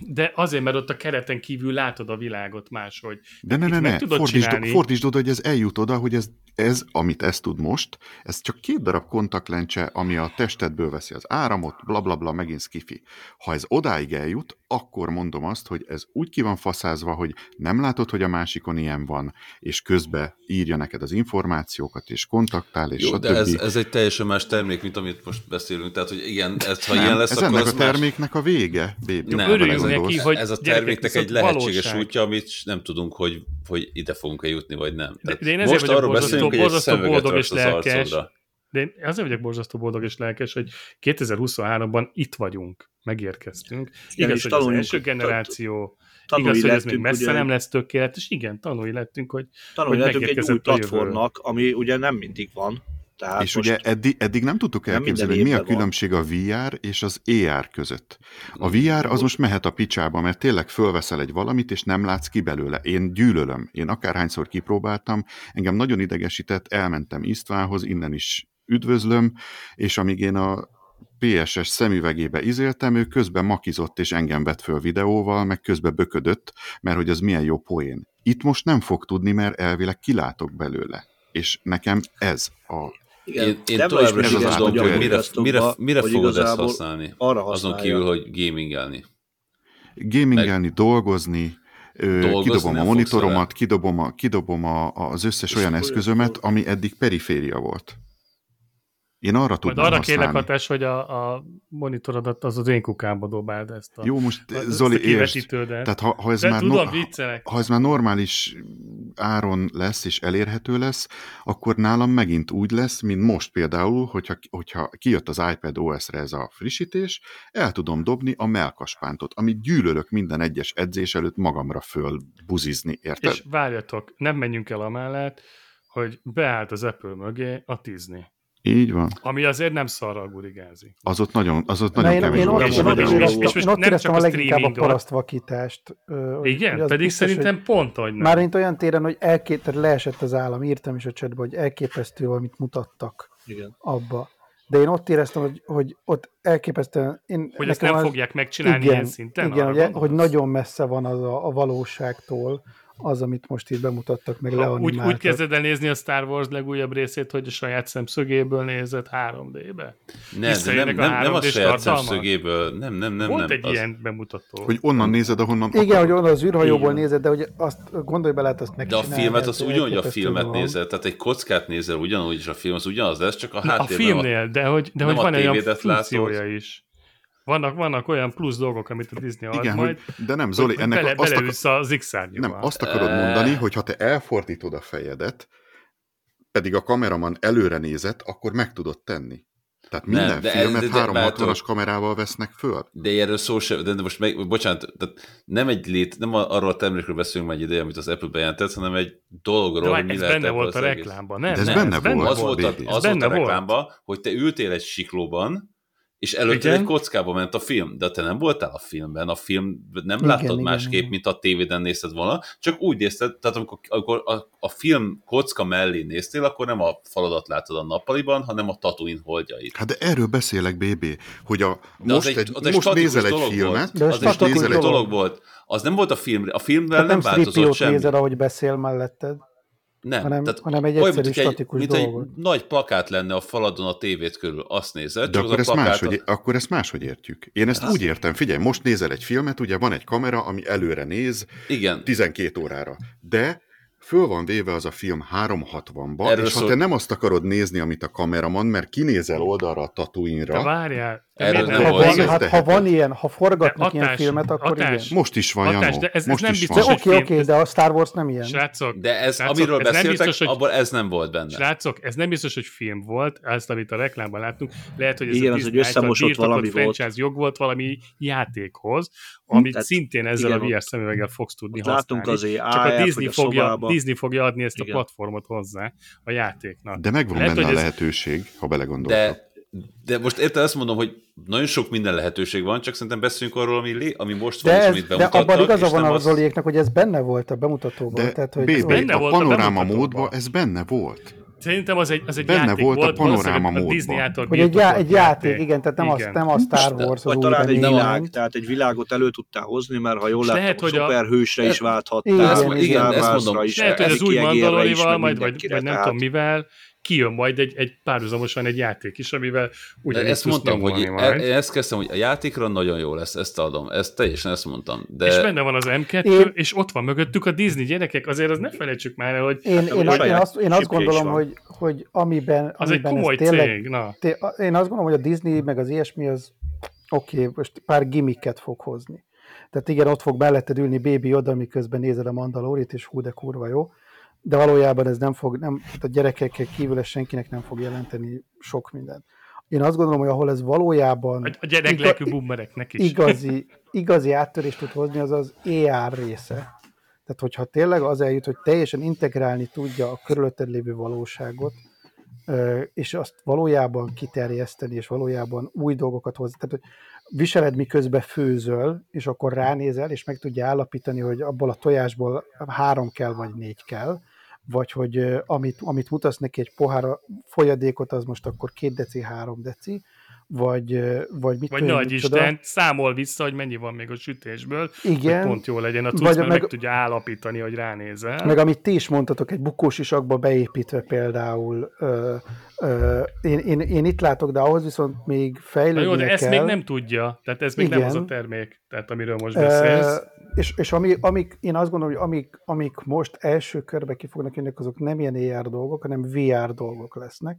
De azért, mert ott a kereten kívül látod a világot máshogy. De ne, Itt ne, ne, fordítsd, csinálni. fordítsd oda, hogy ez eljut oda, hogy ez, ez, amit ez tud most, ez csak két darab kontaktlencse, ami a testedből veszi az áramot, bla bla bla, megint skifi. Ha ez odáig eljut, akkor mondom azt, hogy ez úgy ki van faszázva, hogy nem látod, hogy a másikon ilyen van, és közbe írja neked az információkat, és kontaktál, és Jó, stb. de ez, ez egy teljesen más termék, mint amit most beszélünk. Tehát, hogy igen, ez, ha nem, ilyen lesz, ez akkor ennek az a terméknek a vége, baby. Nem, örüljünk ez, neki, ez, hogy ez a terméknek egy lehetséges valóság. útja, amit nem tudunk, hogy, hogy ide fogunk-e jutni, vagy nem. De, Tehát de én ezért most arról beszélünk, hogy egy boldog és lelkes. De én azért vagyok borzasztó boldog és lelkes, hogy 2023-ban itt vagyunk, megérkeztünk. Igen, Igaz, és hogy az első generáció, Tanulni igaz, hogy ez még lettünk, messze ugye, nem lesz tökéletes, igen, tanulni lettünk, hogy tanulni hogy lettünk egy új platformnak, ami ugye nem mindig van. Tehát És ugye eddig, eddig nem tudtuk elképzelni, hogy mi a van. különbség a VR és az AR között. A VR az most mehet a picsába, mert tényleg fölveszel egy valamit, és nem látsz ki belőle. Én gyűlölöm. Én akárhányszor kipróbáltam, engem nagyon idegesített, elmentem Istvánhoz, innen is üdvözlöm, és amíg én a PSS szemüvegébe izéltem, ő közben makizott és engem vett föl videóval, meg közben böködött, mert hogy az milyen jó poén. Itt most nem fog tudni, mert elvileg kilátok belőle. És nekem ez a igen, Én, én továbbra is sem tudom, hogy mire, mire, mire hogy fogod ezt használni. arra Azon kívül, hogy gamingelni. gamingelni, dolgozni, ö, Dolgozni kidobom a monitoromat, kidobom, a, kidobom a, az összes olyan eszközömet, ami eddig periféria volt. Én arra majd tudnám arra kérlek használni. hatás, hogy a, a monitorodat az az én kukámba dobáld ezt a, Jó, most a, Zoli, a értsd, tehát ha, ha, ez De már tudom, no, viccelek. ha ez már normális áron lesz és elérhető lesz, akkor nálam megint úgy lesz, mint most például, hogyha, hogyha kijött az iPad OS-re ez a frissítés, el tudom dobni a melkaspántot, amit gyűlölök minden egyes edzés előtt magamra fölbuzizni, érted? És várjatok, nem menjünk el amellett, hogy beállt az Apple mögé a Disney. Így van. Ami azért nem szarral gurigázik. Az ott nagyon, az ott Na, nagyon én, kemény én, ott, én, ott, én nem ott éreztem csak a a leginkább a parasztvakítást. Igen, hogy az pedig biztos, szerintem hogy pont, hogy nem. Márint olyan téren, hogy elkép, tehát leesett az állam, írtam is a chatbe, hogy elképesztő, amit mutattak Igen. abba. De én ott éreztem, hogy, hogy ott elképesztően... Én, Hogy ezt nem az- fogják megcsinálni igen, ilyen szinten? Igen, hogy, hogy nagyon messze van az a, a valóságtól, az, amit most itt bemutattak, meg Ha úgy, leanimáltak. úgy kezded el nézni a Star Wars legújabb részét, hogy a saját szemszögéből nézett 3D-be. Nem, nem, a nem, nem a 3D-s saját tartalmak? szemszögéből, nem, nem, nem. Volt nem, egy az, ilyen bemutató. Hogy onnan nézed, ahonnan Igen, akarod. hogy onnan az űrhajóból Igen. nézed, de hogy azt gondolj bele, hát azt De a filmet az ez ugyanúgy a filmet dolog. nézel, tehát egy kockát nézel ugyanúgy, és a film az ugyanaz lesz, csak a Na, a háttérben filmnél, de hogy, de hogy van olyan tévédet funkciója is. Vannak, vannak olyan plusz dolgok, amit a Disney ad Igen, majd, hogy, de nem, Zoli, hogy ennek bele, azt, akar, beleülsz az x nem, azt akarod mondani, hogy ha te elfordítod a fejedet, pedig a kameraman előre nézett, akkor meg tudod tenni. Tehát Nem, minden de- filmet de- de- 360-as várjátok. kamerával vesznek föl. De erről szó sem, de most meg, bocsánat, tehát nem egy lét, nem arról a termékről beszélünk már egy ideje, amit az Apple bejelentett, hanem egy dologról, De hogy mi ez lehet benne volt a reklámban, nem? De ez nem, benne volt. Az volt a, az Ez volt a reklámban, hogy te ültél egy siklóban, és előtte Igen. egy kockába ment a film, de te nem voltál a filmben, a film nem Igen, láttad igen, másképp, igen. mint a tévéden nézted volna, csak úgy nézted, tehát amikor, amikor a, a film kocka mellé néztél, akkor nem a faladat látod a nappaliban, hanem a Tatooine holdjait. Hát de erről beszélek, BB, hogy a, De most, az egy, egy, az egy most nézel egy dolog filmet, volt. De ez az egy dolog. dolog volt. Az nem volt a film, a filmvel Tehát nem nem változott semmi. nézed, ahogy beszél melletted. Nem, hanem- tehát hanem egy olyan, egyszerű, mint, hogy statikus mint egy nagy plakát lenne a faladon a tévét körül, azt nézed, de akkor az ezt, plakát... máshogy, akkor ezt máshogy értjük. Én ezt Azt- úgy értem, figyelj, most nézel egy filmet, ugye van egy kamera, ami előre néz Igen, 12 órára, de föl van véve az a film 360-ba, Erről és ha szól- te nem azt akarod nézni, amit a kameraman, mert kinézel oldalra a De Tatooine-ra, várjál, Erről nem Ha van, szó. hát, ha van ilyen, ha forgatnak De ilyen filmet, akkor hatás- igen. most is van, Hatás, Janó, de ez- ez most nem is biztos, De van. hogy oké, oké, de a Star Wars nem ilyen. Srácok, De ez, srácok, amiről ez nem beszéltek, biztos, hogy abból ez nem volt benne. Srácok, ez nem biztos, hogy film volt, ezt, amit a reklámban láttunk. Lehet, hogy ez Igen, a az által összemosott valami volt. franchise jog volt valami játékhoz, amit Tehát szintén ezzel igen, a VR szemüveggel fogsz tudni használni. látunk azért Csak a Disney a fogja, szobába. Disney fogja adni ezt a Igen. platformot hozzá a játéknak. De megvan Lehet, benne a hogy ez- lehetőség, ha belegondoltok. De, de most érted, azt mondom, hogy nagyon sok minden lehetőség van, csak szerintem beszéljünk arról, ami, lé, ami most van, De, és ez, amit de bemutattak. abban igaza van a az- Zoliéknak, hogy ez benne volt a bemutatóban. De tehát, hogy BB, benne a volt a panoráma módban ez benne volt. Szerintem az egy, az egy Benne játék volt a volt, panoráma a módban. Disney által hogy egy, já, egy játék, igen, tehát nem, Igen. Az, nem a Star Wars az Vagy talán egy világ, tehát egy világot elő tudtál hozni, mert ha jól láttam, lehet, hogy a- szuperhősre is Igen, válthattál, igen, igen, Star ezt mondom. is, lehet, hogy az új Mandalorival, majd vagy, vagy nem tudom mivel, kijön majd egy, egy párhuzamosan egy játék is, amivel ugyanígy ezt mondtam, hogy e- majd. én ezt kezdtem, hogy a játékra nagyon jó lesz, ezt adom, ezt teljesen ezt mondtam. De És benne van az M2, Én- és ott van mögöttük a Disney gyerekek, azért az ne felejtsük már el, hogy Én, Hát, én, én, azt, én azt gondolom, van. hogy, hogy amiben, az egy amiben komoly ez tényleg, cég. Na, té, én azt gondolom, hogy a Disney meg az ilyesmi az oké, okay, most pár gimmicket fog hozni. Tehát igen, ott fog melletted ülni Baby oda, miközben nézed a Mandalorit, és hú, de kurva jó. De valójában ez nem fog, nem, tehát a gyerekekkel kívül ez senkinek nem fog jelenteni sok mindent. Én azt gondolom, hogy ahol ez valójában a, a gyerek lelkű boomereknek is. igazi, [laughs] igazi áttörést tud hozni, az az AR része. Tehát, hogyha tényleg az eljut, hogy teljesen integrálni tudja a körülötted lévő valóságot, és azt valójában kiterjeszteni, és valójában új dolgokat hozni. Tehát, hogy viseled miközben főzöl, és akkor ránézel, és meg tudja állapítani, hogy abból a tojásból három kell, vagy négy kell, vagy hogy amit, amit mutatsz neki egy pohár folyadékot, az most akkor két deci, három deci, vagy, ö, vagy mit Vagy én, nagy. Isten, számol vissza, hogy mennyi van még a sütésből, hogy Igen, pont jó legyen a Vagy tudsz, mert meg- meg tudja állapítani, hogy ránézel. meg amit ti is mondtatok, egy bukós isakba beépítve például, ö, ö, én, én, én itt látok, de ahhoz viszont még Na fejlődnie jó, de ezt kell. még nem tudja, tehát ez még nem az a Igen. termék, tehát amiről most Ö, beszélsz. és, és ami, amik, én azt gondolom, hogy amik, amik most első körbe ki fognak jönni, azok nem ilyen AR dolgok, hanem VR dolgok lesznek,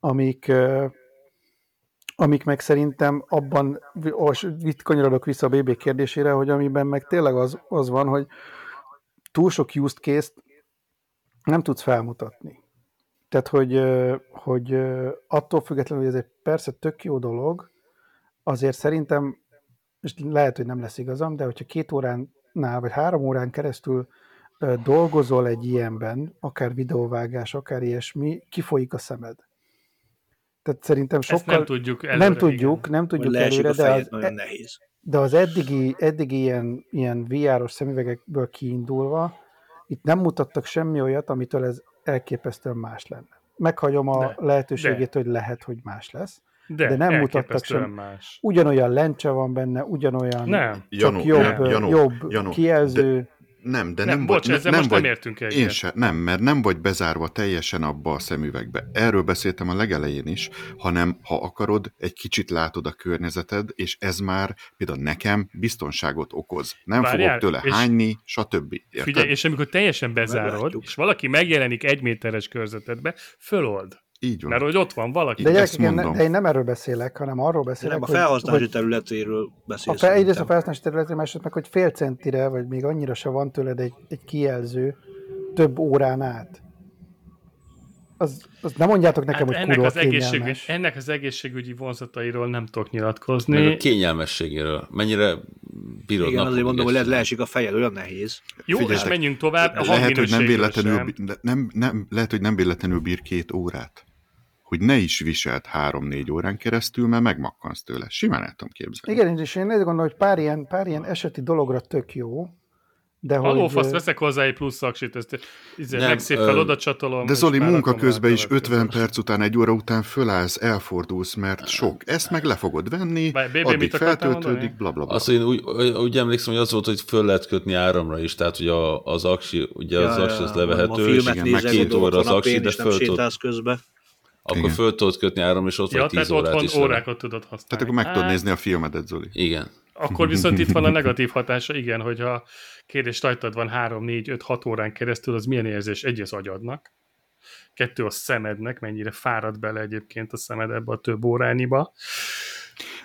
amik, ö, amik meg szerintem abban, itt kanyarodok vissza a BB kérdésére, hogy amiben meg tényleg az, az van, hogy túl sok use case nem tudsz felmutatni. Tehát, hogy, hogy attól függetlenül, hogy ez egy persze tök jó dolog, azért szerintem, és lehet, hogy nem lesz igazam, de hogyha két óránál, vagy három órán keresztül dolgozol egy ilyenben, akár videóvágás, akár ilyesmi, kifolyik a szemed. Tehát szerintem Ezt sokkal... nem tudjuk előre, nem tudjuk, igen. nem tudjuk előre, a de az, nagyon nehéz. de az eddigi, eddigi ilyen, ilyen VR-os szemüvegekből kiindulva, itt nem mutattak semmi olyat, amitől ez elképesztően más lenne. Meghagyom a De, lehetőségét, hogy lehet, hogy más lesz. De, de nem mutattak sem- más. Ugyanolyan lencse van benne, ugyanolyan Nem. csak Janó, jobb, nem, Janó, jobb Janó, kijelző. Nem, de Nem, nem, bocs, vagy, ezzel nem most vagy, nem értünk egyet. Én se, nem, mert nem vagy bezárva teljesen abba a szemüvegbe. Erről beszéltem a legelején is, hanem ha akarod, egy kicsit látod a környezeted, és ez már például nekem biztonságot okoz. Nem Várjál, fogok tőle és- hányni, stb. Érted? Figyelj, és amikor teljesen bezárod, Meglátjuk. és valaki megjelenik egy méteres körzetedbe, fölold. Így van. Mert hogy ott van valaki. De, gyerekek, én, ne- de én nem erről beszélek, hanem arról beszélek, Nem, a felhasználási hogy területéről a beszélsz. fe, egyrészt a felhasználási területén, másrészt meg, hogy fél centire, vagy még annyira se van tőled egy, egy kijelző több órán át. Az, az nem mondjátok nekem, Hát hogy ennek, az egészségügy, kényelmes. ennek az egészségügyi vonzatairól nem tudok meg a nyilatkozni. kényelmességéről. Mennyire bírod Igen, azért mondom, hogy lehet leesik a fejed, olyan nehéz. Jó, és Figyeljetek, menjünk tovább. A lehet, hogy nem véletlenül, nem, nem, lehet, hogy nem véletlenül bír két órát. Hogy ne is viselt három-négy órán keresztül, mert megmakkansz tőle. Simán el tudom képzelni. Igen, és én azt gondolom, hogy pár ilyen, pár ilyen eseti dologra tök jó, de hogy... Alófasz, ö, veszek hozzá egy plusz szaksit, ezt izé, Nem, megszépen oda csatolom. De Zoli, munka közben is a következő. 50 perc után, egy óra után fölállsz, elfordulsz, mert sok. Ezt meg le fogod venni, BB, addig feltöltődik, bla bla bla. Azt, hogy én úgy, úgy emlékszem, hogy az volt, hogy föl lehet kötni áramra is, tehát hogy a, az aksi, ugye az aksi az levehető, és igen, meg két óra az aksi, de és nem föl tudod, sétálsz közben. Akkor Igen. föl tudod kötni áramra, és ott Ja, vagy tehát 10 órát otthon is. órákat tudod használni. Tehát akkor meg tudod Hát, nézni a filmedet, Zoli. Igen. akkor viszont itt van a negatív hatása, igen, hogyha kérdés rajtad van 3, 4, 5, 6 órán keresztül, az milyen érzés? Egy az agyadnak, kettő a szemednek, mennyire fárad bele egyébként a szemed ebbe a több órányiba.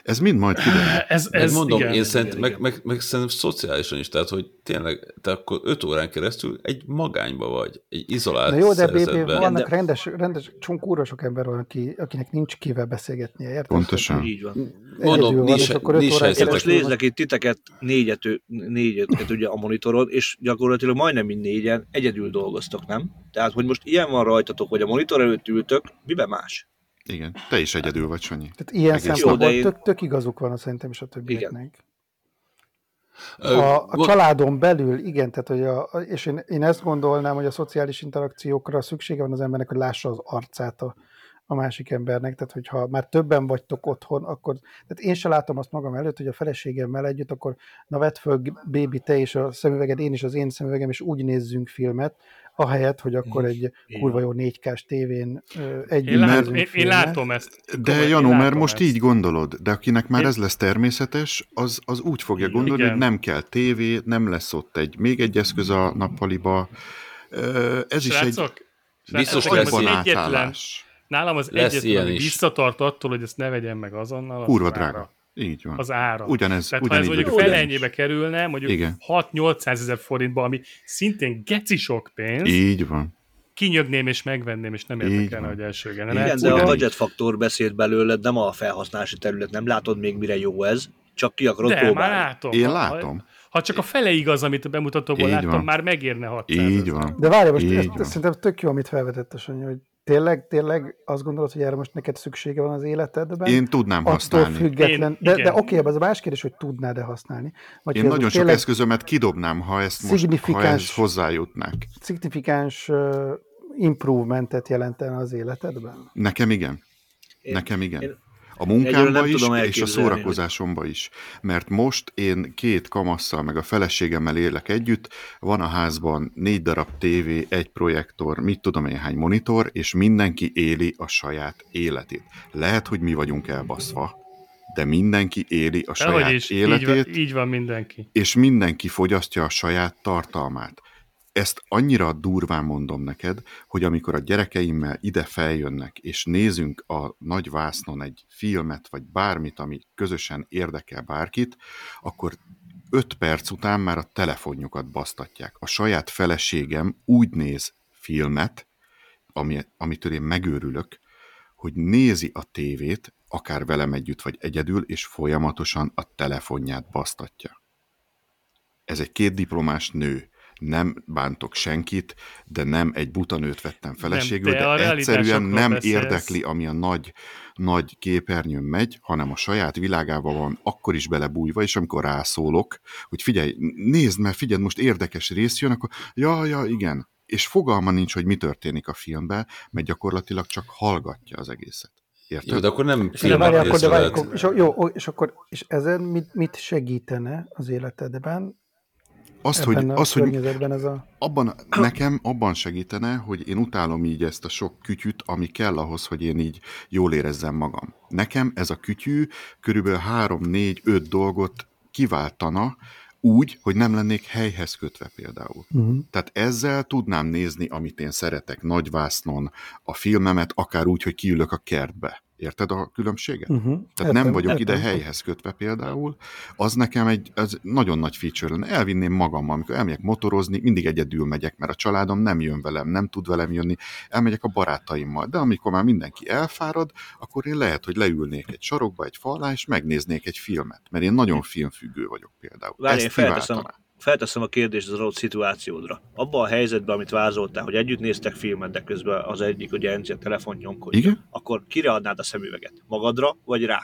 Ez mind majd kiderül. Ez, Ez mondom, igen, én szerint, igen, meg, igen. meg, meg, szerintem szociálisan is, tehát hogy tényleg, te akkor öt órán keresztül egy magányba vagy, egy izolált Na jó, de szervezetben. vannak de- rendes, rendes, csomó kurva sok ember van, aki, akinek nincs kivel beszélgetnie, érted? Pontosan. Így van. Mondom, van, nincs- és akkor öt nincs. Én most nézlek itt titeket négyet, négyet ugye a monitoron, és gyakorlatilag majdnem mind négyen egyedül dolgoztok, nem? Tehát, hogy most ilyen van rajtatok, hogy a monitor előtt ültök, miben más? Igen. Te is egyedül vagy, Sanyi. Tehát ilyen Egész szempontból én- tök, tök igazuk van szerintem is a többieknek. A, a családon belül, igen, tehát hogy a, és én, én ezt gondolnám, hogy a szociális interakciókra szüksége van az embernek, hogy lássa az arcát a, a másik embernek, tehát hogyha már többen vagytok otthon, akkor, tehát én se látom azt magam előtt, hogy a feleségemmel együtt, akkor na vedd föl, baby, te és a szemüveged, én is az én szemüvegem, és úgy nézzünk filmet, ahelyett, hogy akkor egy Így kurva jó 4K-s tévén ö, együtt Én, lát, én, én látom ezt. De Komolyan, Janó, mert most ezt. így gondolod, de akinek már Én- ez lesz természetes, az, az úgy fogja gondolni, Igen. hogy nem kell tévé, nem lesz ott egy még egy eszköz a nappaliba. Ez is egy Srácok, Biztos srácok, lesz egyetlen, nálam az Lesz egyetlen, ilyen visszatart attól, hogy ezt ne vegyem meg azonnal, az Kurva drága. Így van. Az ára. Ugyanez, Tehát ha ugyanígy ez mondjuk vagyok fele ennyibe kerülne, mondjuk Igen. 6-800 ezer forintba, ami szintén geci sok pénz, Így van. kinyögném és megvenném, és nem érdekelne, hogy elsőgen. Igen, Nem, Igen, de a budget faktor beszélt belőled, nem a felhasználási terület, nem látod még mire jó ez, csak ki akarod de már látom. Én Ha- látom. Ha csak a fele igaz, amit a bemutatóból Így láttam, van. már megérne 600 Így van. De várj, most Így ezt, van. szerintem tök jó, amit felvetett a Sanyi, hogy tényleg, tényleg azt gondolod, hogy erre most neked szüksége van az életedben? Én tudnám Attól használni. Én- független. de, de igen. oké, ez a más kérdés, hogy tudnád-e használni. Vagy Én nagyon sok eszközömet kidobnám, ha ezt most, ha Szignifikáns- ez hozzájutnák. szignifikáns uh, improvementet jelentene az életedben? Nekem igen. Én- Nekem igen. én- A nem is, tudom és a elképzelni, szórakozásomban is. Mert most én két kamasszal, meg a feleségemmel élek együtt, van a házban négy darab tévé, egy projektor, mit tudom én hány monitor, és mindenki éli a saját életét. Lehet, hogy mi vagyunk elbaszva, de mindenki éli a saját Dehogy is, így életét, van, így van mindenki. és mindenki fogyasztja a saját tartalmát. Ezt annyira durván mondom neked, hogy amikor a gyerekeimmel ide feljönnek, és nézünk a nagy vásznon egy filmet, vagy bármit, ami közösen érdekel bárkit, akkor öt perc után már a telefonjukat basztatják. A saját feleségem úgy néz filmet, ami, amitől én megőrülök, hogy nézi a tévét, akár velem együtt, vagy egyedül, és folyamatosan a telefonját basztatja. Ez egy két diplomás nő. Nem bántok senkit, de nem egy buta nőt vettem feleségül, te de a egyszerűen nem beszélsz. érdekli, ami a nagy, nagy képernyőn megy, hanem a saját világában van akkor is belebújva, és amikor rászólok, hogy figyelj, nézd, mert figyelj, most érdekes rész jön, akkor ja, ja, igen. És fogalma nincs, hogy mi történik a filmben, mert gyakorlatilag csak hallgatja az egészet. Érted? Jó, de akkor nem De filmet várj, akkor, de várj, akkor, és, jó, és akkor és ezen mit, mit segítene az életedben? Azt, hogy, a az, hogy ez a... abban, nekem abban segítene, hogy én utálom így ezt a sok kütyüt, ami kell ahhoz, hogy én így jól érezzem magam. Nekem ez a kütyű körülbelül három, négy, öt dolgot kiváltana úgy, hogy nem lennék helyhez kötve például. Uh-huh. Tehát ezzel tudnám nézni, amit én szeretek, nagyvásznon, a filmemet, akár úgy, hogy kiülök a kertbe. Érted a különbséget? Uh-huh. Tehát nem vagyok ide helyhez kötve például, az nekem egy az nagyon nagy feature lenne. Elvinném magammal, amikor elmegyek motorozni, mindig egyedül megyek, mert a családom nem jön velem, nem tud velem jönni, elmegyek a barátaimmal. De amikor már mindenki elfárad, akkor én lehet, hogy leülnék egy sarokba, egy fal alá, és megnéznék egy filmet. Mert én nagyon filmfüggő vagyok például. Várj, én Ezt felteszem, kiváltaná. Felteszem a kérdést az adott szituációdra. Abban a helyzetben, amit vázoltál, hogy együtt néztek filmet, de közben az egyik ugye Enzi a telefon nyomkodja, Igen? akkor kire adnád a szemüveget? Magadra, vagy rá?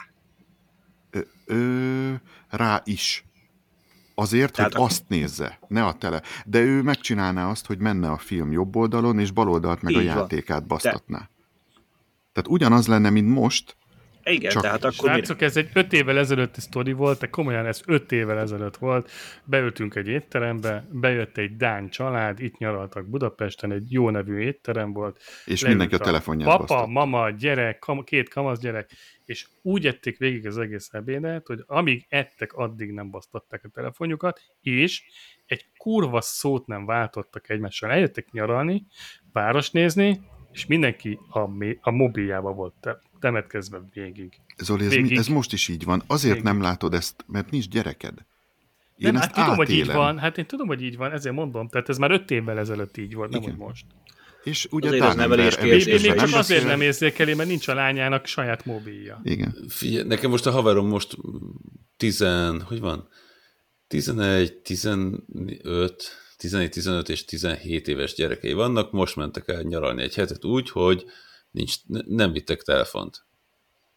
Ö, ö, rá is. Azért, Tehát hogy a- azt nézze, ne a tele. De ő megcsinálná azt, hogy menne a film jobb oldalon, és bal oldalt meg a Így van. játékát basztatná. Tehát ugyanaz lenne, mint most, Igen, Csak- tehát akkor mire? Srácok, ez egy öt évvel ezelőtti sztori volt, de komolyan ez öt évvel ezelőtt volt. Beültünk egy étterembe, bejött egy Dán család, itt nyaraltak Budapesten, egy jó nevű étterem volt. És mindenki a telefonját Papa, basztott. mama, gyerek, kam- két kamasz gyerek, és úgy ették végig az egész ebédet, hogy amíg ettek, addig nem basztatták a telefonjukat, és egy kurva szót nem váltottak egymással. Eljöttek nyaralni, város nézni, és mindenki a, a mobiljába volt temetkezve végig. Zoli, ez, mi, Végig. ez most is így van. Azért Végig. nem látod ezt, mert nincs gyereked. Én Nem, ezt hát tudom, hogy így van, hát én tudom, hogy így van, ezért mondom, tehát ez már öt évvel ezelőtt így volt, nem Igen. hogy most. És ugye Azért Dán nevelés ember kérdés, Még, még nem csak azért beszél. nem érzékeli, mert nincs a lányának saját mobilja. Igen. Figyelj, nekem most a haverom most 10, hogy van? 11, 15, 14, 15 és 17 éves gyerekei vannak, most mentek el nyaralni egy hetet úgy, hogy nincs, ne- nem vittek telefont.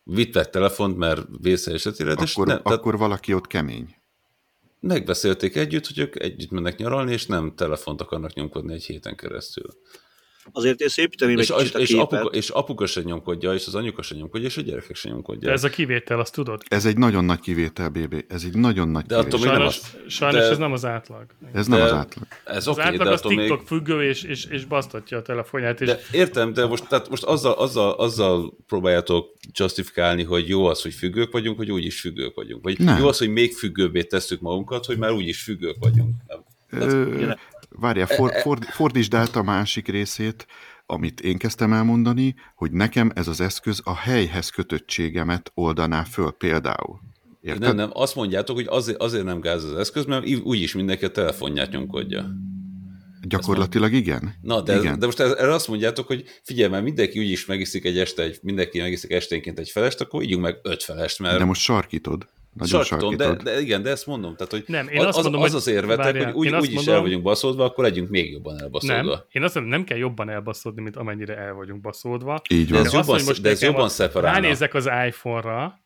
Vittek telefont, mert vészhely esetére, de Akkor, nem, tehát akkor valaki ott kemény. megbeszélték együtt, hogy ők együtt mennek nyaralni, és nem telefont akarnak nyomkodni egy héten keresztül. Azért én szépíteném egy És, kicsit a és, képet. apuka, és apuka se nyomkodja, és az anyuka se nyomkodja, és a gyerekek se nyomkodják. De ez a kivétel, azt tudod? Ez egy nagyon nagy kivétel, BB. Ez egy nagyon nagy De attól kivétel. nem Sajnos, az- sajnos de- ez nem az átlag. Ez nem de- az átlag. Ez Az oké, átlag de az attól még... TikTok függő, és, és, és basztatja a telefonját, és De értem, de most, tehát most azzal, azzal, azzal próbáljátok justifikálni, hogy jó az, hogy függők vagyunk, hogy úgyis függők vagyunk. Vagy Nem. jó az, hogy még függőbbé tesszük magunkat, hogy már úgyis függők vagyunk. Nem. Ö, várjál, for, for, fordítsd át a másik részét, amit én kezdtem elmondani, hogy nekem ez az eszköz a helyhez kötöttségemet oldaná föl például. Érted? Nem, nem, azt mondjátok, hogy azért, azért nem gáz az eszköz, mert úgyis mindenki a telefonját nyomkodja. Gyakorlatilag igen. Na, de, igen. de most erre azt mondjátok, hogy figyelj már, mindenki úgyis megiszik egy este, egy, mindenki megiszik esténként egy felest, akkor ígyunk meg öt felest, mert de most sarkítod. Nagyon Sarkítom, de, de, igen, de ezt mondom. Tehát, hogy Nem, én az, azt az, mondom, az hogy- az érvetek, várjál, hogy úgy, úgyis mondom- el vagyunk baszódva, akkor legyünk még jobban elbaszódva. nem. Én azt mondom, nem kell jobban elbaszódni, mint amennyire el vagyunk baszódva. Így van. ez De az, jobban, de ez jobban szeparálna. Ránézek az iPhone-ra,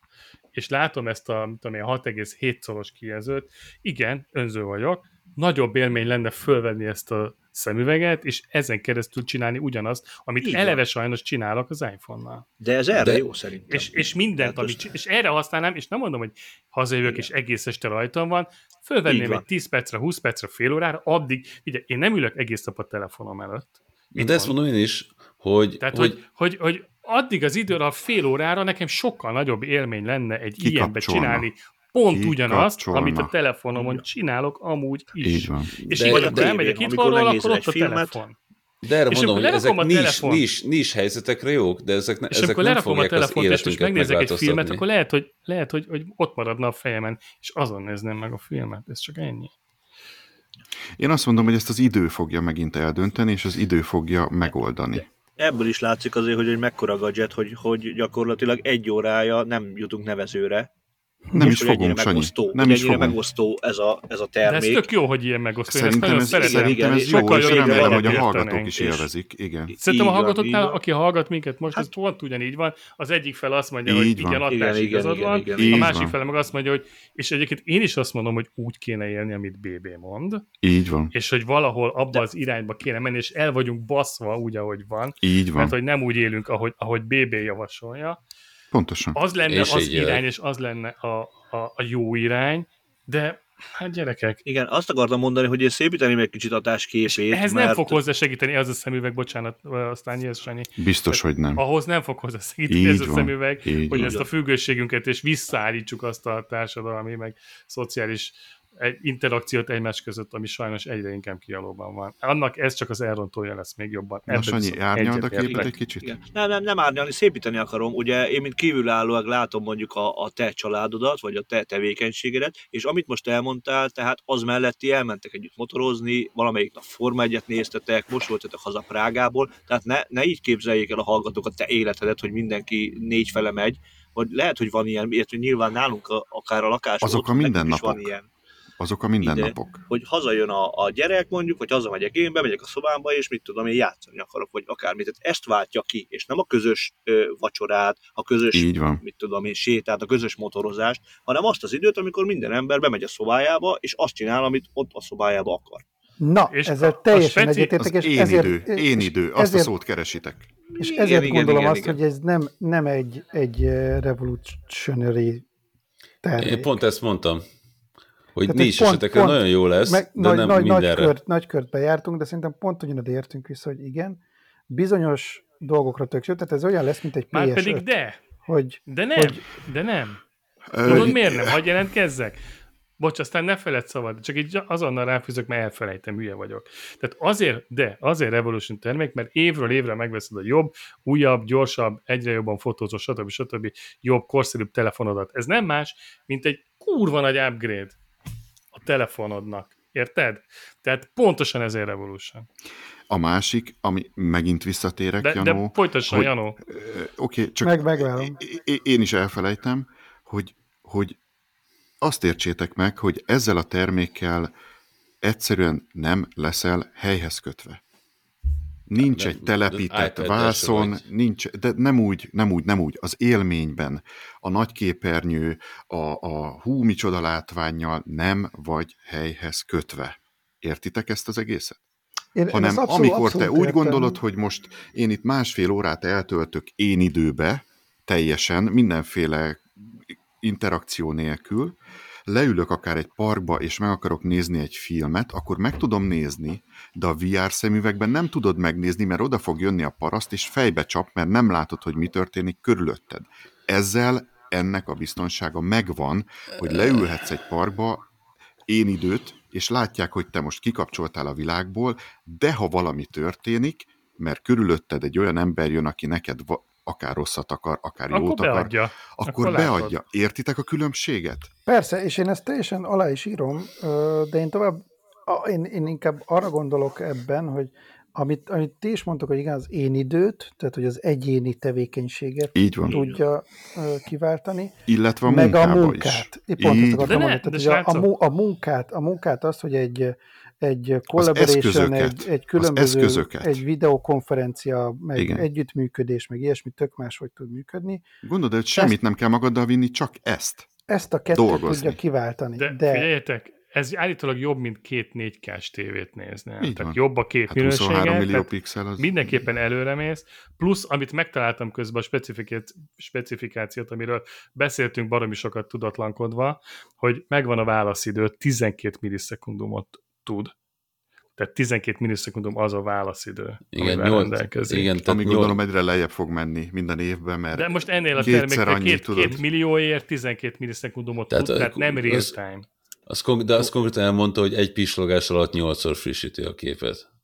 és látom ezt a tudom én, 6,7 szoros kijelzőt, igen, önző vagyok, nagyobb élmény lenne fölvenni ezt a szemüveget, és ezen keresztül csinálni ugyanazt, amit van. eleve sajnos csinálok az iPhone-nal. De ez erre De- jó szerintem. És, és mindent, Hát amit, és erre használnám, és nem mondom, hogy hazajövök, Igen. és egész este rajtam van, fölvenném van. egy 10 percre, 20 percre, fél órára, addig, ugye, én nem ülök egész nap a telefonom előtt. De ezt mondom én is, hogy, Tehát, hogy, hogy, hogy, hogy addig az időre, a fél órára nekem sokkal nagyobb élmény lenne egy ilyenbe csinálni pont ugyanazt, amit a telefonomon csinálok amúgy is. Így van. És De- így, de- amikor elmegyek itthonról, megnézel akkor ott egy a filmet, telefon. de erre és mondom, amikor hogy ezek lerakom a nis, telefon- nis, nis helyzetekre jók, de ezek, ne, És ezek amikor nem lerakom a fogják az telefont, és életünket megnézek egy filmet, akkor lehet, hogy, lehet hogy, hogy ott maradna a fejemen, és azon nézném meg a filmet. Ez csak ennyi. Én azt mondom, hogy ezt az idő fogja megint eldönteni, és az idő fogja megoldani. Ebből is látszik azért, hogy, hogy mekkora gadget, hogy, hogy gyakorlatilag egy órája nem jutunk nevezőre. Nem is hogy fogunk, Sanyi. megosztó, Nem hogy is fogunk. megosztó ez a, ez a De ez termék. tök jó, hogy ilyen megosztó. Én ezt Szerintem nagyon ez, szeretem. szerintem ez jó, sokkal és remélem, hogy a hallgatók is élvezik. Igen. Szerintem a hallgatóknál, aki hallgat minket most, ez pont ugyanígy van. Az egyik fel azt mondja, hogy Így van. igen, igen, igazad van, a másik fele meg azt mondja, hogy és egyébként én is azt mondom, hogy úgy kéne élni, amit BB mond, Így van. és hogy valahol abba az irányba kéne menni, és el vagyunk baszva úgy, ahogy van, Így van. mert hogy nem úgy élünk, ahogy, ahogy BB javasolja. Pontosan. Az lenne És az így irány, és az lenne a, a, a jó irány, de hát gyerekek, Igen, azt akartam mondani, hogy én szépíteném egy kicsit a tásképét, ehhez mert nem fog hozzá segíteni az a szemüveg, bocsánat, aztán nyilván Sanyi, Biztos, hogy nem. ahhoz nem fog hozzá segíteni Így ez a van. szemüveg, Így hogy van. ezt a függőségünket, és visszaállítsuk azt a társadalmi, meg szociális egy interakciót egymás között, ami sajnos egyre inkább kialóban van. Annak ez csak az elrontója lesz még jobban. Na, Sanyi, viszont árnyald a képet egy kicsit? Igen. Nem, nem, nem árnyalni, szépíteni akarom. Ugye én, mint kívülállóak látom mondjuk a, a te családodat, vagy a te tevékenységedet, és amit most elmondtál, tehát az mellett ti elmentek együtt motorozni, valamelyik nap Forma egyet néztetek, most voltatok haza Prágából, tehát ne, ne így képzeljék el a hallgatók a te életedet, hogy mindenki négy fele megy, vagy lehet, hogy van ilyen, illetve nyilván nálunk a, akár a lakás Azok a mindennapok. van ilyen Azok a mindennapok. hogy hazajön a, a gyerek mondjuk, vagy hazamegyek én, bemegyek a szobámba, és mit tudom, én játszani akarok, vagy akármit. Tehát ezt váltja ki, és nem a közös ö, vacsorát, a közös, Így van. mit tudom én, sétát, a közös motorozást, hanem azt az időt, amikor minden ember bemegy a szobájába, és azt csinál, amit ott a szobájába akar. Na, És ezzel a- teljesen speci- egyetértek, Az és én ezért, idő, én idő, azt ezért, a szót keresitek. És ezért igen, gondolom igen, azt, igen. hogy ez nem, nem egy, egy revolutionary termék. Én pont ezt mondtam, hogy Tehát nincs pont- esetekre pont- nagyon jó lesz, Meg, de nagy, nem nagy, nagy, mindenre. kört, nagy kört bejártunk, de szerintem pont ugyanade értünk vissza, hogy igen, bizonyos dolgokra tök jó, tehát ez olyan lesz, mint egy Már PS5, pedig de, hogy de nem, Hogy- de nem. Tudod miért nem? Hagyj jelentkezzek. Bocs, aztán ne feled szabad, csak így azonnal ráfűzök, mert elfelejtem, hülye vagyok. Tehát azért, de azért Revolution termék, mert évről évre megveszed a jobb, újabb, gyorsabb, egyre jobban fotózó, stb. stb. jobb, korszerűbb telefonodat. Ez nem más, mint egy kurva nagy upgrade telefonodnak. Érted? Tehát pontosan ezért Revolution. A másik, ami megint visszatérek, De, Janó, de folytasson, hogy- Janó. Oké, csak Meg- megvárom. én is elfelejtem, hogy, hogy azt értsétek meg, hogy ezzel a termékkel egyszerűen nem leszel helyhez kötve. Nincs egy telepített iPad-es vászon, vagy. nincs, de nem úgy, nem úgy, nem úgy. Az élményben, a nagy képernyő, a, a hú, micsoda látványjal nem vagy helyhez kötve. Értitek ezt az egészet? én, én hanem ezt abszolút, amikor te abszolút úgy értem. gondolod, hogy most én itt másfél órát eltöltök én időbe, teljesen, mindenféle interakció nélkül, leülök akár egy parkba, és meg akarok nézni egy filmet, akkor meg tudom nézni, de a VR szemüvegben nem tudod megnézni, mert oda fog jönni a paraszt, és fejbe csap, mert nem látod, hogy mi történik körülötted. Ezzel ennek a biztonsága megvan, hogy leülhetsz egy parkba, én időt, és látják, hogy te most kikapcsoltál a világból, de ha valami történik, mert körülötted egy olyan ember jön, aki neked va- akár rosszat akar, akár Akkor jót akar, beadja. akkor, Akkor látod. beadja. Értitek a különbséget? Persze, és én ezt teljesen alá is írom, de én tovább, én, én inkább arra gondolok ebben, hogy amit, amit ti is mondtok, hogy igen, az én időt, tehát hogy az egyéni tevékenységet Így van. tudja ö, kiváltani, Illetve a meg a munkát. is. Én pont ezt Így akartam De ne, mondani. de Tehát, hogy a, a, a, munkát, a munkát azt, hogy egy, egy collaboration, egy, egy különböző, egy videokonferencia, meg Igen. együttműködés, meg ilyesmi tök máshogy tud működni. Gondolod, hogy semmit nem kell magaddal vinni, csak ezt. Ezt a kettőt Dolgozni. tudja kiváltani. De, De, figyeljetek, ez állítólag jobb, mint két 4K-s tévét nézni. Így Tehát van. jobb a két Hát minősége. 23 millió pixel az... mindenképpen előre mész, plusz amit megtaláltam közben a specifikációt, amiről beszéltünk baromi sokat tudatlankodva, hogy megvan a válaszidő, 12 millisekundumot tud. Tehát 12 millisekundum az a válaszidő, Igen, amivel nyolc, rendelkezik. igen, tehát Ami nyolc, gondolom egyre lejjebb fog menni minden évben, mert De most ennél a terméknél két, tudod. két millióért 12 millisekundumot Tehát, tud, tehát nem az- real time. az, kon- de azt konkrétan elmondta, hogy egy pislogás alatt nyolcszor frissíti a képet.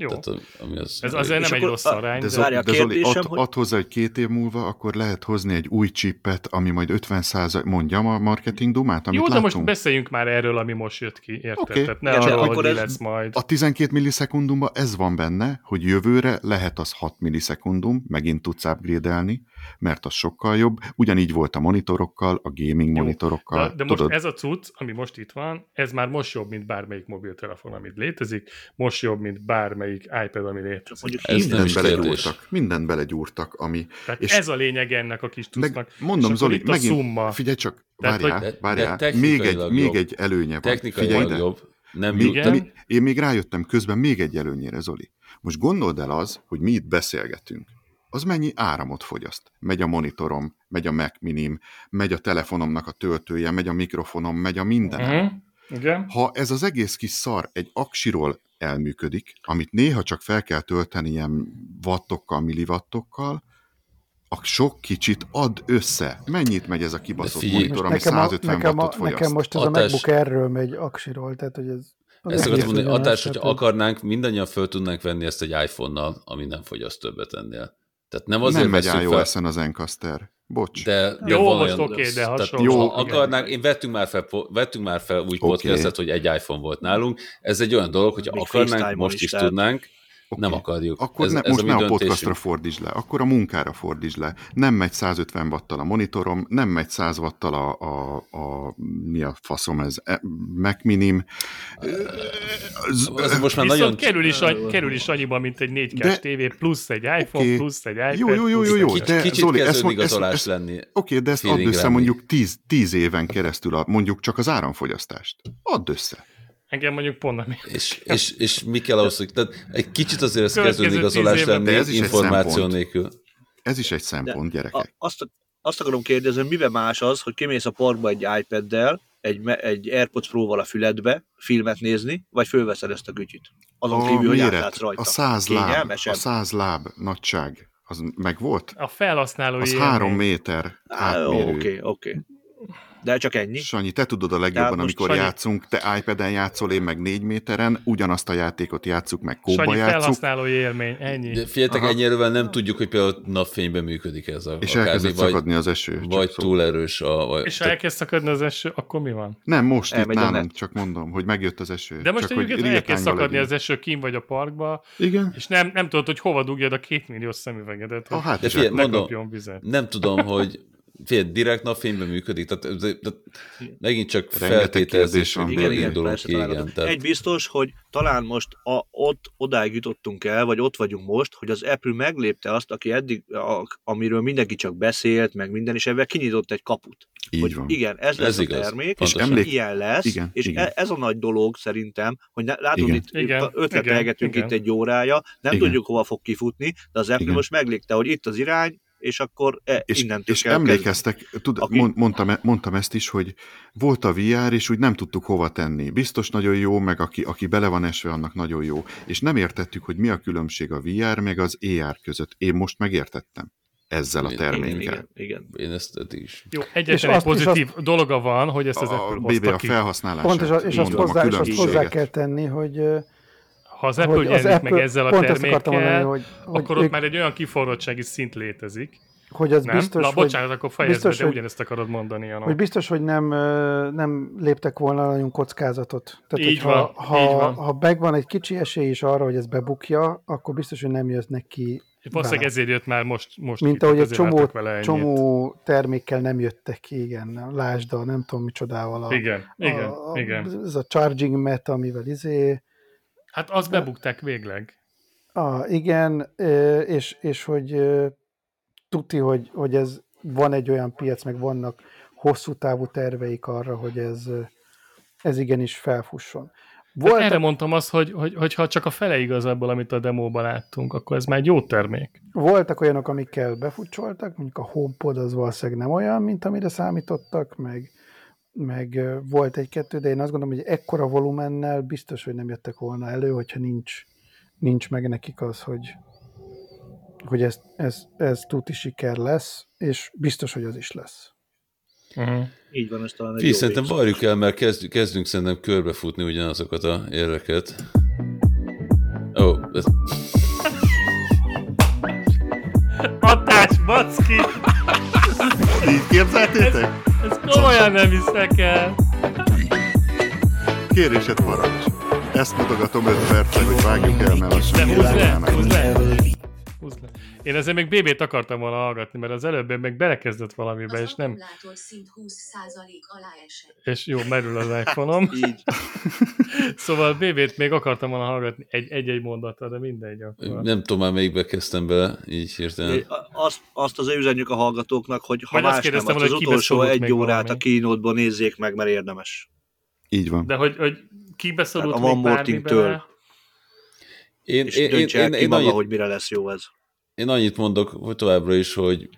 Jó. Tehát, ami az, Ez azért nem egy rossz a- arány, De, de, Várjál, de Zoli kérdésem, ad, hogy- ad hozzá, hogy két év múlva akkor lehet hozni egy új chipet, ami majd 50 százal, mondjam a marketing dumát, amit Jó, de látunk? most beszéljünk már erről, ami most jött ki, érted? Oké. Tehát ne arról, hogy ez- lesz majd. A 12 millisekundumban ez van benne, hogy jövőre lehet az 6 millisekundum, megint tudsz upgrade mert az sokkal jobb. Ugyanígy volt a monitorokkal, a gaming Jó, monitorokkal. De, de most tudod, ez a cucc, ami most itt van, ez már most jobb, mint bármelyik mobiltelefon, amit létezik, most jobb, mint bármelyik iPad, ami létezik. Mondjuk Ez nem belegyúrtak. Mindent belegyúrtak, ami... Tehát és- ez a lényeg ennek a kis cuccnak. mondom, Zoli, itt a megint, szumma. figyelj csak, Tehát, várjál, de- várjál, de még, egy, technikailag még jobb. egy előnye van. Figyelj Technikailag ide. jobb. Nem Még, Igen. mi, én még rájöttem közben még egy előnyére, Zoli. Most gondold el az, hogy mi itt beszélgetünk. Az mennyi áramot fogyaszt? Megy a monitorom, megy a Mac minim, megy a telefonomnak a töltője, megy a mikrofonom, megy a mindenem. Uh-huh. Igen. Ha ez az egész kis szar egy aksiról elműködik, amit néha csak fel kell tölteni ilyen wattokkal, milliwattokkal, a sok kicsit ad össze. Mennyit megy ez a kibaszott figyelj, monitor, ami nekem, a, 150 nekem, a, wattot fogyaszt? nekem most ez Hatás- a MacBook erről megy aksiról, tehát hogy ez... az Ezt akartam mondani, tehát, hogy- akarnánk, mindannyian föl tudnánk venni ezt egy iPhone-nal, ami nem fogyaszt többet ennél. Tehát nem azért nem megy fel, iOS-en az Encaster. Bocs. de, de Jó, van most olyan, oké, de tehát hasonló. Ha Jó, akarnánk, én vettünk már fel, vettünk már fel úgy Oké. podcastet, hogy egy iPhone volt nálunk. Ez egy olyan dolog, hogyha Még akarnánk, most is, is tehát- tudnánk, Oké. nem akarjuk. Akkor ez, ne, ez most a ne a podcastra fordítsd le, akkor a munkára fordítsd le. Nem megy 150 wattal a monitorom, nem megy 100 wattal a, a, a mi a faszom ez, e, Mac minim. Az most már nagyon... kerül, is, annyi, kerül is annyiba, mint egy 4 k De- tévé, plusz egy iPhone, Oké. plusz egy iPad. Jó, jó, jó, jó, jó, Kicsit, de kicsit Zoli, kezd ezt ezt- lenni. Oké, de ezt add össze lenni. mondjuk 10, 10 éven keresztül, a, mondjuk csak az áramfogyasztást. Add össze. Engem mondjuk pont nem És, és, és mi kell ahhoz, hogy tehát egy kicsit azért ez Következő kezdő tíz igazolás lenni De ez is egy információ szempont. nélkül. Ez is egy szempont, gyerekek. A, azt, azt akarom kérdezni, hogy mivel más az, hogy kimész a parkba egy iPad-del, egy, egy AirPods Pro-val a füledbe, filmet nézni, vagy fölveszed ezt a kütyüt. Azon A kívül, hogy méret, átlátsz rajta. a száz láb, a száz láb nagyság, az meg volt? A felhasználói Az élmény. három méter átmérő. Oké, oké. De csak ennyi? Sanyi, te tudod a legjobban, Tehát most amikor Sanyi- játszunk, te iPad-en játszol, én meg négy méteren, ugyanazt a játékot játszuk, meg kóba Sanyi játszuk, felhasználói élmény, ennyi. De figyeljetek, ennyire nem tudjuk, hogy például napfényben működik ez a és akármi, elkezdett szakadni az eső. vagy túl erős a... Vagy, És ha elkezd szakadni az eső, akkor mi van? Nem, most itt Elmegy a nálunk, net. csak mondom, hogy megjött az eső. De most csak, hogy egyébként ha elkezd szakadni legyünk. az eső, kim vagy a parkba, Igen? és nem, nem tudod, hogy hova dugjad a két milliós szemüvegedet, A hogy hát mondom, nem tudom, hogy figyelj, direkt napfényben működik, tehát, de, megint csak kérdés van Igen, igen, indulunk persze ki, igen. Tehát, Egy biztos, hogy talán most a, ott odáig jutottunk el, vagy ott vagyunk most, hogy az Apple meglépte azt, aki eddig, a, amiről mindenki csak beszélt, meg minden, és ebben kinyitott egy kaput. Így hogy van. igen, ez lesz Ez a igaz. termék, Pontosan. és Emlék- ilyen lesz, Igen, és igen. e- ez a nagy dolog szerintem, hogy ne, látod, Igen. itt Igen, ötletelgetünk igen, itt egy órája, nem Igen. tudjuk hova fog kifutni, de az Apple Igen. most meglépte, hogy itt az irány, és akkor e, És, innentől és kell emlékeztek, tud, Aki- mond, mondtam, mondtam ezt is, hogy volt a VR, és úgy nem tudtuk hova tenni. Biztos nagyon jó, meg aki, aki bele van esve, annak nagyon jó. És nem értettük, hogy mi a különbség a VR meg az AR között. Én most megértettem ezzel a Igen, termékkel. Igen, igen. én ezt eddig is. Jó, egyetlen egy azt- pozitív dologa van, hogy ezt az A, Apple hozta a ki. felhasználását. Pont, és, a- és azt, hozzá, és azt hozzá kell tenni, hogy, Ha az Apple hogy jelenik meg ezzel a termékkel, mondani, hogy, hogy, akkor ott ők, már egy olyan kiforrottsági szint létezik. hogy az Nem? biztos, Na, hogy, bocsánat, akkor fejezd be, biztos, de hogy- ugyanezt akarod mondani, Jana. hogy biztos, hogy nem, nem léptek volna nagyon kockázatot. Tehát, Így hogy ha, van, ha, így van. ha megvan egy kicsi esély is arra, hogy ez bebukja, akkor biztos, hogy nem jönnek ki Valószínűleg ezért jött már most, most Mint ki, ahogy egy csomó, csomó termékkel nem jöttek ki, igen. Lásd a nem tudom micsodával. A, Igen, igen, a, igen. Ez a charging met, amivel izé, Hát azt bebukták végleg. a, igen, és, és hogy tuti, hogy, hogy ez van egy olyan piac, meg vannak hosszú távú terveik arra, hogy ez, ez igenis felfusson. Volt Volt, erre mondtam azt, hogy, hogy, hogy ha csak a fele igazából, amit a demóban láttunk, akkor ez már egy jó termék. voltak olyanok, amikkel befutcsoltak, mondjuk a HomePod az valószínűleg nem olyan, mint amire számítottak, meg, meg volt egy-kettő, de én azt gondolom, hogy ekkora volumennel biztos, hogy nem jöttek volna elő, hogyha nincs, nincs meg nekik az, hogy, hogy ez, ez, ez tuti siker lesz, és biztos, hogy az is lesz. Uh-huh. Így van, ez talán egy Fi, jó szerintem várjuk el, mert kezdünk, kezdünk szerintem körbefutni ugyanazokat a érveket. Ó, oh, ez, Hatás, backi! Így képzeltétek? Ez komolyan nem hiszek el. Kérésed parancs. Ezt mutogatom 5 percig, hogy vágjuk el, mert lassan húzd le, húzd le. Én ezzel még BB-t akartam volna hallgatni, mert az előbb meg belekezdett valamibe, és nem. akkumulátor szint 20% alá esett. És jó, merül az iPhone-om. [laughs] Így. [laughs] Szóval BB-t még akartam volna hallgatni egy- egy-egy mondatra, de mindegy akkor. nem tudom már melyikbe kezdtem bele, így hirtelen. Azt, azt azért üzenjük a hallgatóknak, hogy ha Majd azt más nem, az volna, hogy kibe utolsó egy órát valami. a kínótból nézzék meg, mert érdemes. Így van. De hogy, hogy ki beszorult Tehát a még? Thing-től. Én, És én, én, én, ki én, maga, annyit, hogy mire lesz jó ez. Én annyit mondok hogy továbbra is, hogy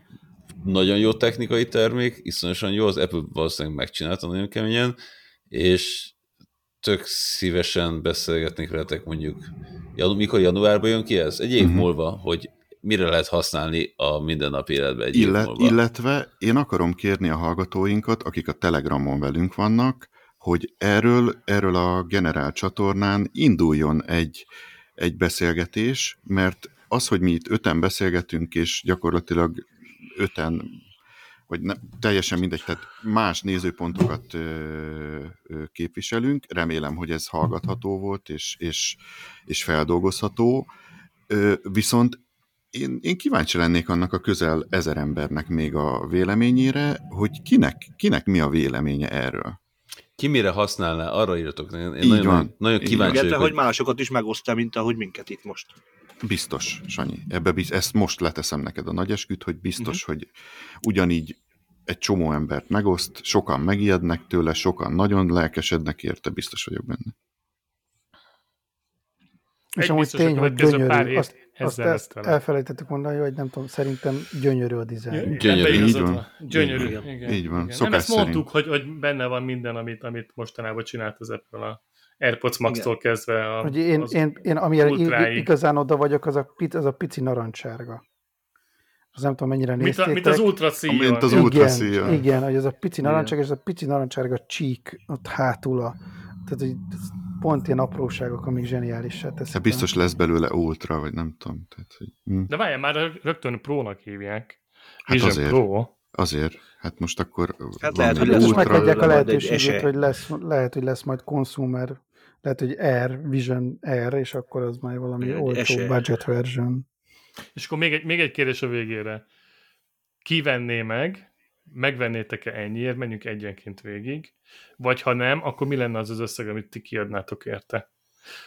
nagyon jó technikai termék, iszonyosan jó, az Apple valószínűleg megcsinálta nagyon keményen, és tök szívesen beszélgetnék veletek mondjuk, janu- mikor januárban jön ki ez? Egy év Mhm. múlva, hogy mire lehet használni a mindennapi életben egy év Illet, múlva. illetve én akarom kérni a hallgatóinkat, akik a Telegramon velünk vannak, hogy erről, erről a generál csatornán induljon egy, egy beszélgetés, mert az, hogy mi itt öten beszélgetünk, és gyakorlatilag öten, vagy ne, teljesen mindegy, tehát más nézőpontokat ö, ö, képviselünk, remélem, hogy ez hallgatható volt, és, és, és feldolgozható, ö, viszont én, én kíváncsi lennék annak a közel ezer embernek még a véleményére, hogy kinek, kinek mi a véleménye erről. Ki mire használná, arra írjatok. Én, én Így nagyon, van. nagyon kíváncsi vagyok, hogy hogy másokat is megosztja, mint ahogy minket itt most. Biztos, Sanyi. Ebbe biz, ezt most leteszem neked a nagy esküt, hogy biztos, uh-huh. hogy ugyanígy egy csomó embert megoszt, sokan megijednek tőle, sokan nagyon lelkesednek érte, biztos vagyok benne. És Egy amúgy biztos, a tény, hogy következő pár gyönyörű. hét Azt, azt el, elfelejtettük mondani, hogy nem tudom, szerintem gyönyörű a dizájn. Gyönyörű, Ebbe így van. van. Gyönyörű. Van. Igen, Így van, igen. Nem szokás ezt mondtuk, szerint. hogy, hogy benne van minden, amit, amit mostanában csinált az Apple a AirPods Max-tól kezdve a, Hogy én, az én, én amire ultráig. igazán oda vagyok, az a, pic, az a pici narancssárga. Az nem tudom, mennyire Mint, néztétek. a, mint az Ultra. Mint az Igen. Ultra igen, igen, hogy ez a pici Igen. narancssárga, és ez a pici narancssárga csík ott hátul a, tehát hogy pont ilyen apróságok, amik zseniálissá teszik. Hát biztos lesz belőle ultra, vagy nem tudom. Tehát, hogy, hm, De várjál, már rögtön Pro-nak hívják. Hát Vision azért. Pro. azért, hát most akkor Hát lehet, hogy lesz most ultra, megadják a esély. hogy lesz, lehet, hogy lesz majd consumer, lehet, hogy Air, Vision Air, és akkor az majd valami Egy olcsó esély. budget version. És akkor még egy, még egy kérdés a végére. Kivenné meg, megvennétek-e ennyiért, menjünk egyenként végig, vagy ha nem, akkor mi lenne az az összeg, amit ti kiadnátok érte?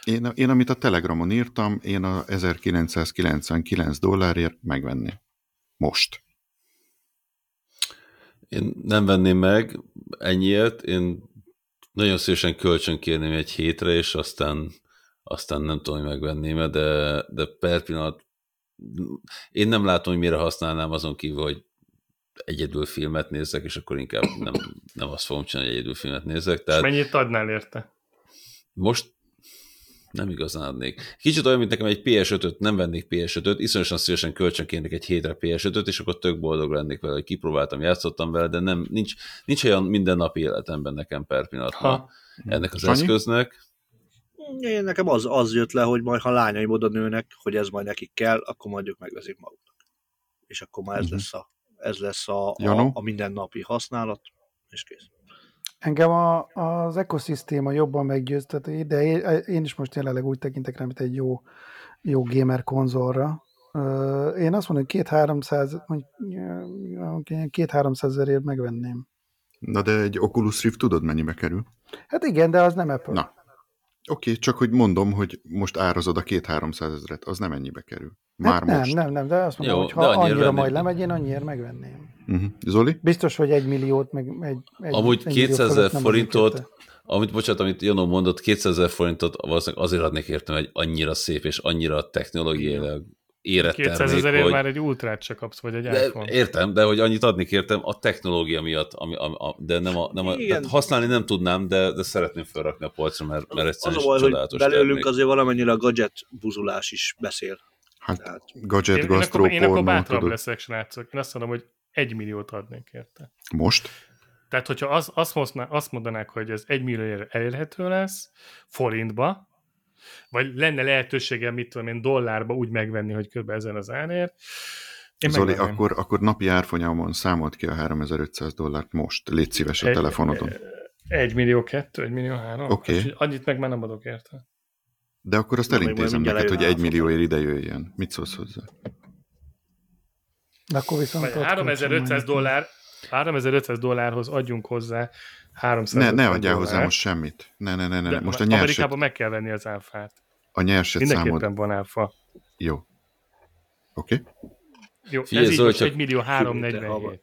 Én, én, amit a Telegramon írtam, én a 1999 dollárért megvenném. Most. Én nem venném meg ennyiért, én nagyon szívesen kölcsön kérném egy hétre, és aztán, aztán nem tudom, hogy megvenném de, de per pillanat én nem látom, hogy mire használnám azon kívül, hogy egyedül filmet nézzek, és akkor inkább nem, nem azt fogom csinálni, hogy egyedül filmet nézzek. És Tehát mennyit adnál érte? most nem igazán adnék. Kicsit olyan, mint nekem egy PS5-öt, nem vennék PS5-öt, iszonyosan szívesen kölcsön kérnék egy hétre PS5-öt, és akkor tök boldog lennék vele, hogy kipróbáltam, játszottam vele, de nem, nincs, nincs olyan mindennapi életemben nekem per pillanatban Ha. ennek az Sanyi? eszköznek. Én nekem az, az jött le, hogy majd ha lányaim oda nőnek, hogy ez majd nekik kell, akkor majd ők megveszik maguknak. És akkor már ez Mhm. lesz a, ez lesz a, a, a mindennapi használat, és kész. Engem a, az ekoszisztéma jobban meggyőz, tehát, de én, is most jelenleg úgy tekintek rá, mint egy jó, jó gamer konzolra. Én azt mondom, hogy két-háromszáz, mondjuk, ilyen két-háromszáz ezerért megvenném. Na de egy Oculus Rift tudod mennyibe kerül? Hát igen, de az nem Apple. Na. Oké, csak hogy mondom, hogy most árazod a két-háromszáz ezeret, az nem ennyibe kerül. Már hát nem, most. nem, nem, de azt mondom, hogy ha annyira venném. majd lemegy, én annyiért megvenném. Uh-huh. Zoli? Biztos, hogy egy milliót, meg egy, egy Amúgy egy millió 200 ezer fölött nem adnék forintot, érte. amit, bocsánat, amit Janó mondott, 200 ezer forintot valószínűleg azért adnék értem, hogy annyira szép és annyira technológiailag érett 200 termék, ezerért hogy... már egy ultrát se kapsz, vagy egy De, iPhone. értem, de hogy annyit adnék értem a technológia miatt, ami, ami, a, de nem a, nem a Igen. tehát használni nem tudnám, de, de szeretném felrakni a polcra, mert, mert Az egyszerűen a is baj, hogy belőlünk termék. azért valamennyire a gadget buzulás is beszél. Hát Tehát gadget, Én, én, gasztró, akkor, én akkor bátrabb tudod. leszek, srácok. Én azt mondom, hogy egy milliót adnék érte. Most? Tehát, hogyha az, azt, hozná, azt mondanák, hogy ez egy millió elérhető lesz, forintba, vagy lenne lehetőségem, mit tudom én, dollárba úgy megvenni, hogy kb. ezen az árért, én Zoli, megvenném. akkor, akkor napi árfolyamon számolt ki a 3500 dollárt most. Légy szíves a Egy- telefonodon. Egy millió kettő, egy millió három. Oké. És Annyit meg már nem adok érte. De akkor azt Na, elintézem neked, hogy egy millióért ide jöjjön. Mit szólsz hozzá? De akkor viszont Vagy ott 3500 kölcsön dollár, 3500 dollárhoz adjunk hozzá 300 Ne, ne adjál hozzá most semmit. Ne, ne, ne, ne. De Most a nyerset, Amerikában meg kell venni az áfát. a nyerset számod. Mindenképpen van áfa. Jó. Oké? Jó, Figyelj, ez így Zoli, most csak 1 millió 347.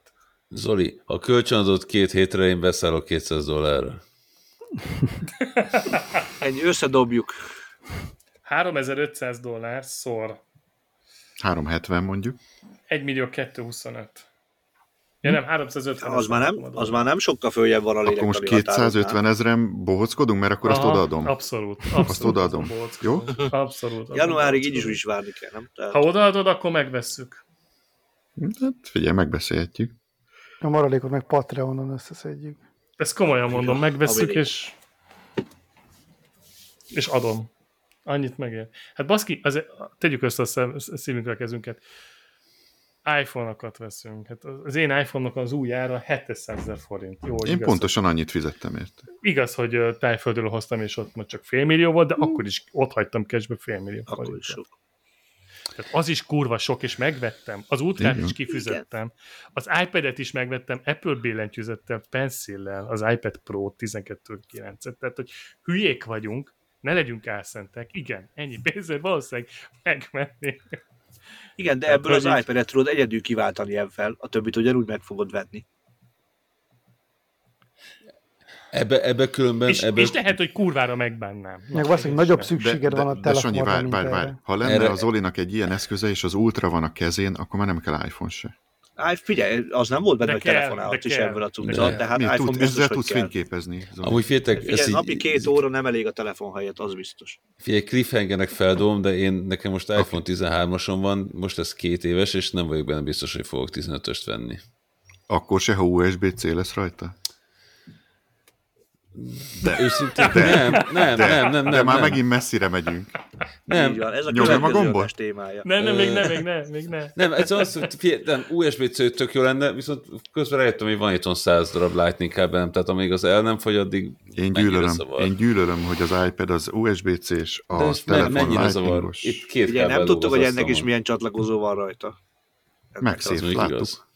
Zoli, ha kölcsönadott két hétre, én beszállok 200 dollárra. ennyi, összedobjuk. 3500 dollár szor 370 mondjuk. 1 millió 225. Ja nem, 350. Az már nem, az már nem sokkal följebb van a Akkor lélektani most 250 ezeren bohockodunk, mert akkor azt Aha, odaadom. Abszolút. abszolút Azt odaadom. bohóc- Jó? Abszolút. Januárig így is úgy is várni kell, nem? Tehát, Ha odaadod, akkor megvesszük. Hát figyelj, megbeszélhetjük. A maradékot meg Patreonon összeszedjük. Ezt komolyan mondom, Amerika. és és adom. Annyit megér. Hát baszki, azért tegyük össze a szem- szívünkre a kezünket. iPhone-okat veszünk. Hát az én iPhone-nak az új ára 700 ezer forint. Jó, Én igaz, pontosan annyit fizettem érte. Igaz, hogy tájföldről hoztam, és ott most csak félmillió volt, de akkor is ott hagytam cashbe félmillió akkor is forintot. sok. Tehát az is kurva sok, és megvettem. Az Igen. is kifizettem. Az iPad-et is megvettem Apple billentyűzettel, pencillel, az iPad Pro 12.9-et. Tehát, hogy hülyék vagyunk, ne legyünk álszentek. Igen, ennyi pénzért valószínűleg megvenni. Igen, de Hát, ebből az iPad-et tudod egyedül kiváltani ebben, a többit ugyanúgy meg fogod venni. Ebbe, ebbe különben... És, ebbe... és lehet, hogy kurvára megbánnám. Meg valószínűleg nagyobb szükséged van a de telefonra, várj, mint várj, várj. Ha lenne Erre- az Zolinak egy ilyen eszköze, és az Ultra van a kezén, akkor már nem kell iPhone se. Á, figyelj, az nem volt benne, De hogy kell, telefonálhat de is kell. ebből a cuccal, De. tehát Mi, iPhone tud, biztos, ezzel hogy tudsz kell. fényképezni. Zoli. Amúgy féltek, Figyelj, így, napi két óra nem elég a telefon helyett, az biztos. Figyelj, cliffhangernek feldom, de én nekem most iPhone 13-ason van, most ez két éves, és nem vagyok benne biztos, hogy fogok 15-öst venni. Akkor se, ha USB-C lesz rajta? Őszintén, nem, nem, De, nem, nem, de nem, már nem, megint messzire megyünk. nem, Így van, ez a Nyomjam a következő gombot? témája. Nem, nem, még ne, még ne, még ne. nem, ez az, hogy figyelj, nem, USB-C tök jó lenne, viszont közben rájöttem, hogy van itthon 100 darab Lightning kábelem, tehát amíg az el nem fogy, addig Én gyűlölöm, én gyűlölöm, hogy az iPad az USB-C-s, De a me- telefon mennyire zavar? lightningos. Itt két Ugye nem tudtuk, hogy ennek is milyen csatlakozó van rajta. Megszép, láttuk. igaz.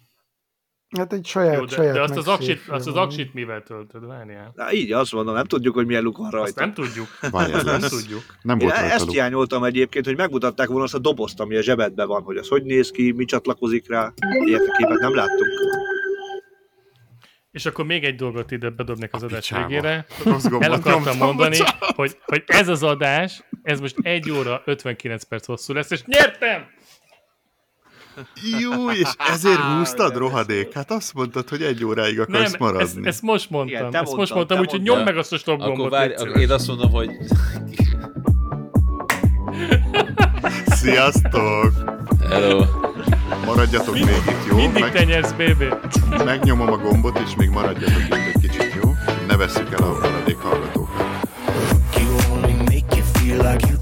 Hát egy saját, Jó, de, saját de azt az aksit, azt az aksit mivel töltöd? Várjál. Na, így azt mondom, nem tudjuk, hogy milyen luk van Azt rajta. nem tudjuk. Várj, ez Azt nem tudjuk. Nem Én volt rajta ezt luk. hiányoltam egyébként, hogy megmutatták volna azt a dobozt, ami a zsebedben van, hogy az hogy néz ki, mi csatlakozik rá. Ilyet a képet nem láttunk. És akkor még egy dolgot ide bedobnék az adás picsába. végére. Rossz El akartam mondani, hogy, hogy ez az adás, ez most 1 óra 59 perc hosszú lesz, és nyertem! Jó, és ezért húztad rohadék? Hát azt mondtad, hogy egy óráig akarsz nem, maradni. Ezt, ezt most mondtam, Igen, ezt most mondtam, úgyhogy nyomd meg azt a stop gombot. Akkor várj, akkor én azt mondom, hogy... Sziasztok! Hello! Maradjatok mindig, még itt, jó? Mindig meg, tenyersz, BB! Megnyomom a gombot, és még maradjatok még egy kicsit, jó? Ne veszük el a maradék hallgatókat. Like you